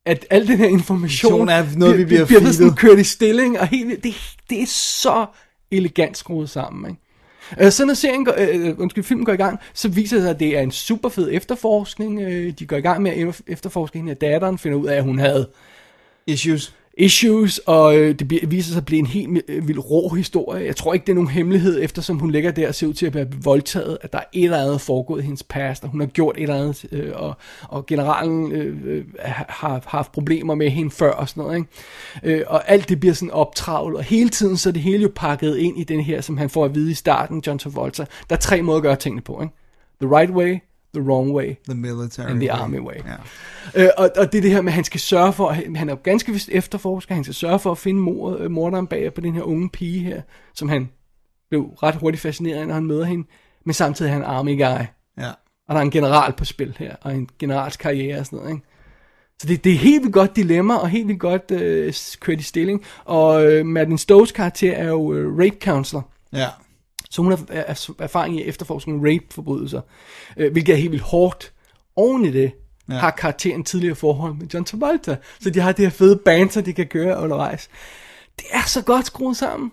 at al den her information
er noget, vi bliver
bliver sådan
feedet.
kørt i stilling, og helt, det, det er så elegant skruet sammen, ikke? Øh, Så når serien går, øh, øh, undskyld, filmen går i gang, så viser det sig, at det er en super fed efterforskning. Øh, de går i gang med at efterforske hende af datteren, finder ud af, at hun havde
Issues
issues, og øh, det bliver, viser sig at blive en helt øh, vild rå historie. Jeg tror ikke, det er nogen hemmelighed, eftersom hun ligger der og ser ud til at være voldtaget, at der er et eller andet foregået i hendes past, og hun har gjort et eller andet, øh, og, og generalen øh, øh har, har haft problemer med hende før og sådan noget. Ikke? Øh, og alt det bliver sådan optravlet, og hele tiden så er det hele jo pakket ind i den her, som han får at vide i starten, John Travolta. Der er tre måder at gøre tingene på. Ikke? The right way, the wrong way,
The military
And the
way.
army way.
Ja.
Øh, og, og det er det her med, at han skal sørge for, at han er jo ganske vist efterforsker, han skal sørge for at finde mor, øh, morderen bag på den her unge pige her, som han blev ret hurtigt fascineret af, når han møder hende, men samtidig er han army guy,
Ja.
og der er en general på spil her, og en generals karriere og sådan noget, ikke? Så det, det er helt vildt godt dilemma, og helt vildt godt øh, kørt i stilling, og øh, Madeline Stowe's karakter er jo øh, rape counselor,
Ja.
Så hun har er- er- erfaring i efterforskning rape-forbrydelser, øh, hvilket er helt vildt hårdt. Oven i det ja. har karakteren tidligere forhold med John Travolta, så de har det her fede banter, de kan gøre undervejs. Det er så godt skruet sammen.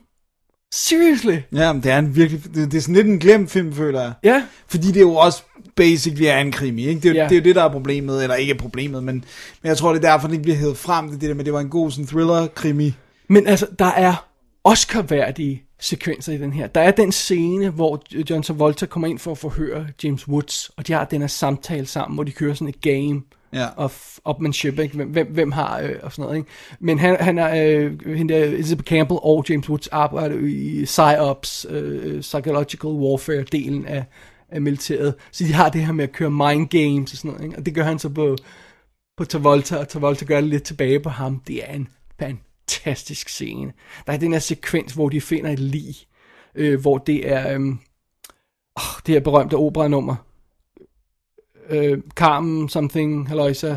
Seriously.
Ja, men det er en virkelig, det, det er sådan lidt en glemt film, føler jeg.
Ja,
Fordi det er jo også basically er en krimi, ikke? Det, er, jo-
Ja.
det er jo det, der er problemet, eller ikke problemet, men, men jeg tror, det er derfor, det ikke bliver hævet frem, det, er det der med, det var en god sådan thriller-krimi.
men altså, der er Oscar-værdige sekvenser i den her. Der er den scene, hvor John Travolta kommer ind for at forhøre James Woods, og de har den her samtale sammen, hvor de kører sådan et game.
Ja.
of upmanship, ikke? Hvem, hvem, har, øh, og sådan noget, ikke? Men han, han er, øh, hende der, Elizabeth Campbell og James Woods arbejder i PsyOps, øh, Psychological Warfare-delen af, af militæret. Så de har det her med at køre mind games og sådan noget, ikke? Og det gør han så på, på Travolta, og Travolta gør det lidt tilbage på ham. Det er en fantastisk scene. Der er den her sekvens, hvor de finder et lig, øh, hvor det er, øh, oh, det her berømte operanummer, øh, Carmen something, halløjsa,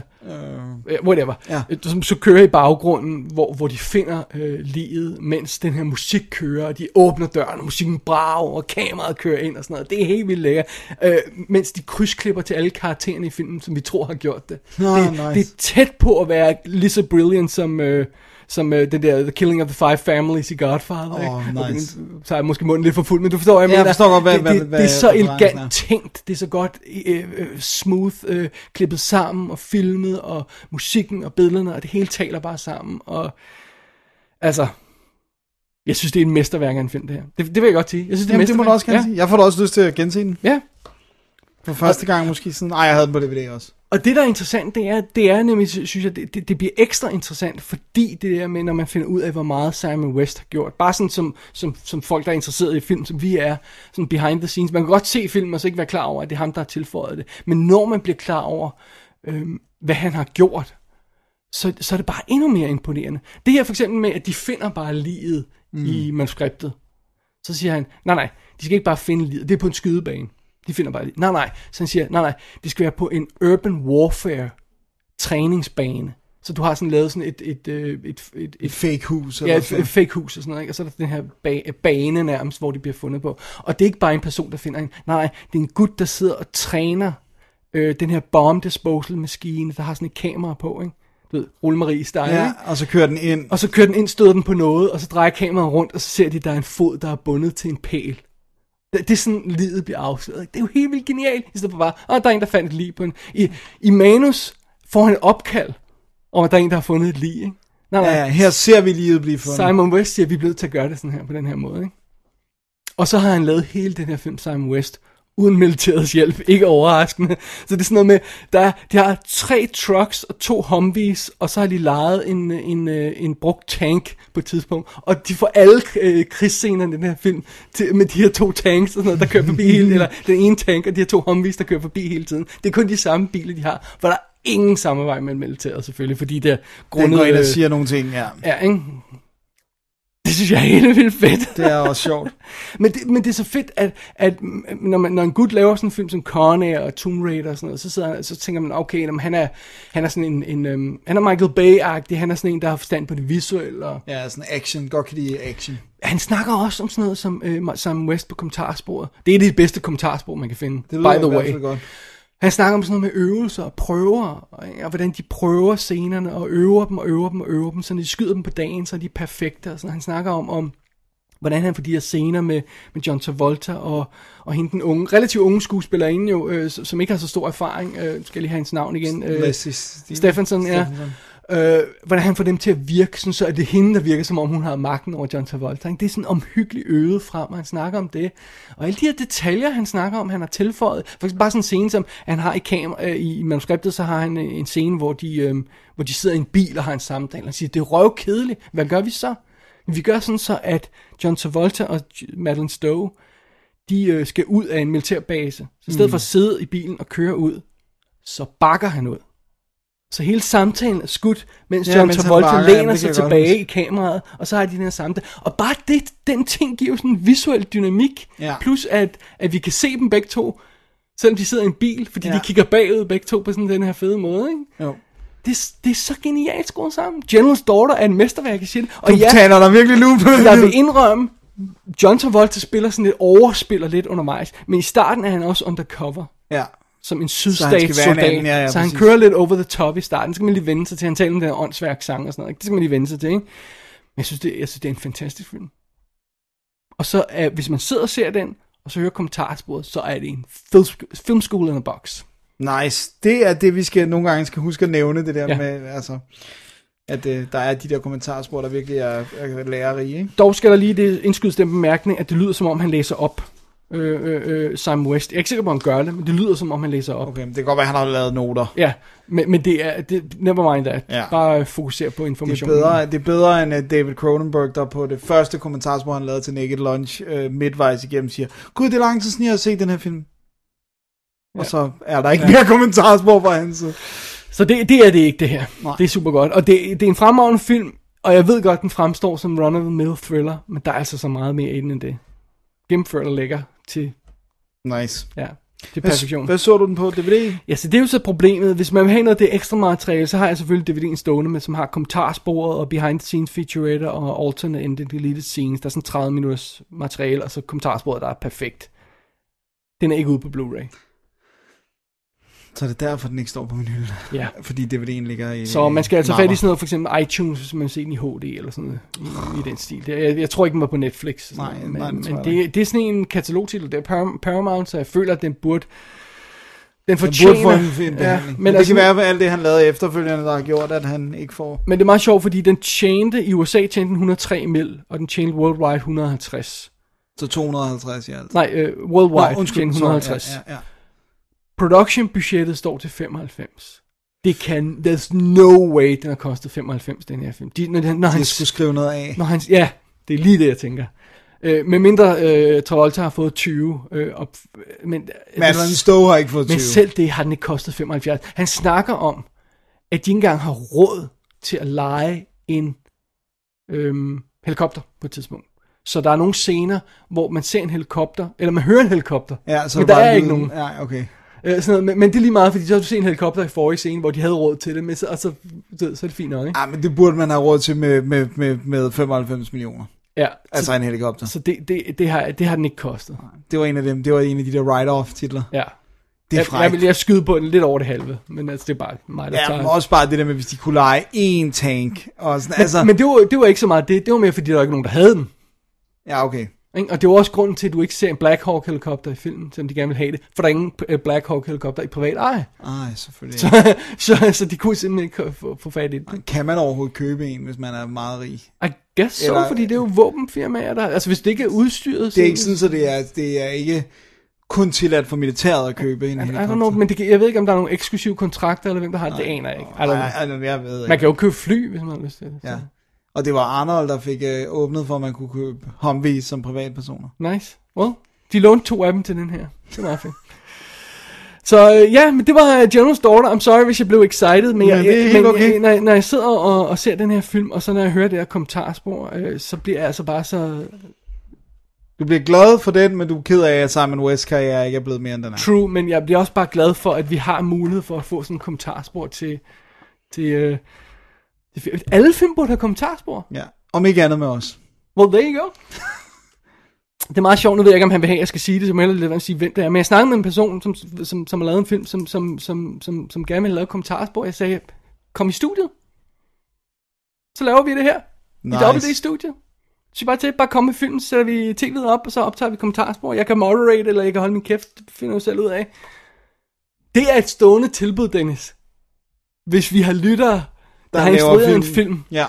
øh, whatever,
Ja.
øh, som så kører i baggrunden, hvor, hvor de finder øh, livet, mens den her musik kører, og de åbner døren, og musikken brager, og kameraet kører ind og sådan noget. Det er helt vildt lækkert. Øh, mens de krydsklipper til alle karaktererne i filmen, som vi tror har gjort det.
Nå,
det,
nice.
det er tæt på at være lige så brilliant som... Øh, som øh, det der The Killing of the Five Families i Godfather.
Åh,
ikke?
nice.
Så er jeg måske munden lidt for fuld, men du forstår, hvad jeg
Ja, jeg
mener.
forstår godt, hvad-
det,
hvad-
det,
hvad
det er så
referencen er.
elegant tænkt, det er så godt øh, øh, smooth øh, klippet sammen og filmet, og musikken og billederne, og det hele taler bare sammen, og altså, jeg synes, det er en mesterværk af en film, det her. Det, det vil jeg godt sige. Jeg synes, det er
Jamen, det må du også gerne
ja.
sige. Jeg får da også lyst til at gense den.
Ja,
For første gang måske sådan, ej, jeg havde den på DVD også.
Og det, der er interessant, det er, det er nemlig, synes jeg, det, det, det bliver ekstra interessant, fordi det der med, når man finder ud af, hvor meget Simon West har gjort. Bare sådan som, som, som folk, der er interesseret i film, som vi er, sådan behind the scenes. Man kan godt se filmen og så ikke være klar over, at det er ham, der har tilføjet det. Men når man bliver klar over, øhm, hvad han har gjort, så, så er det bare endnu mere imponerende. Det her for eksempel med, at de finder bare livet mm. i manuskriptet. Så siger han, nej nej, de skal ikke bare finde livet, det er på en skydebane. De finder bare livet. Nej nej, så han siger, nej nej, det skal være på en urban warfare træningsbane. Så du har sådan lavet sådan et, et, et, et, et,
Et
et
fake hus.
Ja,
Eller
et,
sådan.
et fake hus og sådan noget, ikke? og så er der den her ba- bane nærmest, hvor de bliver fundet på. Og det er ikke bare en person, der finder en. Nej, det er en gut, der sidder og træner øh, den her bomb disposal maskine, der har sådan et kamera på, ikke? Du ved, Rullemarie style,
Ja,
ikke?
og så kører den ind.
Og så kører den ind, støder den på noget, og så drejer kameraet rundt, og så ser de, der er en fod, der er bundet til en pæl. Det, det er sådan, livet bliver afsløret. Det er jo helt vildt genialt, i stedet for bare, åh, der er en, der fandt et lig på en... I, I manus får han et opkald, om at der er en, der har fundet et lig, ikke? Nej, nej.
Ja, her ser vi livet blive fundet.
Simon West siger, at vi er blevet til at gøre det sådan her, på den her måde, ikke? Og så har han lavet hele den her film, Simon West, uden militærets hjælp, ikke overraskende. Så det er sådan noget med, der, de har tre trucks og to Humvees, og så har de lejet en, en, en, en brugt tank på et tidspunkt, og de får alle øh, krigsscener i den her film til, med de her to tanks, og sådan noget, der kører forbi hele, eller den ene tank og de her to Humvees, der kører forbi hele tiden. Det er kun de samme biler, de har, for der er ingen samarbejde med militæret selvfølgelig, fordi det er
Den
grundet...
går ind og
øh,
siger nogle ting, ja.
Ja, ikke? Det synes jeg er helt vildt fedt.
Det er også sjovt.
men, det, men det er så fedt, at, at når, man, når en gut laver sådan en film som Con Air og Tomb Raider og sådan noget, så, sidder, så tænker man, okay, jamen, han, er, han er sådan en, en um, han er Michael Bay-agtig, han er sådan en, der har forstand på det visuelle, og
Ja, sådan action. Godt kan lide action.
han snakker også om sådan noget som øh, Sam West på kommentarsporet. Det er et af de bedste kommentarspor, man kan finde,
Det
by the
i hvert
way.
fald godt.
Han snakker om sådan noget med øvelser og prøver, og, og hvordan de prøver scenerne, og øver dem og øver dem og øver dem, så de skyder dem på dagen, så er de perfekte. Og sådan. Han snakker om, om hvordan han får de her scener med, med John Travolta og, og hende den unge, relativt unge skuespillerinde jo, øh, som ikke har så stor erfaring. Øh, skal lige have hendes navn igen. Øh, Stephenson, ja.
Stephenson.
Øh, hvordan han får dem til at virke, sådan, så er det hende, der virker, som om hun har magten over John Travolta. ikke? Det er sådan omhyggeligt øvet frem, og han snakker om det. Og alle de her detaljer, han snakker om, han har tilføjet. For eksempel bare sådan en scene, som han har i, kamera, øh, i manuskriptet, så har han øh, en scene, hvor de, øh, hvor de sidder i en bil og har en samtale. Og siger, det er røvkedeligt. Hvad gør vi så? Vi gør sådan så, at John Travolta og Madeline Stowe, de øh, skal ud af en militærbase. Så i stedet for at sidde i bilen og køre ud, så bakker han ud. Så hele samtalen er skudt, mens
Ja,
John
mens
Travolta
bakker,
læner sig
godt
tilbage i kameraet, og så har de den her samtale. Og bare det, den ting giver jo sådan en visuel dynamik.
Ja.
Plus at, at vi kan se dem begge to, selvom de sidder i en bil, fordi
Ja.
de kigger bagud begge to på sådan den her fede måde. Ikke?
Jo.
Det, det er så genialt skruet sammen. General's Daughter er en mesterværk i shit. Og
Du
ja,
taler der virkelig lup på
jeg vil indrømme, John Travolta spiller sådan lidt overspiller lidt undervejs, men i starten er han også undercover
Ja.
Som en sydstatssoldat.
anden, ja, ja,
så han
præcis.
kører lidt over the top i starten. Så skal man lige vende sig til, han taler om den her åndsværk sang og sådan noget. ikke? Det skal man lige vende sig til, ikke? Men jeg synes, det, jeg synes, det er en fantastisk film. Og så, er, hvis man sidder og ser den, og så hører kommentarsporet, så er det en film, film school in a box.
Nice. Det er det, vi skal nogle gange skal huske at nævne, det der. Ja. med, altså, at øh, der er de der kommentarspor, der virkelig er, er lærerige, ikke?
Dog skal der lige det indskydes den bemærkning, at det lyder som om, han læser op. Øh, øh, øh, Simon West. Jeg er ikke sikker på, om han gør det, men det lyder som om, han læser op.
Okay, men det kan godt være, at han har lavet noter.
Ja, men, men det er, det, never mind that.
Ja.
Bare fokuser på
Det er,
information.
bedre, det er bedre end uh, David Cronenberg, der på det første kommentarspor, han lavede til Naked Lunch, uh, midtvejs igennem, siger, Gud, det er lang tid siden, jeg har set den her film. Ja. Og så er der ikke ja. mere kommentarspor fra hans side.
Så det, det er det ikke, det her.
Nej.
Det er super godt. Og det, det er en fremragende film, og jeg ved godt, den fremstår som run-of-the-mill thriller, men der er altså så meget mere i den end det. Gennemført og lækker til,
Nice.
ja, til
Hvad,
perfektion.
hvad så du den på DVD?
Ja, så det er jo så problemet. Hvis man vil have noget af det ekstra materiale, så har jeg selvfølgelig DVD'en stående med, som har kommentarsporet og behind the scenes featurette og alternate and deleted scenes. Der er sådan 30 minutters materiale, og så kommentarsporet, der er perfekt. Den er ikke ude på Blu-ray.
Så er det derfor, den ikke står på min hylde.
Ja.
Fordi DVD'en ligger i
Så man skal altså fat i sådan noget, for eksempel iTunes, hvis man ser den i HD eller sådan noget, i, i den stil. Jeg, jeg tror ikke, den var på Netflix.
Nej,
noget,
nej,
men, men det, det er sådan en katalogtitel, det er Par- Paramount, så jeg føler, at den burde, den
Den
fortjener.
burde få en, en
ja,
men,
men,
det
altså,
kan være, at alt det, han lavede efterfølgende, der har gjort, at han ikke får...
men det er meget sjovt, fordi den tjente, i USA tjente den 103 mil, og den tjente worldwide 150.
Så 250 i alt.
Nej, uh, worldwide
Nå,
tjente
sorry.
150.
Ja, ja, ja.
Production-budgettet står til 95. Det kan, there's no way, den har kostet 95, den her film. De, når, når, han,
Jeg skulle skrive noget af.
Når han, ja, det er lige det, jeg tænker. Øh, med mindre øh, Travolta har fået 20. Øh, op, men,
Madeline Stowe har ikke fået 20.
men selv det har den ikke kostet 75. Han snakker om, at de ikke engang har råd til at lege en øhm, helikopter på et tidspunkt. Så der er nogle scener, hvor man ser en helikopter, eller man hører en helikopter,
Ja, så
men der er ikke nogen.
Ja, okay.
Øh, sådan noget, men, men det er lige meget, fordi så har du set en helikopter i forrige scene, hvor de havde råd til det, men så, og så, så, så er det fint nok, ikke?
Ja, men det burde man have råd til med, med, med, med 95 millioner.
Ja,
Altså
så,
en helikopter.
så det, det, det, har, det har den ikke kostet.
Det var en af dem. Det var en af de der write-off titler.
Ja.
Det er
jeg, jeg
frækt.
vil jeg skyde på den lidt over det halve, men altså, det er bare mig, der
Ja,
tager...
men også bare det der med, hvis de kunne lege én tank. Og sådan, altså,
men, men det, var, det var ikke så meget det, det var mere fordi, der var ikke nogen, der havde den.
ja, okay.
Ikke? Og det var også grunden til, at du ikke ser en Black Hawk helikopter i filmen, selvom de gerne vil have det. For der er ingen øh, Black Hawk helikopter i privat eje.
Ej, selvfølgelig.
Så, så, så de kunne simpelthen ikke få, få fat i det.
Kan man overhovedet købe en, hvis man er meget rig?
I guess so,
Eller-
fordi det er jo våbenfirmaer, der... Altså, hvis det ikke er udstyret...
Det er ikke sådan, så det er, det er ikke kun tilladt for militæret at købe en
I don't
helikopter.
know, men det, jeg ved ikke, om der er nogle eksklusive kontrakter, eller hvem der har det. Det aner jeg ikke. I don't know.
Nej, altså, jeg ved
Man
ikke.
kan jo købe fly, hvis man har lyst til det. så.
Ja. Og det var Arnold, der fik øh, åbnet for, at man kunne købe Humvees som privatpersoner.
Nice. Well, de lånte to af dem til den her. Det er meget fedt. Så øh, ja, men det var øh, General's Daughter. I'm sorry, hvis jeg blev excited, men, jeg,
helt
men
okay.
jeg, når, når jeg sidder og, og ser den her film, og så når jeg hører det her kommentarspor, øh, så bliver jeg altså bare så
Du bliver glad for den, men du er ked af, at Simon West karriere ikke er blevet mere end den er.
true, men jeg bliver også bare glad for, at vi har mulighed for at få sådan en kommentarspor til, til, øh, til fi- alle film burde have kommentarspor.
Ja. Om ikke andet med os.
Well, there you go. Det er meget sjovt, nu ved jeg ikke, om han vil have, at jeg skal sige det, så må jeg hellere sige, hvem det er. Men jeg snakkede med en person, som, som, som har lavet en film, som, som, som, som, som gerne vil lave kommentarspor. Jeg sagde, kom i studiet. Så laver vi det her.
Nice.
I dobbelt i studiet. Så bare til, bare komme med filmen, så sætter vi tv'et op, og så optager vi kommentarspor. Jeg kan moderate, eller jeg kan holde min kæft, det finder jeg selv ud af. Det er et stående tilbud, Dennis. Hvis vi har lyttere, der, har instrueret en
film. Ja.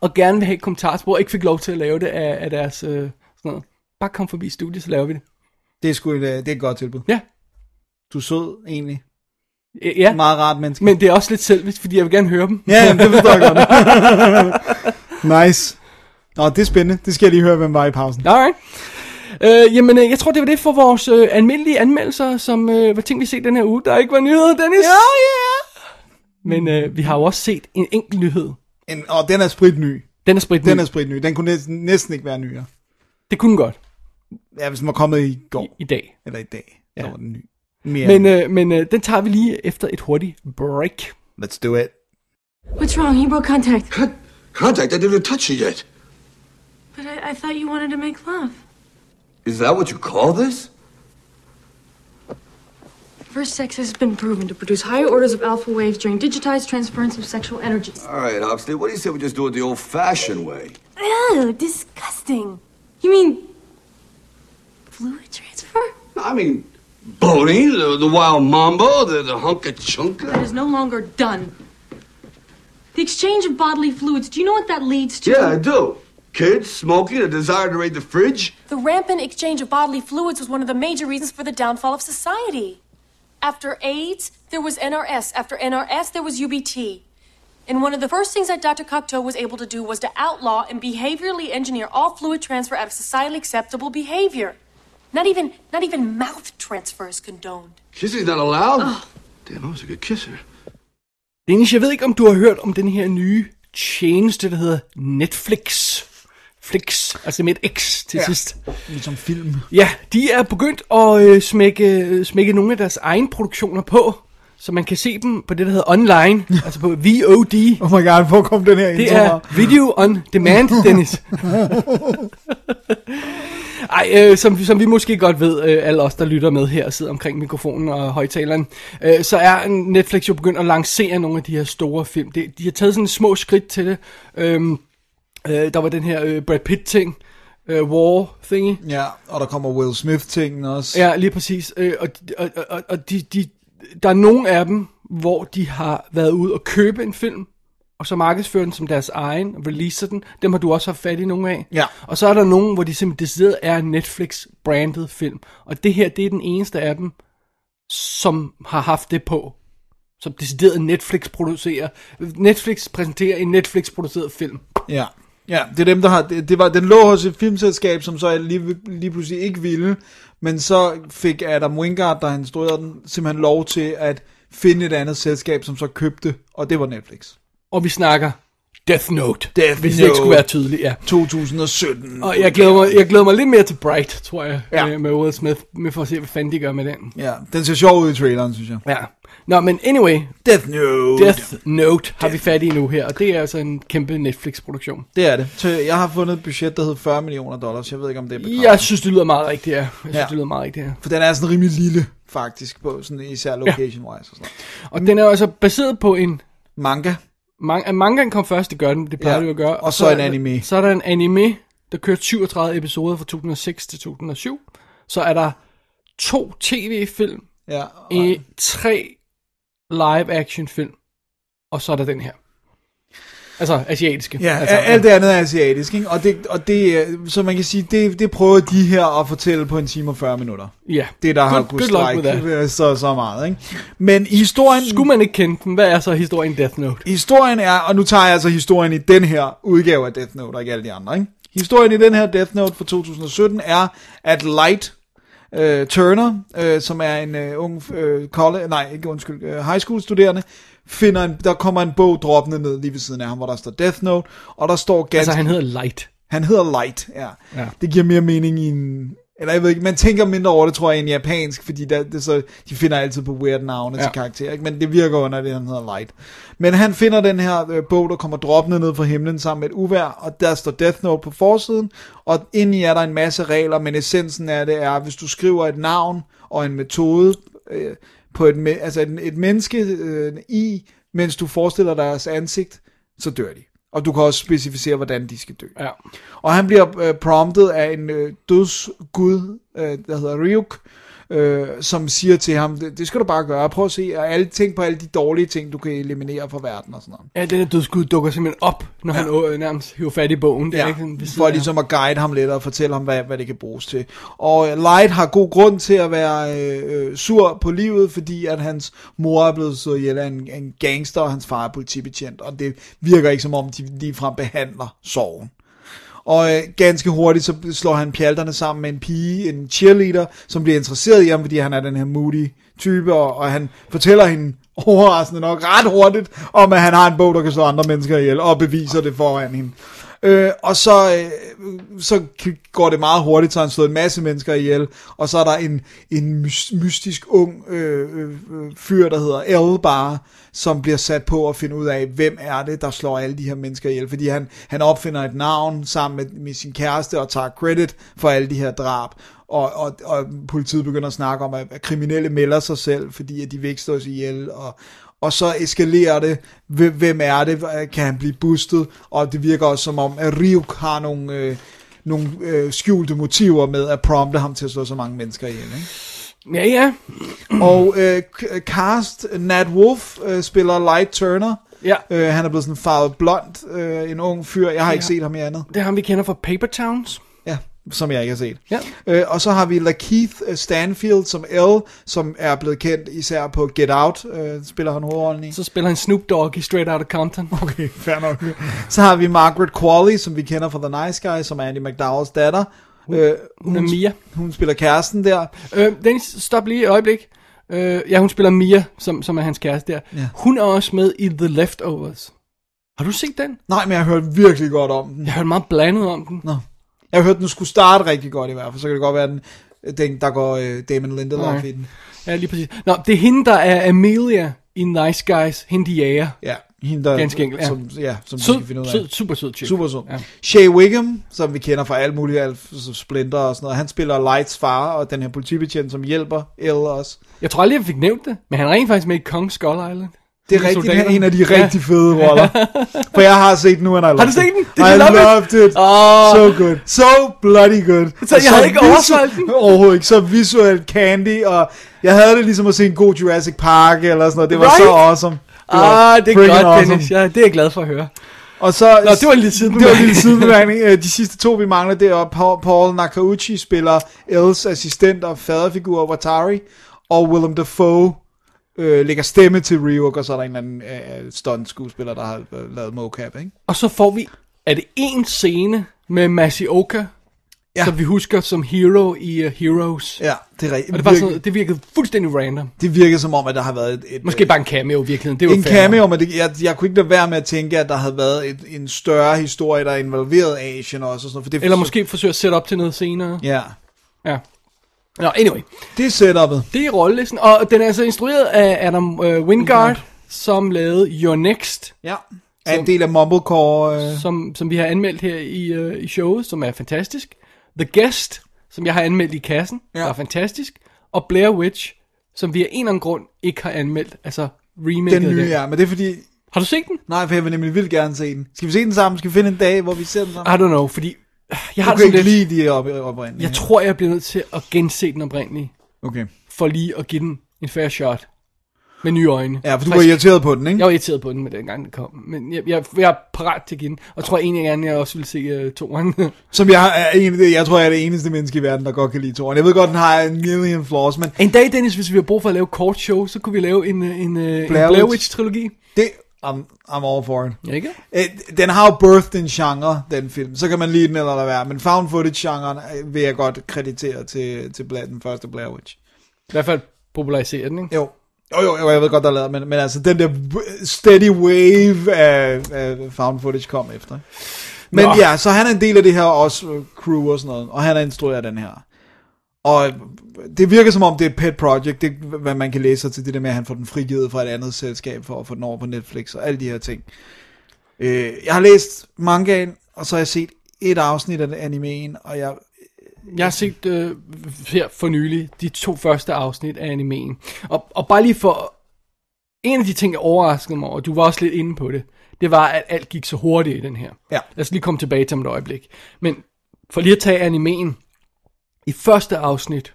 og gerne vil have et kommentarspor, ikke fik lov til at lave det af, af deres øh, sådan noget. Bare kom forbi studiet, så laver vi det.
Det er sgu et, øh, det er et godt tilbud.
Ja.
Du er sød, egentlig.
Ja,
Meget rart menneske.
men det er også lidt selvisk, fordi jeg vil gerne høre dem.
Ja, jamen, det forstår jeg godt. nice. Nå, det er spændende. Det skal jeg lige høre, hvem var i pausen.
Alright. Øh, jamen, øh, jeg tror, det var det for vores øh, almindelige anmeldelser, som øh, var ting, vi set den her uge. Der ikke var nyheder, Dennis. Ja, ja. Men øh, vi har jo også set en enkelt nyhed.
En, og den er spritny.
Den er sprit
Den er spritny. Den kunne næsten, næsten ikke være nyere.
Det kunne den godt
Ja, hvis den var kommet i går.
i, i dag.
Eller i dag.
Ja.
Så var den ny. Mere.
Men, øh, men øh, den tager vi lige efter et hurtigt break.
Let's do it.
What's wrong? He broke contact.
Con- contact? I didn't touch you yet.
But I, I thought you wanted to make love.
Is that what you call this?
First sex has been proven to produce higher orders of alpha waves during digitized transference of sexual energies.
All right, Oxley, what do you say we just do it the old fashioned way?
Ew, disgusting. You mean fluid transfer?
I mean, boning, the, the wild mambo, the, the hunka chunka.
That is no longer done. The exchange of bodily fluids, do you know what that leads to?
Yeah, I do. Kids, smoking, a desire to raid the fridge.
The rampant exchange of bodily fluids was one of the major reasons for the downfall of society. After AIDS, there was NRS. After NRS, there was UBT. And one of the first things that Dr. Cocteau was able to do was to outlaw and behaviorally engineer all fluid transfer out of societally acceptable behavior. Not even, not even mouth transfer is condoned.
Kissing's not allowed? Damn, I was a good kisser.
Dennis, jeg ved ikke, om du har hørt om den her nye tjeneste, der hedder Netflix. Flix, altså med et X til ja. sidst.
Ligesom film.
Ja, de er begyndt at øh, smække, øh, smække nogle af deres egne produktioner på, så man kan se dem på det, der hedder online, altså på VOD.
Oh my god, hvor kom den her
Det er video on demand, Dennis. Ej, øh, som, som vi måske godt ved, øh, alle os, der lytter med her og sidder omkring mikrofonen og højtaleren, øh, så er Netflix jo begyndt at lancere nogle af de her store film. De, de har taget sådan små skridt til det. Øhm, øh, der var den her øh, Brad Pitt-ting, øh, War thingy.
Ja, og der kommer Will Smith-tingen også.
Ja, lige præcis. Øh, og og, og, og de, de, der er nogle af dem, hvor de har været ude og købe en film, og så markedsfører den som deres egen, og releaser den. Dem har du også haft fat i nogle af.
Ja.
Og så er der nogen, hvor de simpelthen decideret er en Netflix-branded film. Og det her, det er den eneste af dem, som har haft det på. Som decideret Netflix producerer. Netflix præsenterer en Netflix-produceret film.
Ja. Ja, det er dem, der har... Det, det var, den lå hos et filmselskab, som så lige, lige pludselig ikke ville, men så fik Adam Wingard, der han instruerede den, simpelthen lov til at finde et andet selskab, som så købte, og det var Netflix.
Og vi snakker Death Note.
Death
hvis det ikke
Note.
skulle være tydeligt, ja.
2017.
Og jeg glæder, mig, jeg glæder mig lidt mere til Bright, tror jeg,
Ja.
ja. med Will Smith, med for at se, hvad fanden de gør med den.
Ja, den ser sjov ud i traileren, synes jeg.
Ja. Nå, men anyway,
Death Note.
Death Note har vi fat i nu her, og det er altså en kæmpe Netflix-produktion.
Det er det. Så jeg har fundet et budget, der hedder 40 millioner dollars. Jeg ved ikke, om det er bekræftet.
Jeg synes, det lyder meget rigtigt, ja. Jeg synes,
Ja.
det lyder meget rigtigt, ja.
For den er sådan rimelig lille, faktisk, på sådan især location-wise og sådan.
Og den er altså baseret på en...
Manga.
Man, mangaen kom først, det gør den, det plejer
Ja,
det jo at gøre.
og så en anime.
Så er der en anime, der kørte 37 episoder fra 2006 til 2007. Så er der to tv-film,
Ja,
i tre live-action film, og så er der den her. Altså asiatiske.
Ja,
altså,
alt det andet er asiatisk, ikke? Og det, og det, øh, så man kan sige, det, det prøver de her at fortælle på en time og 40 minutter.
Ja.
Det, der har
Good-
kunnet
luck with
strække øh, så, så meget, ikke? Men historien,
Skulle man ikke kende den, hvad er så historien Death Note?
historien er, og nu tager jeg altså historien i den her udgave af Death Note, og ikke alle de andre, ikke? Historien i den her Death Note fra 2017 er, at Light, øh, Turner, øh, som er en øh, ung øh, college, nej, ikke undskyld, øh, high school studerende, finder en, der kommer en bog droppende ned lige ved siden af ham, hvor der står Death Note, og der står ganske...
Altså, han hedder Light.
Han hedder Light, ja.
Ja.
Det giver mere mening i en... Eller jeg ved ikke, man tænker mindre over det, tror jeg, end japansk, fordi der, det så, de finder altid på weird navne ja. Til karakterer, ikke? men det virker under det, han hedder Light. Men han finder den her øh, bog, der kommer droppende ned fra himlen sammen med et uvær, og der står Death Note på forsiden, og indeni er der en masse regler, men essensen af det er, hvis du skriver et navn og en metode øh, på et, altså et, et menneske øh, i, mens du forestiller deres ansigt, så dør de. Og du kan også specificere, hvordan de skal dø.
Ja.
Og han bliver øh, promptet af en øh, dødsgud, øh, der hedder Ryuk, øh, som siger til ham, det, det skal du bare gøre, prøv at se, og alle, tænk på alle de dårlige ting, du kan eliminere fra verden og sådan noget.
Ja, den her dødsgud dukker simpelthen op, når ja. han øh, nærmest hiver fat i bogen. Det er
Ja,
ikke sådan,
for ligesom at guide ham lidt og fortælle ham, hvad, hvad det kan bruges til. Og øh, Light har god grund til at være øh, øh, sur på livet, fordi at hans mor er blevet så ihjel af en, en gangster, og hans far er politibetjent, og det virker ikke som om, de ligefrem behandler sorgen. Og øh, ganske hurtigt, så slår han pjalterne sammen med en pige, en cheerleader, som bliver interesseret i ham, fordi han er den her moody type, og, og han fortæller hende overraskende nok ret hurtigt, om at han har en bog, der kan slå andre mennesker ihjel, og beviser det foran hende. Øh, og så, øh, så går det meget hurtigt, så han slår en masse mennesker ihjel, og så er der en, en mystisk ung øh, øh, fyr, der hedder L bare, som bliver sat på at finde ud af, hvem er det, der slår alle de her mennesker ihjel, fordi han, han opfinder et navn sammen med, med sin kæreste og tager credit for alle de her drab. Og, og, og politiet begynder at snakke om, at, at kriminelle melder sig selv, fordi at de vil ikke slås ihjel, og, og så eskalerer det, Hvem- er det, kan han blive boostet, og det virker også som om, at Ryuk har nogle, øh, nogle øh, skjulte motiver med at prompte ham til at slå så mange mennesker ihjel. Ikke?
Ja, ja.
Og øh, cast, Nat Wolf øh, spiller Light Turner.
Ja.
Øh, han er blevet sådan farvet blond, øh, en ung fyr. Jeg har ikke
Ja.
set ham i andet.
Det er ham, vi kender fra Paper Towns.
Som jeg ikke har set.
Ja.
Øh, og så har vi Lakeith øh, Stanfield som L, som er blevet kendt især på Get Out, øh, spiller han hovedrollen i.
Så spiller han Snoop Dogg i Straight Outta Compton.
Okay, fair nok. Så har vi Margaret Qualley, som vi kender fra The Nice Guy, som er Andy McDowells datter. Øh,
Hun er Mia.
Hun spiller kæresten der.
Øh, Dennis, stop lige et øjeblik. Øh, ja, hun spiller Mia, som, som er hans kæreste der.
Ja.
Hun er også med i The Leftovers. Har du set den?
Nej, men jeg har hørt virkelig godt om den.
Jeg har hørt meget blandet om den.
Nå. Jeg har hørt, den skulle starte rigtig godt i hvert fald. Så kan det godt være, den, den der går øh, Damon Lindelof
Nej.
i den.
Ja, lige præcis. Nå, det er hende, der er Amelia i Nice Guys. Hende, de jager.
Ja, hende der,
Ganske enkelt, ja.
Som, ja, som vi
Sød,
skal finde ud af.
sød, super sød chick.
Super sød.
Ja.
Shay Wiggum, som vi kender fra alt muligt, alt, så Splinter og sådan noget. Han spiller Lights far, og den her politibetjent, som hjælper Elle også.
Jeg tror aldrig, jeg fik nævnt det, men han er rent faktisk med i Kong Skull Island.
Det er rigtigt, han er en af de rigtig fede roller. For jeg har set nu, and I loved
Har du set den? Did
I
you love it?
loved it.
Åh.
So good. So bloody good.
Så
Og
jeg havde ikke oversolgt den?
Overhovedet ikke. Så visuelt candy, og jeg havde det ligesom at se en god Jurassic Park, eller sådan noget. Det var
Right?
så awesome. Det
Ah, det er godt,
awesome.
Dennis. Ja, det er jeg glad for at høre.
Og så,
Nå, det var en lille sidebemærkning.
Det var en lille. Øh, De sidste to, vi mangler, det er Paul, Paul Nakauchi spiller Els assistent og faderfigur Watari, og Willem Dafoe øh, lægger stemme til Ryuk, og så er der en eller anden øh, stunt skuespiller, der har øh, lavet mocap, ikke?
Og så får vi, er det en scene med Masioka,
Ja.
som vi husker som hero i uh, Heroes.
Ja, det er rigtigt.
Og det, var sådan, det virkede fuldstændig random.
det virkede som om, at der har været et... et
Måske bare en cameo i virkeligheden. Det var
en
nok.
cameo, men det, jeg, jeg kunne ikke lade være med at tænke, at der havde været et, en større historie, der involverede Asien også. Og sådan, noget, for det,
Eller måske forsøge at sætte op til noget senere.
Ja,
Ja. Nå, anyway.
det er setupet.
Det er rollelisten. Og den er altså instrueret af Adam øh, Wingard, som lavede Your Next,
Ja. Er en del af Mumblecore. Øh.
som, som vi har anmeldt her i, øh, i showet, som er fantastisk. The Guest, som jeg har anmeldt i kassen,
Ja.
der er fantastisk. Og Blair Witch, som vi af en eller anden grund ikke har anmeldt. Altså remake
Den nye, ja. Men det er fordi...
Har du set den?
Nej, for jeg vil nemlig vildt gerne se den. Skal vi se den sammen? Skal vi finde en dag, hvor vi ser den sammen?
I don't know, fordi jeg har
Du kan ikke
lidt...
lide de op, oprindelige.
Jeg tror, jeg bliver nødt til at gense den oprindelige,
Okay.
for lige at give den en fair shot. Med nye øjne.
Ja, for du var irriteret på den, ikke?
Jeg var irriteret på den med den gang den kom. Men jeg, jeg, jeg er parat til at give den. Og tror egentlig gerne, jeg også vil se uh, toeren.
Som jeg er en, jeg tror, jeg er det eneste menneske i verden, der godt kan lide toren. Jeg ved godt, den har en million flaws, men
en dag, Dennis, hvis vi har brug for at lave kort show, så kunne vi lave en, øh, en, en
Blair
Blair, Blair
Witch.
Witch-trilogi.
det, I'm, I'm all for it.
Ikke?
Øh, Den har jo birthed en genre, den film. Så kan man lide den eller lade være. Men found footage-genren øh, vil jeg godt kreditere til, til den første Blair Witch.
I hvert fald popularisere den, ikke?
Jo. Jo, jo, jo, jeg ved godt, der er lavet, men, men altså den der steady wave af, af found footage kom efter. Men
Nå.
ja, så han er en del af det her også crew og sådan noget, og han er instrueret den her. Og det virker som om det er et pet project, det er, hvad man kan læse sig til det der med, at han får den frigivet fra et andet selskab for at få den over på Netflix og alle de her ting. Øh, jeg har læst mangaen, og så har jeg set et afsnit af animeen, og jeg,
Jeg har set øh, her for nylig de to første afsnit af animeen. Og, og bare lige for... En af de ting, jeg overraskede mig og du var også lidt inde på det, det var, at alt gik så hurtigt i den her.
Ja.
Lad os lige komme tilbage til om et øjeblik. Men for lige at tage animeen. I første afsnit,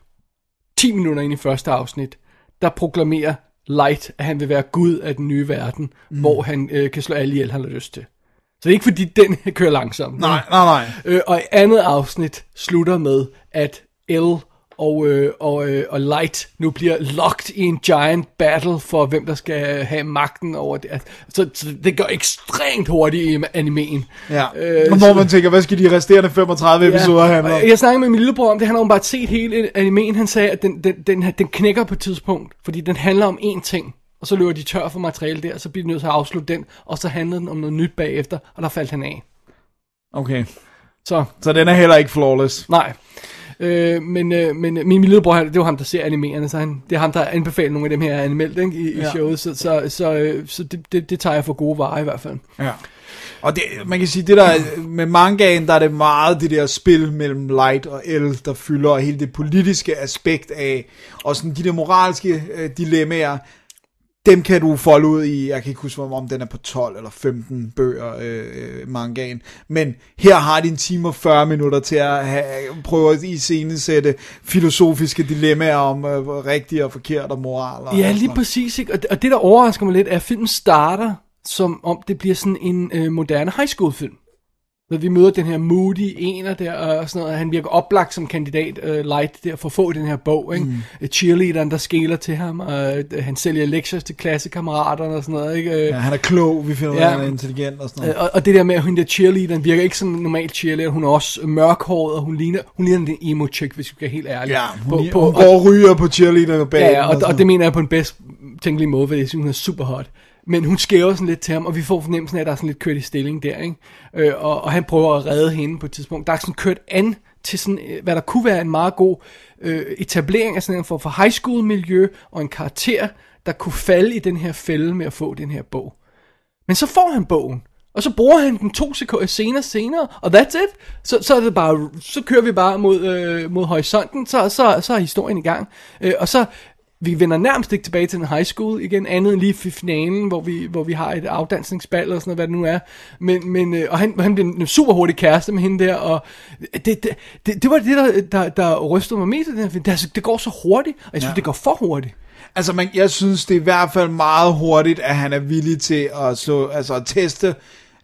10 minutter ind i første afsnit, der proklamerer Light, at han vil være Gud af den nye verden, mm. hvor han øh, kan slå alle ihjel, han har lyst til. Så det er ikke fordi, den kører langsomt.
nej, nej, nej.
Øh, og i andet afsnit slutter med, at El og, øh, og, øh, og Light nu bliver locked i en giant battle for, hvem der skal have magten over det. Så, så det går ekstremt hurtigt i animeen.
Ja.
Øh,
Øh, hvor man tænker, hvad skal de resterende 35 ja. episoder handle om?
og Jeg snakkede med min lillebror om det, han har bare set hele animeen, han sagde, at den, den, den, den knækker på et tidspunkt, fordi den handler om én ting, og så løber de tør for materiale der, så bliver de nødt til at afslutte den, og så handler den om noget nyt bagefter, og der faldt han af.
Okay,
Så
så den er heller ikke flawless.
Nej. Øh, men, øh, men min lillebror, han- det var ham, der ser animerende, så han, det er ham, der anbefaler nogle af dem her anmeldt ikke, i, i
Ja.
showet, så, så, så, øh, så det, det, det tager jeg for gode varer i hvert fald.
Ja. Og det, man kan sige, det der med mangaen, der er det meget det der spil mellem Light og El, der fylder og hele det politiske aspekt af, og sådan de der moralske øh, dilemmaer, dem kan du folde ud i, jeg kan ikke huske, om den er på 12 eller 15 bøger, øh, øh, mangaen, men her har de en time og 40 minutter til at have, prøve at iscenesætte filosofiske dilemmaer om øh, rigtigt og forkert og moral. Og
Ja, lige præcis. Ikke? Og, det, og det, der overrasker mig lidt, er, at filmen starter, som om det bliver sådan en øh, moderne high school film. Når vi møder den her moody ener der, og sådan noget, han virker oplagt som kandidat, uh, Light, der for at få den her bog, ikke? Mm. Cheerleaderen, der skæler til ham, og uh, han sælger lektier til klassekammeraterne og sådan noget, ikke?
Ja, han er klog, vi finder
Ja.
han er intelligent og sådan noget.
Øh, Og, og det der med, at hun der cheerleaderen virker ikke som en normal cheerleader, hun er også mørkhåret, og hun ligner, hun ligner en emo chick, hvis vi skal være helt ærlige.
Ja, hun,
på,
på,
på,
hun går og ryger på cheerleader bag.
Ja, ja og, og det mener jeg på en bedst tænkelig måde, fordi jeg synes, hun er super hot. Men hun skæver sådan lidt til ham, og vi får fornemmelsen af, at der er sådan lidt kørt i stilling der, ikke? Øh, og, og han prøver at redde hende på et tidspunkt. Der er sådan kørt an til sådan, øh, hvad der kunne være en meget god øh, etablering af sådan en form for high school miljø, og en karakter, der kunne falde i den her fælde med at få den her bog. Men så får han bogen, og så bruger han den to sekunder senere senere, og that's it. Så, så, er det bare, så kører vi bare mod, øh, mod horisonten, så, så, så er historien i gang. Øh, og så, vi vender nærmest ikke tilbage til den high school igen, andet end lige i finalen, hvor vi, hvor vi har et afdansningsbal eller sådan noget, hvad det nu er. Men, men, øh, og han, han bliver en super hurtig kæreste med hende der, og det, det, det, det var det, der, der, der rystede mig mest af den her film. Det, altså, det går så hurtigt, og jeg synes, ja. det går for hurtigt.
Altså, man, jeg synes, det er i hvert fald meget hurtigt, at han er villig til at slå, altså at teste.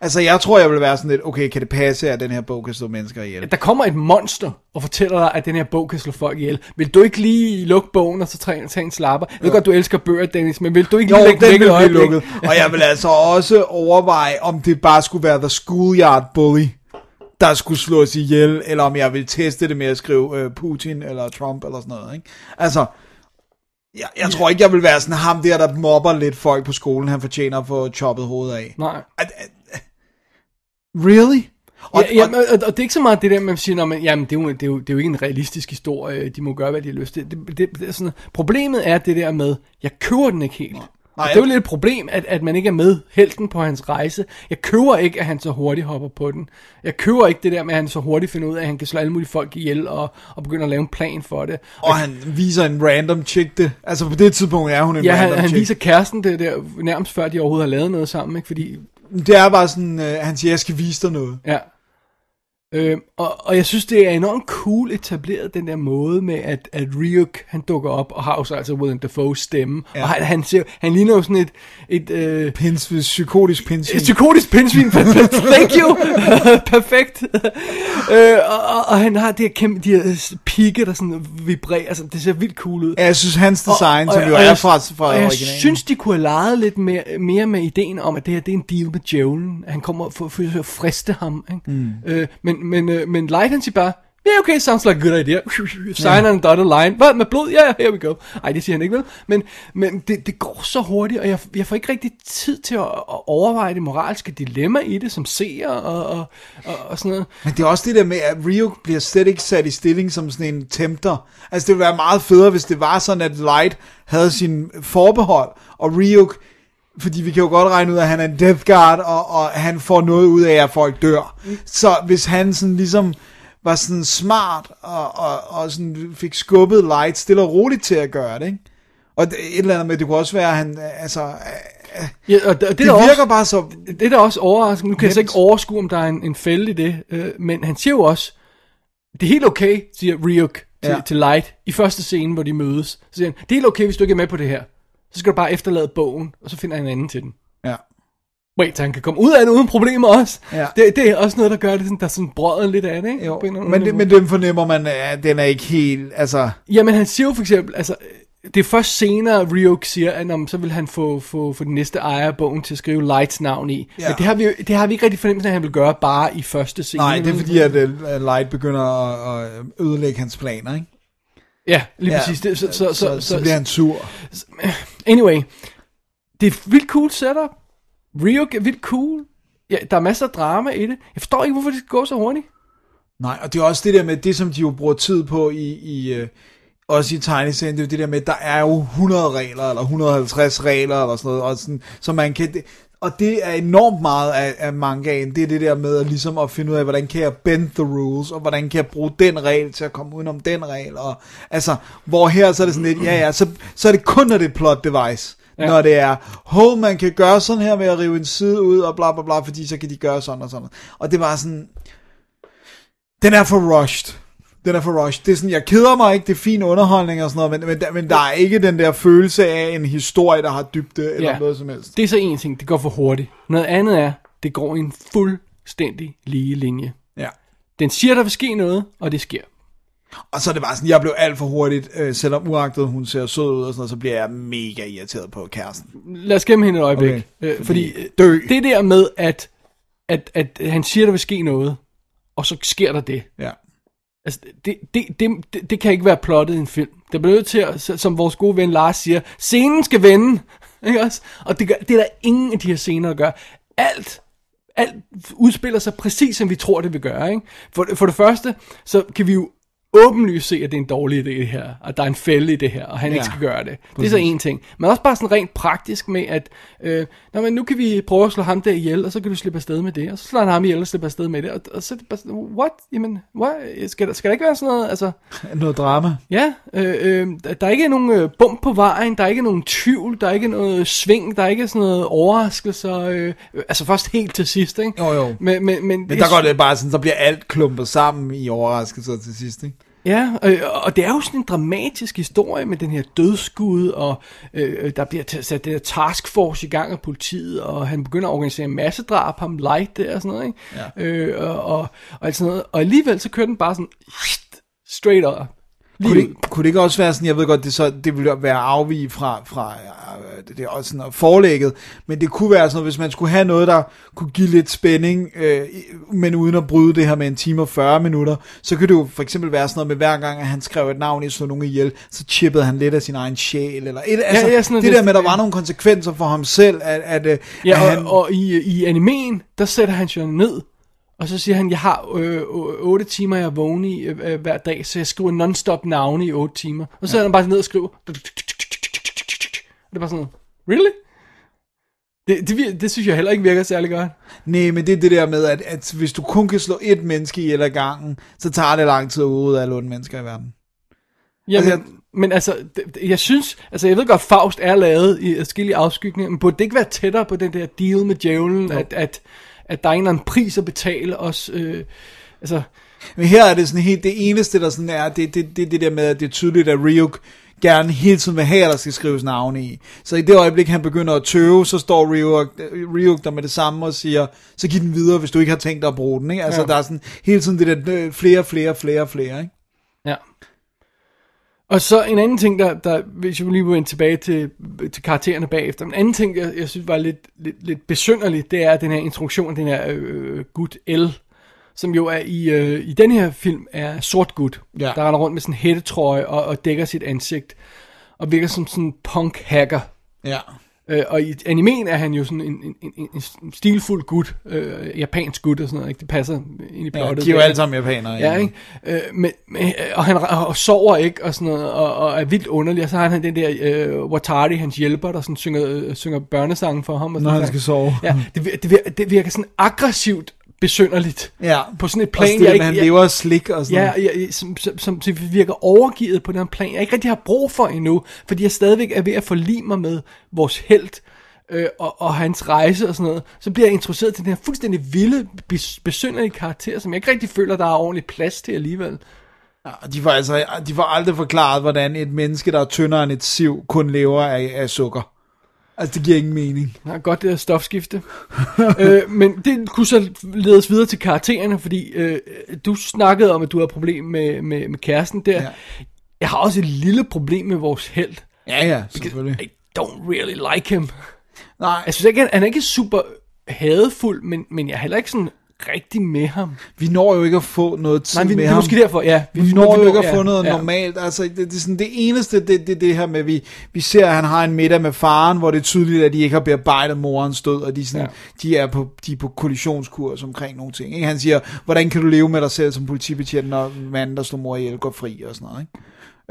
Altså, jeg tror, jeg vil være sådan lidt, okay, kan det passe, at den her bog kan slå mennesker ihjel?
Der kommer et monster og fortæller dig, at den her bog kan slå folk ihjel. Vil du ikke lige lukke bogen og så tage, tage en slapper? Jeg ved godt, du elsker bøger, Dennis, men vil du ikke
Jo,
lige lægge
den vil blive lukket. Og jeg vil altså også overveje, om det bare skulle være The Schoolyard Bully, der skulle slås ihjel, eller om jeg vil teste det med at skrive uh, Putin eller Trump eller sådan noget. Ikke? Altså, jeg, jeg tror ikke, jeg vil være sådan ham der, der mobber lidt folk på skolen, han fortjener at få choppet hovedet af.
Nej.
At- at- Really? Og,
Ja, ja, og, og, og det er ikke så meget det der, man siger, man, jamen, det er, jo, det, er jo, det er jo ikke en realistisk historie, de må gøre, hvad de har lyst til. Det, det, det er sådan, problemet er det der med, jeg køber den ikke helt. Nej, det er jo lidt et problem, at, at man ikke er med helten på hans rejse. Jeg køber ikke, at han så hurtigt hopper på den. Jeg køber ikke det der med, at han så hurtigt finder ud af, at han kan slå alle mulige folk ihjel og, og begynder at lave en plan for det.
og han viser en random chick det. Altså på det tidspunkt er hun en
Ja,
random
han, han
chick.
viser kæresten det der, nærmest før de overhovedet har lavet noget sammen, ikke? Fordi,
det er bare sådan, øh, han siger, jeg skal vise dig noget.
ja. Øh, og, og jeg synes, det er enormt cool etableret, den der måde med, at, at Ryuk, han dukker op, og har jo så altså William Dafoe's stemme, ja. og han, han, ser, han ligner jo sådan et... et øh,
Pins, psykotisk pindsvin.
et psykotisk pindsvin, thank you, perfekt. øh, og, og, og, han har det her kæmpe, de her pigge, der sådan vibrerer, altså, det ser vildt cool ud.
Ja, jeg synes, hans design,
Og-
som
og-
jo
og
er
jeg-
fra, fra
og jeg synes, de kunne have leget lidt mere, mere med ideen om, at det her det er en deal med djævlen. Han kommer for, for, for at friste ham. Ikke? Mm. Øh, men, men, øh, men Light han siger bare, Ja, yeah, okay, sounds like a good idea. Sign on dotted line. Hvad, med blod? Ja, yeah, here we go. Ej, det siger han ikke, vel? Men, men det, det går så hurtigt, og jeg, jeg får ikke rigtig tid til at, at overveje det moralske dilemma i det, som seer og, og, og, og sådan noget.
Men det er også det der med, at Rio bliver slet ikke sat i stilling som sådan en tempter. Altså det ville være meget federe, hvis det var sådan, at Light havde sin forbehold, og Rio, fordi vi kan jo godt regne ud, at han er en Death Guard, og, og han får noget ud af, at folk dør. Så hvis han sådan ligesom var sådan smart, og, og, og sådan fik skubbet Light stille og roligt til at gøre det, ikke? Og et eller andet med, det kunne også være, at han, altså,
Ja, og det, det,
det virker
også,
bare så
det er da også overraskende. Nu kan jeg så ikke overskue, om der er en, en fælde i det. Øh, men han siger jo også, det er helt okay, siger Ryuk til,
ja.
til Light i første scene, hvor de mødes. Så siger han, det er helt okay, hvis du ikke er med på det her. Så skal du bare efterlade bogen, og så finder han en anden til den.
ja.
Wait, så han kan komme ud af det uden problemer også.
Ja.
Det, det er også noget, der gør det sådan, der er sådan brødet lidt af det, ikke?
Jo,
På en
men, det, men den fornemmer man, at den er ikke helt, altså...
Jamen han siger jo for eksempel, altså, det er først senere, Ryuk siger, at om, så vil han få, få, få den næste ejer af bogen til at skrive Lights navn i.
Ja.
Men det har, vi, det har vi ikke rigtig fornemmelsen af, at han vil gøre bare i første scene.
Nej, det er fordi, at uh, Light begynder at, at ødelægge hans planer, ikke?
Ja, lige
Ja,
præcis. Det, så, så, så,
så, så bliver han sur.
Anyway, det er et vildt cool setup. Ryuk er vildt cool. Ja, der er masser af drama i det. Jeg forstår ikke, hvorfor det skal gå så hurtigt.
Nej, og det er også det der med, det som de jo bruger tid på i, i uh, også i tegneserien, det er jo det der med, der er jo 100 regler, eller 150 regler, eller sådan noget, og sådan, så man kan, og det er enormt meget af, af mangaen, det er det der med at, ligesom at finde ud af, hvordan kan jeg bend the rules, og hvordan kan jeg bruge den regel til at komme udenom den regel, og altså, hvor her så er det sådan lidt, ja ja, så, så er det kun, når det er plot device, ja. Når det er, hov, man kan gøre sådan her med at rive en side ud, og bla bla bla, fordi så kan de gøre sådan og sådan, og det var sådan, den er for rushed. Den er for rushed. Det er sådan, jeg keder mig ikke, det er fin underholdning og sådan noget, men, men, der, men der er ikke den der følelse af en historie, der har dybde eller
Ja.
noget som helst.
Det er så en ting, det går for hurtigt. Noget andet er, det går i en fuldstændig lige linje.
Ja.
Den siger, der vil ske noget, og det sker.
Og så er det bare sådan, jeg blev alt for hurtigt, øh, selvom uagtet hun ser sød ud og sådan noget, så bliver jeg mega irriteret på kæresten.
Lad os gemme hende et øjeblik.
Okay, fordi,
fordi
dø.
det der med, at, at, at han siger, der vil ske noget, og så sker der det.
Ja.
Altså, det, det, det, det, det kan ikke være plottet i en film. Det bliver nødt til, at, som vores gode ven Lars siger, scenen skal vende. Ikke også? Og det, gør, det er der ingen af de her scener, der gør. Alt, alt udspiller sig præcis, som vi tror, det vil gøre. Ikke? For, for det første, så kan vi jo åbenlyst se, at det er en dårlig idé det her, og der er en fælde i det her, og han ja, ikke skal gøre det. Det er så en ting. Men også bare sådan rent praktisk med, at øh, nå, men nu kan vi prøve at slå ham der ihjel, og så kan du slippe afsted med det, og så slår han ham ihjel og slipper afsted med det, og, og så er det bare sådan, what? Jamen, what? Skal, der, skal der ikke være sådan noget, altså...
Noget drama.
Ja, øh, øh, der er ikke nogen øh, bump på vejen, der er ikke nogen tvivl, der er ikke noget sving, der er ikke sådan noget overraskelser, øh, øh, altså først helt til sidst, ikke?
Jo, jo.
Men, men, men,
Men der går det bare sådan, så bliver alt klumpet sammen i overraskelser til sidst, ikke?
Ja, øh, og det er jo sådan en dramatisk historie med den her dødsskud, og øh, der bliver sat det her taskforce i gang af politiet, og han begynder at organisere en masse drab, ham light der og sådan noget, ikke?
Ja.
Øh, og, og, og sådan noget. Og alligevel så kører den bare sådan straight up.
Kunne
Lige
det, kunne det ikke også være sådan, jeg ved godt, det, så, det ville være afvige fra, fra øh, det, det er også sådan forlægget, men det kunne være sådan hvis man skulle have noget, der kunne give lidt spænding, øh, men uden at bryde det her med en time og 40 minutter, så kunne det jo for eksempel være sådan noget med hver gang, at han skrev et navn i slå nogen ihjel, så chippede han lidt af sin egen sjæl, eller et, altså,
ja, sådan
det
det-
der med, at der var nogle konsekvenser for ham selv, at, at, øh, at
Ja, og,
han,
han... og i, i animen, der sætter han sig ned, og så siger han, jeg har øh, 8 timer, jeg er vågen i øh, øh, hver dag, så jeg skriver non-stop navne i 8 timer. Og så sætter han bare ned og skriver. Og det er bare sådan, really? Det, det, det synes jeg heller ikke virker særlig godt.
nej, men det er det der med, at, at hvis du kun kan slå et menneske ihjel ad gangen, så tager det lang tid at udrydde alle onde mennesker i verden.
Jamen,
Altså,
altså, men altså, det, jeg synes, altså jeg ved godt, Faust er lavet i forskellige afskygninger, men burde det ikke være tættere på den der deal med djævlen, at, at, at der er en eller anden pris at betale os, øh, Altså,
Men her er det sådan helt, det eneste der sådan er, det, det, det, det der med, at det er tydeligt, at Ryuk gerne hele tiden vil have, at der skal skrives navne i. Så i det øjeblik, han begynder at tøve, så står Ryuk, Ryuk der med det samme og siger, så giv den videre, hvis du ikke har tænkt dig at bruge den. Ikke? Altså,
Ja.
der er sådan hele tiden det der øh, flere, flere, flere, flere. Ikke?
Ja. Og så en anden ting, der, der hvis jeg lige vende tilbage til, til karaktererne bagefter, en anden ting, jeg, jeg synes var lidt, lidt, lidt besynderligt, det er den her introduktion den her øh, gut L, som jo er i, øh, i den her film er sort gut,
Ja.
der render rundt med sådan en hættetrøje og, og dækker sit ansigt, og virker som sådan en punk-hacker.
Ja.
Øh, og i animen er han jo sådan en, en, en, en stilfuld gut, øh, japansk gut og sådan noget, ikke? det passer ind i
Ja,
plottet.
de er jo alle sammen japanere.
Ja, ikke? Øh, men, men, øh, og han og sover ikke og sådan noget, og, og er vildt underlig, og så har han den der øh, Watari, hans hjælper, der sådan synger, øh, synger børnesange for ham. Og
Når
sådan
han skal sove.
Ja, det, det, virker, det virker sådan aggressivt besynderligt.
Ja.
På sådan et
Også
plan,
det,
jeg
med, han lever af slik og sådan
Ja, ja, som, som, som, som virker overgivet på den plan, jeg ikke rigtig har brug for endnu, fordi jeg stadigvæk er ved at forlige mig med vores held, øh, og, og hans rejse og sådan noget, så bliver jeg introduceret til den her fuldstændig vilde, bes, besynderlige karakter, som jeg ikke rigtig føler, der er ordentlig plads til alligevel.
Ja, de får, altså, de får aldrig forklaret, hvordan et menneske, der er tyndere end et siv, kun lever af, af sukker. Altså, det giver ingen mening.
Ja, godt det er stofskifte. øh, men det kunne så ledes videre til karaktererne, fordi øh, du snakkede om, at du har problem med, med, med kæresten der. Ja. Jeg har også et lille problem med vores held.
Ja, ja, selvfølgelig.
I don't really like him.
Nej.
Jeg synes ikke, han, han er ikke super hadefuld, men, men jeg er heller ikke sådan rigtig med ham.
Vi når jo ikke at få noget tid
Nej, vi-
med
det er
ham.
måske derfor, ja.
Vi,
Vi-
når
vi
jo ikke at
ja,
få noget
ja.
normalt. Altså, det, det, er sådan, det eneste, det, det, det her med, vi, vi ser, at han har en middag med faren, hvor det er tydeligt, at de ikke har bearbejdet morens død, og de, sådan, ja. de, er på, de er på kollisionskurs omkring nogle ting. Ikke? Han siger, hvordan kan du leve med dig selv som politibetjent, når manden, der slår mor ihjel, går fri og sådan noget. Ikke?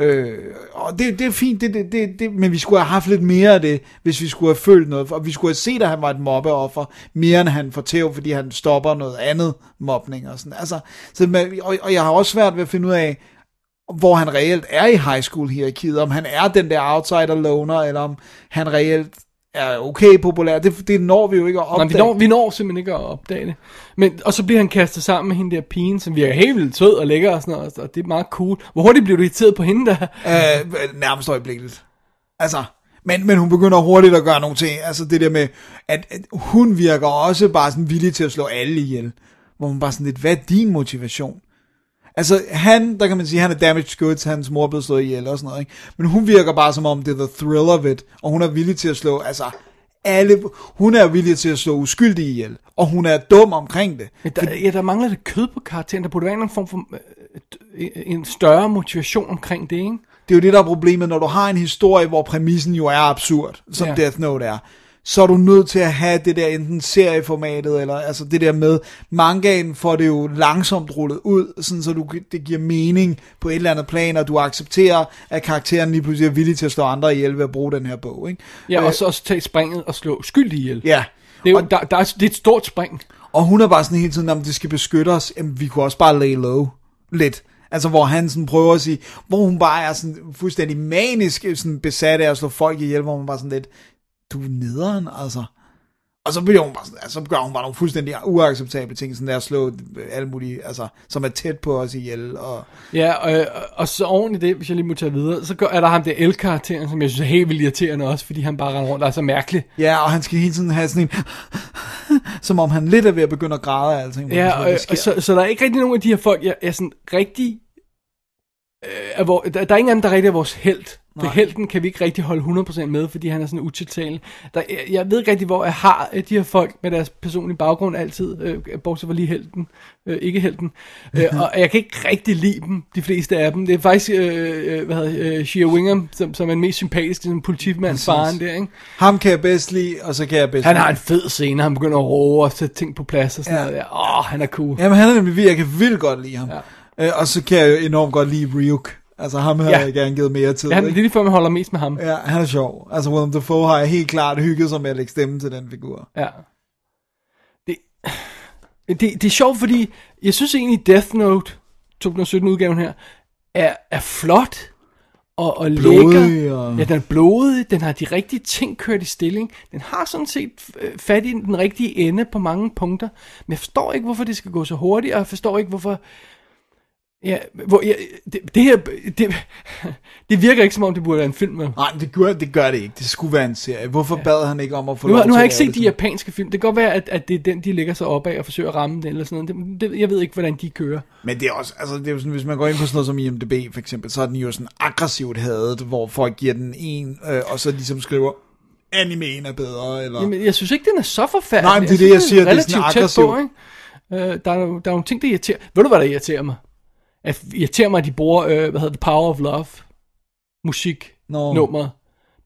Øh, og det, det er fint, det, det, det, det, men vi skulle have haft lidt mere af det, hvis vi skulle have følt noget, og vi skulle have set, at han var et mobbeoffer, mere end han får tæv, fordi han stopper noget andet mobning og sådan. Altså, så, man- og, og jeg har også svært ved at finde ud af, hvor han reelt er i high school hierarkiet, om han er den der outsider loner, eller om han reelt er okay populær. Det, det når vi jo ikke at
Nej,
opdage.
vi når, vi når simpelthen ikke at opdage det. Men, og så bliver han kastet sammen med hende der pigen, som virker helt vildt sød og lækker og sådan noget, og det er meget cool. Hvor hurtigt bliver du irriteret på hende der?
Øh, nærmest øjeblikkeligt. Altså, men, men hun begynder hurtigt at gøre nogle ting. Altså det der med, at, at hun virker også bare sådan villig til at slå alle ihjel. Hvor man bare sådan lidt, hvad er din motivation? Altså han, der kan man sige, han er damaged goods, hans mor er blevet slået ihjel og sådan noget, ikke? Men hun virker bare som om, det er the thrill of it, og hun er villig til at slå, altså alle, hun er villig til at slå uskyldige ihjel, og hun er dum omkring det.
Men der, ja, der mangler det kød på karakteren. Der burde være en form for øh, en større motivation omkring det, ikke?
Det er jo det, der er problemet, når du har en historie, hvor præmissen jo er absurd, som
ja.
Death Note er. Så er du nødt til at have det der enten serieformatet, eller altså det der med, mangaen får det jo langsomt rullet ud, sådan så du, det giver mening på et eller andet plan, og du accepterer, at karakteren lige pludselig er villig til at slå andre ihjel ved at bruge den her bog. Ikke?
Ja,
Øh,
og så også tage springet og slå skyldig ihjel.
Ja.
Det er, jo, der, der er, det er et stort spring.
Og hun er bare sådan hele tiden, om det skal beskytte os, jamen, vi kunne også bare lay low lidt. Altså hvor han sådan prøver at sige, hvor hun bare er sådan fuldstændig manisk sådan besat af at slå folk ihjel, hvor man bare sådan lidt, du er nederen, altså. Og så bliver hun bare sådan, altså, så gør hun bare nogle fuldstændig uacceptable ting, sådan der at slå alle mulige, altså, som er tæt på os ihjel. Og,
Ja, og, og så oven i det, hvis jeg lige må tage videre, så gør, er der ham der El-karakteren, som jeg synes er helt vildt irriterende også, fordi han bare render rundt og er så mærkelig.
ja, og han skal hele tiden have sådan en, som om han lidt er ved at begynde at græde af alting.
Ja, og, og så, så der er ikke rigtig nogen af de her folk, jeg er sådan rigtig... Øh, er hvor, der, der er ingen anden, der rigtig er vores held. For helten kan vi ikke rigtig holde 100% med, fordi han er sådan utiltalende. Der, jeg, jeg ved ikke rigtig, hvor jeg har øh, de her folk med deres personlige baggrund altid, øh, bortset fra lige helten, øh, ikke helten. Øh, og jeg kan ikke rigtig lide dem, de fleste af dem. Det er faktisk, øh, øh, hvad hedder øh, Shea Wingham, som, som er den mest sympatiske, som politimand,
Præcis.
faren der, ikke?
Ham kan jeg bedst lide, og så kan jeg bedst
Han har en fed scene, han begynder at råbe og sætte ting på plads og sådan
Ja.
noget der. Åh, han er cool.
Jamen han er nemlig jeg kan vildt godt lide ham.
Ja.
Øh, og så kan jeg jo enormt godt lide Ryuk. Altså ham har
Ja.
jeg gerne givet mere tid.
Ja, det er lige før, man holder mest med ham.
Ja, han er sjov. Altså Willem Dafoe har jeg helt klart hygget sig med at lægge stemme til den figur.
Ja. Det, det, det er sjovt, fordi jeg synes egentlig, Death Note, 2017-udgaven her, er, er flot, og, og
Blodig
lækker.
og-
Ja, den er blodig, den har de rigtige ting kørt i stilling. Den har sådan set øh, fat i den rigtige ende på mange punkter. Men jeg forstår ikke, hvorfor det skal gå så hurtigt, og jeg forstår ikke, hvorfor... Ja, hvor, ja, det, det her, det, det virker ikke som om, det burde være en film med.
Nej, det gør, det gør det ikke. Det skulle være en serie. Hvorfor ja. bad han ikke om at få
Nu,
lov
nu har jeg ikke set
det
de japanske film. Det kan godt være, at, at det er den, de lægger sig op af og forsøger at ramme den eller sådan noget. Det, det, jeg ved ikke, hvordan de kører.
Men det er også, altså det er jo sådan, hvis man går ind på sådan noget som IMDb for eksempel, så er den jo sådan aggressivt hadet, hvor folk giver den en, øh, og så ligesom skriver, animeen er bedre, eller...
Jamen, jeg synes ikke, den er så forfærdelig.
Nej, men det er det, jeg siger, det er sådan
tæt på,
aggressivt.
ikke? Øh, der, er, der er nogle ting, der irriterer. Ved du, hvad der irriterer mig? At irriterer mig, at de bruger, øh, hvad hedder det, Power of Love musik
Nå.
nummeret.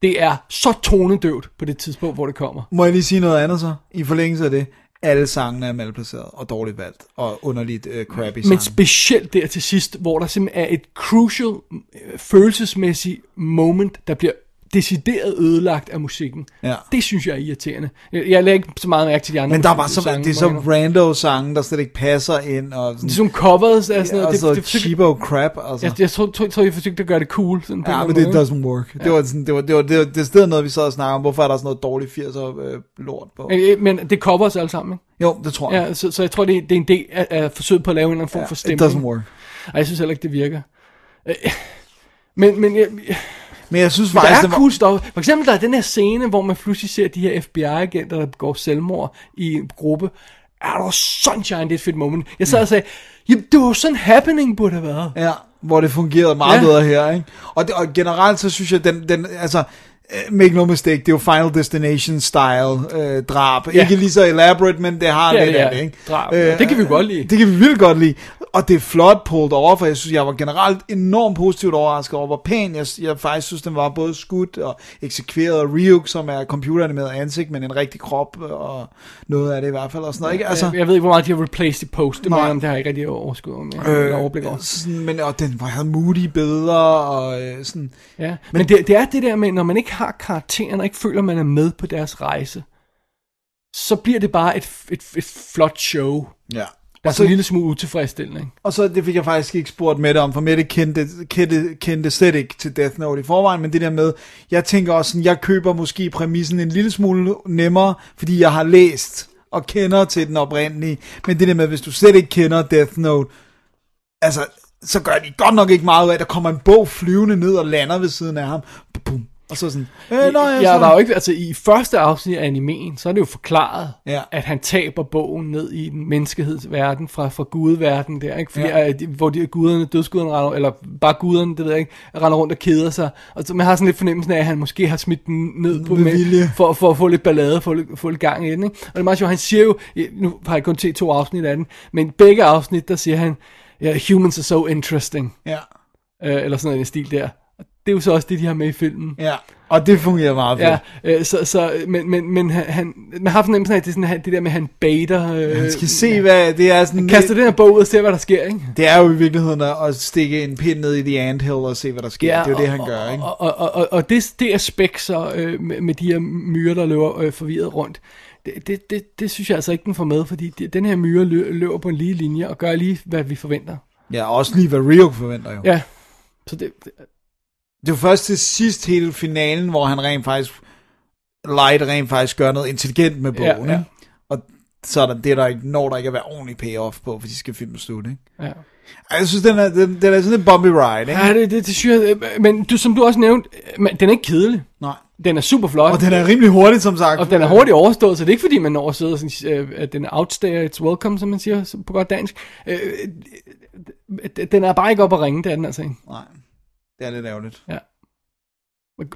Det er så tonedøvt på det tidspunkt, hvor det kommer.
Må jeg lige sige noget andet så? I forlængelse af det. Alle sangene er malplaceret og dårligt valgt, og underligt øh, crappy sang.
Men specielt der til sidst, hvor der simpelthen er et crucial, øh, følelsesmæssigt moment, der bliver decideret ødelagt af musikken.
Ja.
Det synes jeg er irriterende. Jeg, jeg lægger ikke så meget mærke til de andre
Men der er bare så,
sange,
det er så
må jeg indrømme.
rando sange, der slet ikke passer ind, og sådan,
Det er sådan covers af sådan
ja,
noget.
og
Det,
så
det, det,
cheapo crap, altså.
Jeg, jeg tror, tror, tror, jeg forsøgte at gøre det cool. Sådan
Ja,
en
men det doesn't work. Det var sådan, det var, det var, det var, det stedet noget, vi sad og snakkede om. Hvorfor er der sådan noget dårligt 80'er øh, lort på?
Øh, Men det cover os alle sammen, ikke?
Jo, det tror jeg.
Ja, så, så jeg tror, det, er- det er en del af, af forsøget på at lave en eller anden form
Ja,
for
it
stemning.
doesn't work.
Ej, jeg synes heller ikke, det virker. Øh, Men, men jeg,
Men jeg synes
der
faktisk,
er
det var...
cool stuff. For eksempel, der er den her scene, hvor man pludselig ser de her FBI-agenter, der begår selvmord i en gruppe. Er der sunshine, det er et fedt moment. Jeg sad og sagde, jamen, det var sådan happening burde have været.
Ja, hvor det fungerede meget
Ja.
ja. bedre her, ikke? Og, det, og generelt så synes jeg, den, den altså, eh, make no mistake, det er jo Final Destination style øh, drab.
Ja.
Ja. Ikke lige så elaborate, men det har
Det er
lidt
det,
af
ja.
det, ikke?
Drab. Det kan vi godt lide.
Det kan vi vildt godt lide. Og det er flot pulled over, for jeg synes, jeg var generelt enormt positivt overrasket over, hvor pæn jeg, jeg faktisk synes, den var både skudt og eksekveret. Og Ryuk, som er computeranimeret ansigt, men en rigtig krop, og noget af det i hvert fald, og sådan noget, ikke? Altså,
Jeg, jeg ved ikke, hvor meget de har replaced i post. Det, om det har jeg ikke rigtig overskud med. Øh, overblik over.
sådan, men og den var havde moody billeder, og øh, sådan...
Ja, men, men det, det er det der med, når man ikke har karakteren, og ikke føler, man er med på deres rejse, så bliver det bare et, et, et flot show.
Ja.
Der er
Og
så en lille smule utilfredsstillende. ikke?
og så, det fik jeg faktisk ikke spurgt Mette om, for Mette kendte, kendte, kendte slet ikke til Death Note i forvejen, men det der med, jeg tænker også sådan, jeg køber måske præmissen en lille smule nemmere, fordi jeg har læst og kender til den oprindelige, men det der med, hvis du slet ikke kender Death Note, altså, så gør de godt nok ikke meget ud af, at der kommer en bog flyvende ned og lander ved siden af ham, Bum. Og så sådan, øh,
Ja,
så-
der er jo ikke, altså i første afsnit af animeen, så er det jo forklaret,
Ja.
at han taber bogen ned i den menneskehedsverden, fra, fra gudverden der, ikke? Fordi,
Ja.
de, hvor de guderne, dødsguderne render, eller bare guderne, det ved jeg ikke, render rundt og keder sig. Og så man har sådan lidt fornemmelsen af, at han måske har smidt den ned på
Med
for, for at få lidt ballade, få lidt, få lidt gang i den, ikke? Og det er meget sjovt, han siger jo, nu har jeg kun set to afsnit af den, men begge afsnit, der siger han, ja, humans are so interesting,
Ja,
øh, eller sådan den stil der. Det er jo så også det, de har med i filmen.
ja, og det fungerer meget fedt.
Ja, øh, så, så, men, men, men han, han, man har fornemmelsen af, at det er sådan, han- det der med, at han baiter. Øh,
Han skal se, hvad det er sådan...
kaster den her bog ud og ser, hvad der sker, ikke?
Det er jo i virkeligheden at stikke en pind ned i the anthill og se, hvad der sker. det er jo det, han gør, ikke?
Og, og, og, og, og det, det aspekt så øh, med, med de her myrer, der løber øh, forvirret rundt, det, det, det, det synes jeg altså ikke, den får med, fordi det, den her myre lø, løber på en lige linje og gør lige, hvad vi forventer.
Ja, også lige hvad Rio forventer jo.
Ja, så det, det
Det er jo først til sidst hele finalen, hvor han rent faktisk, Light rent faktisk gør noget intelligent med bogen,
Ja, ja.
Og så er der det, der ikke, når der ikke at være ordentlig payoff på, for de skal filme slut, ikke?
ja.
Jeg synes, den er, den, den er sådan en bumpy ride, ikke?
ja det, det, det synes jeg, men du, som du også nævnte, men den er ikke kedelig.
Nej.
Den er super flot.
Og den er rimelig hurtig, som sagt.
Og den er hurtigt overstået, så det er ikke fordi, man når at sidde og sådan, øh, at den er outstay, it's welcome, som man siger på godt dansk. Øh, den er bare ikke op at ringe, det er den altså ikke.
Nej, det er lidt ærgerligt.
Ja.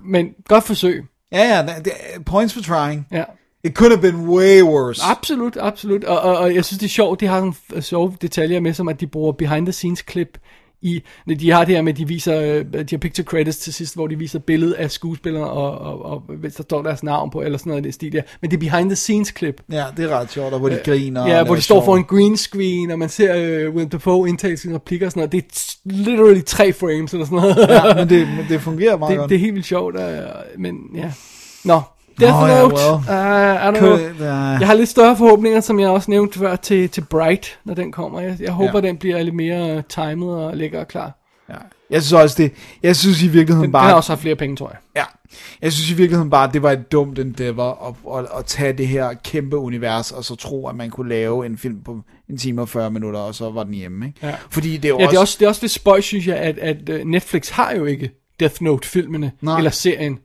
Men godt forsøg.
Ja, ja, det, det, points for trying.
Ja.
It could have been way worse.
Absolut, absolut. Og, og, og jeg synes, det er sjovt, de har nogle sjove detaljer med, som at de bruger behind the scenes klip i, de har det her med, at de viser, øh, de har picture credits til sidst, hvor de viser billedet af skuespillerne, og, og, og hvis der står deres navn på, eller sådan noget i det stil der. Men det er behind the scenes klip.
Ja, det er ret sjovt, og hvor de griner. og
Ja, hvor de står for en green screen, og man ser uh, Willem Dafoe indtale sine replikker og sådan noget. Det er literally tre frames eller sådan noget.
Ja, men det, men det fungerer meget
det,
godt.
det er helt vildt sjovt, uh, men ja. Nå, Death
ja,
Note.
well.
uh, I don't
Could-
know.
ja.
Jeg har lidt større forhåbninger, som jeg også nævnte før, til, til Bright, når den kommer. Jeg, jeg håber,
Ja.
den bliver lidt mere timet og lækker og klar.
Ja. Jeg synes også det, jeg synes i virkeligheden
Den,
bare...
den har også haft flere penge, tror jeg.
Ja, jeg synes i virkeligheden bare, at det var et dumt endeavor at, at, at tage det her kæmpe univers, og så tro, at man kunne lave en film på en time og 40 minutter, og så var den hjemme, ikke?
Ja.
Fordi det er jo
Ja,
også...
det er også, det er også lidt spøjs, synes jeg, at, at øh, Netflix har jo ikke Death Note-filmene, eller serien.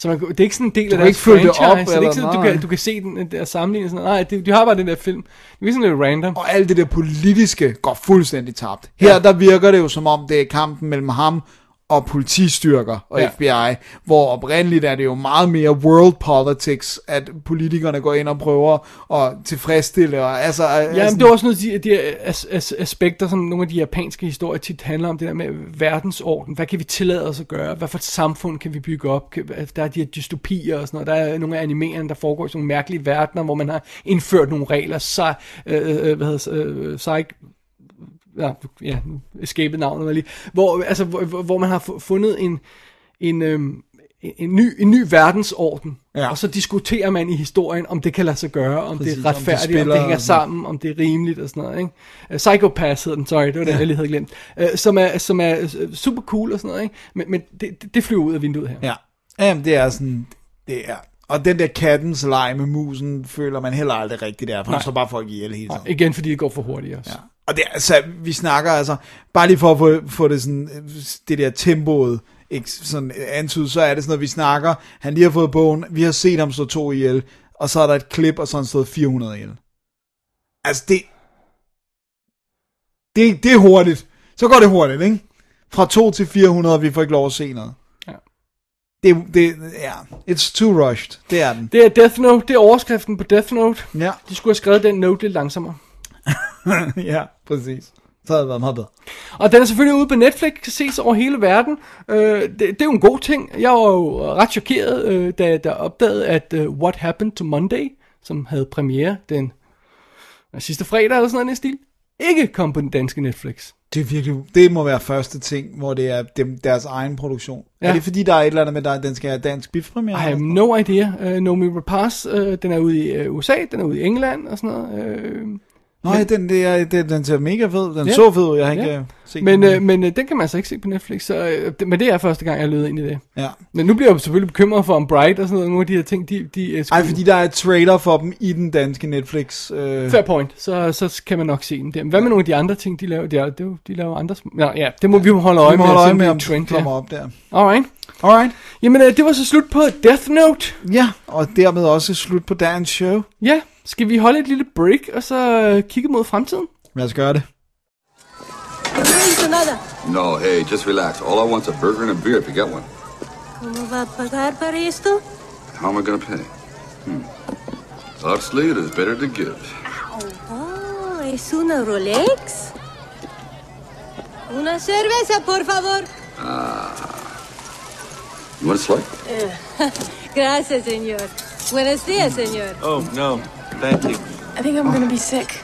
Så man, det er ikke sådan en del
Du
af deres
ikke
franchise.
op,
så det er ikke sådan, du kan, du kan se den der sammenligne sådan Nej, det, de har bare den der film. Det er sådan lidt random.
Og alt det der politiske går fuldstændig tabt. Her, ja. der virker det jo som om, det er kampen mellem ham og politistyrker og
Ja.
FBI, hvor oprindeligt er det jo meget mere world politics, at politikerne går ind og prøver at tilfredsstille, og altså...
Ja, men det er også noget af de, de as, as, aspekter, som nogle af de japanske historier tit handler om, det der med verdensorden. Hvad kan vi tillade os at gøre? Hvad for et samfund kan vi bygge op? Der er de her dystopier og sådan noget. Der er nogle af animerierne, der foregår i sådan nogle mærkelige verdener, hvor man har indført nogle regler. Så, øh, øh, hvad hedder øh, psych, ja, ja, nu escapede navnet mig lige, hvor, altså, hvor, hvor- man har fu- fundet en, en, øhm, en, ny, en ny verdensorden,
Ja.
ja. og så diskuterer man i historien, om det kan lade sig gøre, om
Præcis,
det
om
er
det
retfærdigt, om det,
spiller-
hænger sammen, om det er rimeligt og sådan noget. Ikke? Uh, Psychopath hedder den, sorry, det var den, jeg lige havde glemt, uh, som, er, som er øh, super cool og sådan noget, ikke? men, men det, det, det flyver ud af vinduet her.
Ja, Jamen, det er sådan... Det er... Og den der kattens leg med musen, føler man heller aldrig rigtigt der, for han
Nej.
slår bare folk ihjel hele tiden.
Igen, fordi det går for hurtigt også.
Ja. Og det altså, vi snakker altså, bare lige for at få, få det sådan, det der tempoet, ikke sådan antydet, så er det sådan noget, vi snakker, han lige har fået bogen, vi har set ham slå to ihjel, og så er der et klip, og så har han slået 400 ihjel. Altså, det, det, det er hurtigt. Så går det hurtigt, ikke? Fra 2 til 400, og vi får ikke lov at se noget.
Ja.
Det, det, ja, it's too rushed. Det er den.
Det er Death Note, det er overskriften på Death Note.
Ja,
De skulle have skrevet den note lidt langsommere.
ja, præcis. Så havde det været meget bedre.
Og den er selvfølgelig ude på Netflix, kan ses over hele verden. Øh, det, det er jo en god ting. Jeg var jo ret chokeret, øh, da jeg opdagede, at uh, What Happened to Monday, som havde premiere den øh, sidste fredag eller sådan noget i stil, ikke kom på den danske Netflix.
Det er virkelig, det må være første ting, hvor det er dem, deres egen produktion. Ja.
Ja.
Er det fordi, der er et eller andet med, at den skal have dansk bifpremiere?
I have no idea. Uh, Nomi Rapace, uh, den er ude i uh, USA, den er ude i England og sådan noget. Uh,
Nej, den, det er, den, den ser mega fed. Den
Ja.
så fed ud, jeg har ikke
Ja.
Ja.
men
den.
uh, men uh, den kan man altså ikke se på Netflix, så, uh, det, men det er første gang, jeg lød ind i det.
ja.
Men nu bliver jeg selvfølgelig bekymret for, om Bright og sådan noget, nogle af de her ting, de, de uh,
Ej, fordi der er et trailer for dem i den danske Netflix. Øh,
Fair point, så, så kan man nok se dem der. Hvad med nogle af de andre ting, de laver? De, er, jo- de laver andre... Nå, ja, det må vi jo holde øje
vi må
med.
holde øje med, om
en
den
trend,
kommer
ja.
op der.
Alright.
Alright.
Jamen, øh, det var så slut på Death Note.
Ja, og dermed også slut på dagens show.
Ja, skal vi holde et lille break, og så øh, kigge mod fremtiden?
Lad os gøre det.
No, hey, just relax. All I want's a burger and a beer if you got one.
¿Cómo va a pagar para esto?
How am I gonna pay? Hmm. Huxley, it is better to give.
Oh, ¿es una Rolex? Una cerveza, por favor. Ah.
You want a slice?
Gracias, señor. Buenos días, señor.
Oh, no. Thank you.
I think I'm gonna be sick.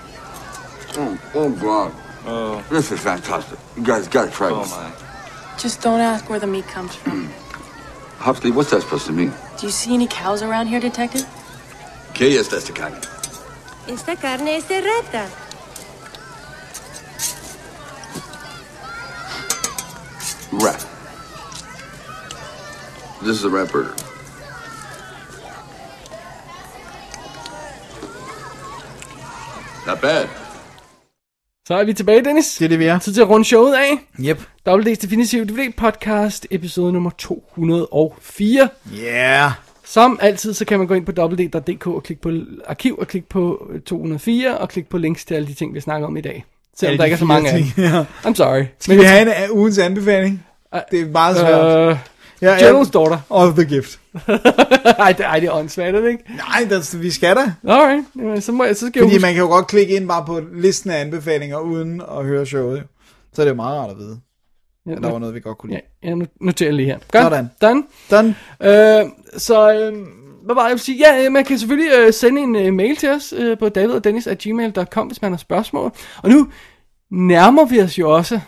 Oh, oh God.
Oh,
This is fantastic. You guys gotta try
oh
this.
my.
Just don't ask where the meat comes from. Hmm.
Huxley, what's that supposed to mean?
Do you see any cows around here, Detective?
¿Qué es esta carne?
Esta carne es de rata.
Rat. This is a rat burger. Not bad.
Så er vi tilbage, Dennis.
Det er det, vi er.
Tid til at runde showet af.
Yep.
WD's Definitive DVD Podcast, episode nummer 204.
Yeah.
Som altid, så kan man gå ind på www.dk og klikke på arkiv og klikke på 204 og klikke på links til alle de ting, vi snakker om i dag. Selvom
Alle
der
de
ikke er så mange af dem.
ting, ja.
I'm sorry.
Skal vi have en uh, ugens anbefaling? Det er meget svært.
Uh,
ja,
General's Daughter.
Of the gift.
ej, det, ej, det er åndssvagt, det ikke?
Nej, det, vi skal da.
Alright, jamen, så, må jeg, så skal
Fordi
jeg huske.
man kan jo godt klikke ind bare på listen af anbefalinger, uden at høre showet. Så er det jo meget rart at vide,
Ja,
der var noget, vi godt kunne
Ja,
lide.
jeg no- noterer lige her. Godt.
Sådan.
Done.
Done.
Øh, så, øh, hvad var det, jeg vil sige? Ja, øh, man kan selvfølgelig øh, sende en øh, mail til os øh, på davidogdennis.gmail.com, hvis man har spørgsmål. Og nu nærmer vi os jo også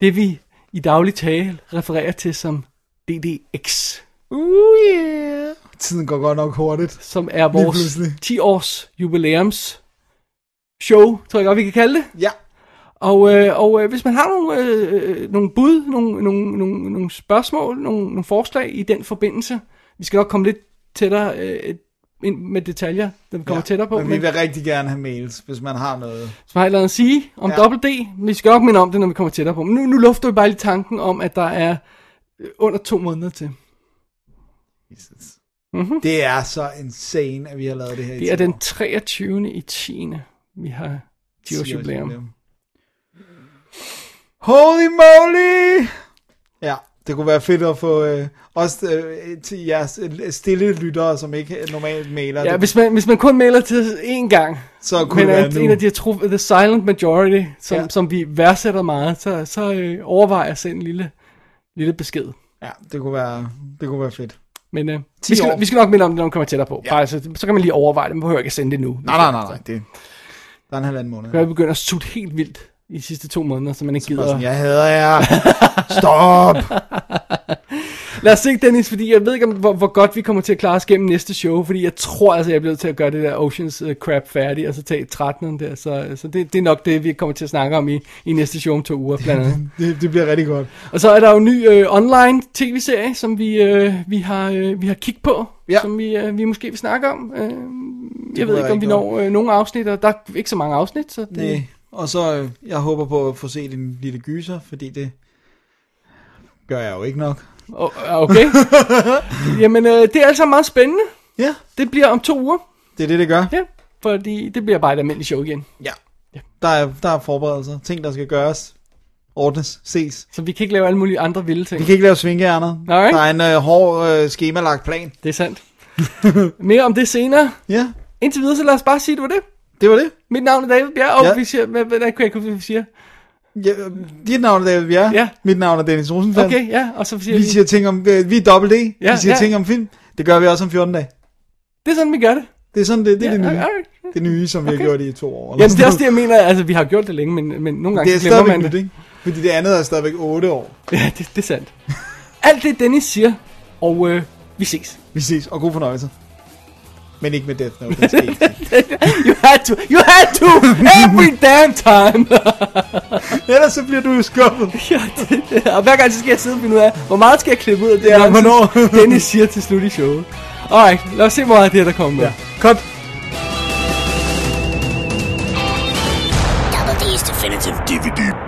det, vi i daglig tale refererer til som DDX,
Uh, yeah. Tiden går godt nok hurtigt.
som er vores
pludselig.
10 års jubilæums show, tror jeg godt, vi kan kalde det.
Ja.
Og, øh, og øh, hvis man har nogle, øh, nogle bud, nogle, nogle, nogle, nogle spørgsmål, nogle, nogle forslag i den forbindelse, vi skal nok komme lidt tættere øh, ind med detaljer, når vi kommer ja, tættere på.
Men vi vil rigtig gerne have mails, hvis man har noget.
Hvis man har et eller andet at sige om
Ja.
ja. Double D, vi skal nok minde om det, når vi kommer tættere på. Men nu, nu lufter vi bare lige tanken om, at der er øh, under to måneder til. Mm-hmm.
Det er så insane, at vi har lavet det her i
Det er den
år.
23. i 10. Vi har 10 års jubilæum.
Holy moly! Ja, det kunne være fedt at få øh, også øh, til jeres øh, stille lyttere, som ikke normalt mailer.
Ja,
det,
hvis man, hvis man kun mailer til én gang,
Så kunne
men
det være
er
nu.
en af de her tro, the silent majority, som,
Ja.
som vi værdsætter meget, så, så øh, overvejer jeg at sende en lille, lille besked.
Ja, det kunne være, det kunne være fedt.
Men øh,
10
vi, skal,
år.
vi skal nok minde om det, når vi kommer tættere på. Ja. Bare, så, så kan man lige overveje det, man behøver ikke at sende det nu.
Nej, nej, nej, nej. Det, der er en halvanden måned.
Jeg er begyndt at sutte helt vildt i de sidste to måneder, så man ikke
Bare
gider.
sådan, jeg hader jer. Stop!
Lad os se, Dennis, fordi jeg ved ikke, om, hvor, hvor godt vi kommer til at klare os gennem næste show, fordi jeg tror altså, jeg bliver til at gøre det der Oceans uh, Crab færdigt, og så tage 13'eren der, så, så det, det er nok det, vi kommer til at snakke om i, i næste show om to uger, blandt andet.
det, det bliver rigtig godt.
Og så er der jo en ny øh, online tv-serie, som vi, øh, vi har, øh, vi har kigget på,
Ja.
som vi, øh, vi måske vil snakke om. Øh, jeg ved ikke, om vi når øh, nogle afsnit, og der er ikke så mange afsnit, så det,
Nej. Og så, øh, jeg håber på at få set en lille gyser, fordi det gør jeg jo ikke nok.
Oh, okay. Jamen, øh, det er altså meget spændende.
Ja.
Det bliver om to uger.
Det er det, det gør.
Ja, fordi det bliver bare et almindeligt show igen.
Ja. Der er, der er forberedelser, ting, der skal gøres, ordnes, ses.
Så vi kan ikke lave alle mulige andre vilde ting.
Vi kan ikke lave svingehjerner.
Nej.
Der er en øh, hård øh, skemalagt plan.
Det er sandt. Mere om det senere.
Ja,
Indtil videre, så lad os bare sige, det var det.
det var det.
Mit navn er David Bjerg, og
Ja.
ja. vi siger, hvad, hvad, hvad kunne jeg kunne vi siger?
Ja, øh, dit navn er David Bjerre.
Ja.
Mit navn er Dennis Rosenfeldt.
Okay, ja, og så siger
Vi
vi,
siger ting om, øh, vi er dobbelt D.
Ja,
vi siger
ja.
ting om film. Det gør vi også om 14 dage.
det er sådan, vi gør det.
Det er sådan, det, det er
Ja,
det nye.
alright.
Det nye, som vi har
Okay.
gjort i to år. sådan
det er også det, jeg mener. Altså, vi har gjort det længe, men, men nogle gange
Det er
glemmer man
nyt,
det.
ikke? Fordi det andet er stadigvæk 8 år.
Ja, det, det er sandt. Alt det, Dennis siger, og øh, vi ses.
Vi ses, og god fornøjelse. Men ikke med Death Note. det skal ikke.
You had to, you had to, every damn time.
Ellers så bliver du jo skuffet.
ja, det, det, og hver gang så skal jeg sidde og finde ud af, hvor meget skal jeg klippe ud af det,
Ja, hvornår?
Dennis siger til slut i showet. Alright, lad os se, hvor meget af det her, der kommer med.
Ja. Cut.
Double D's Definitive DVD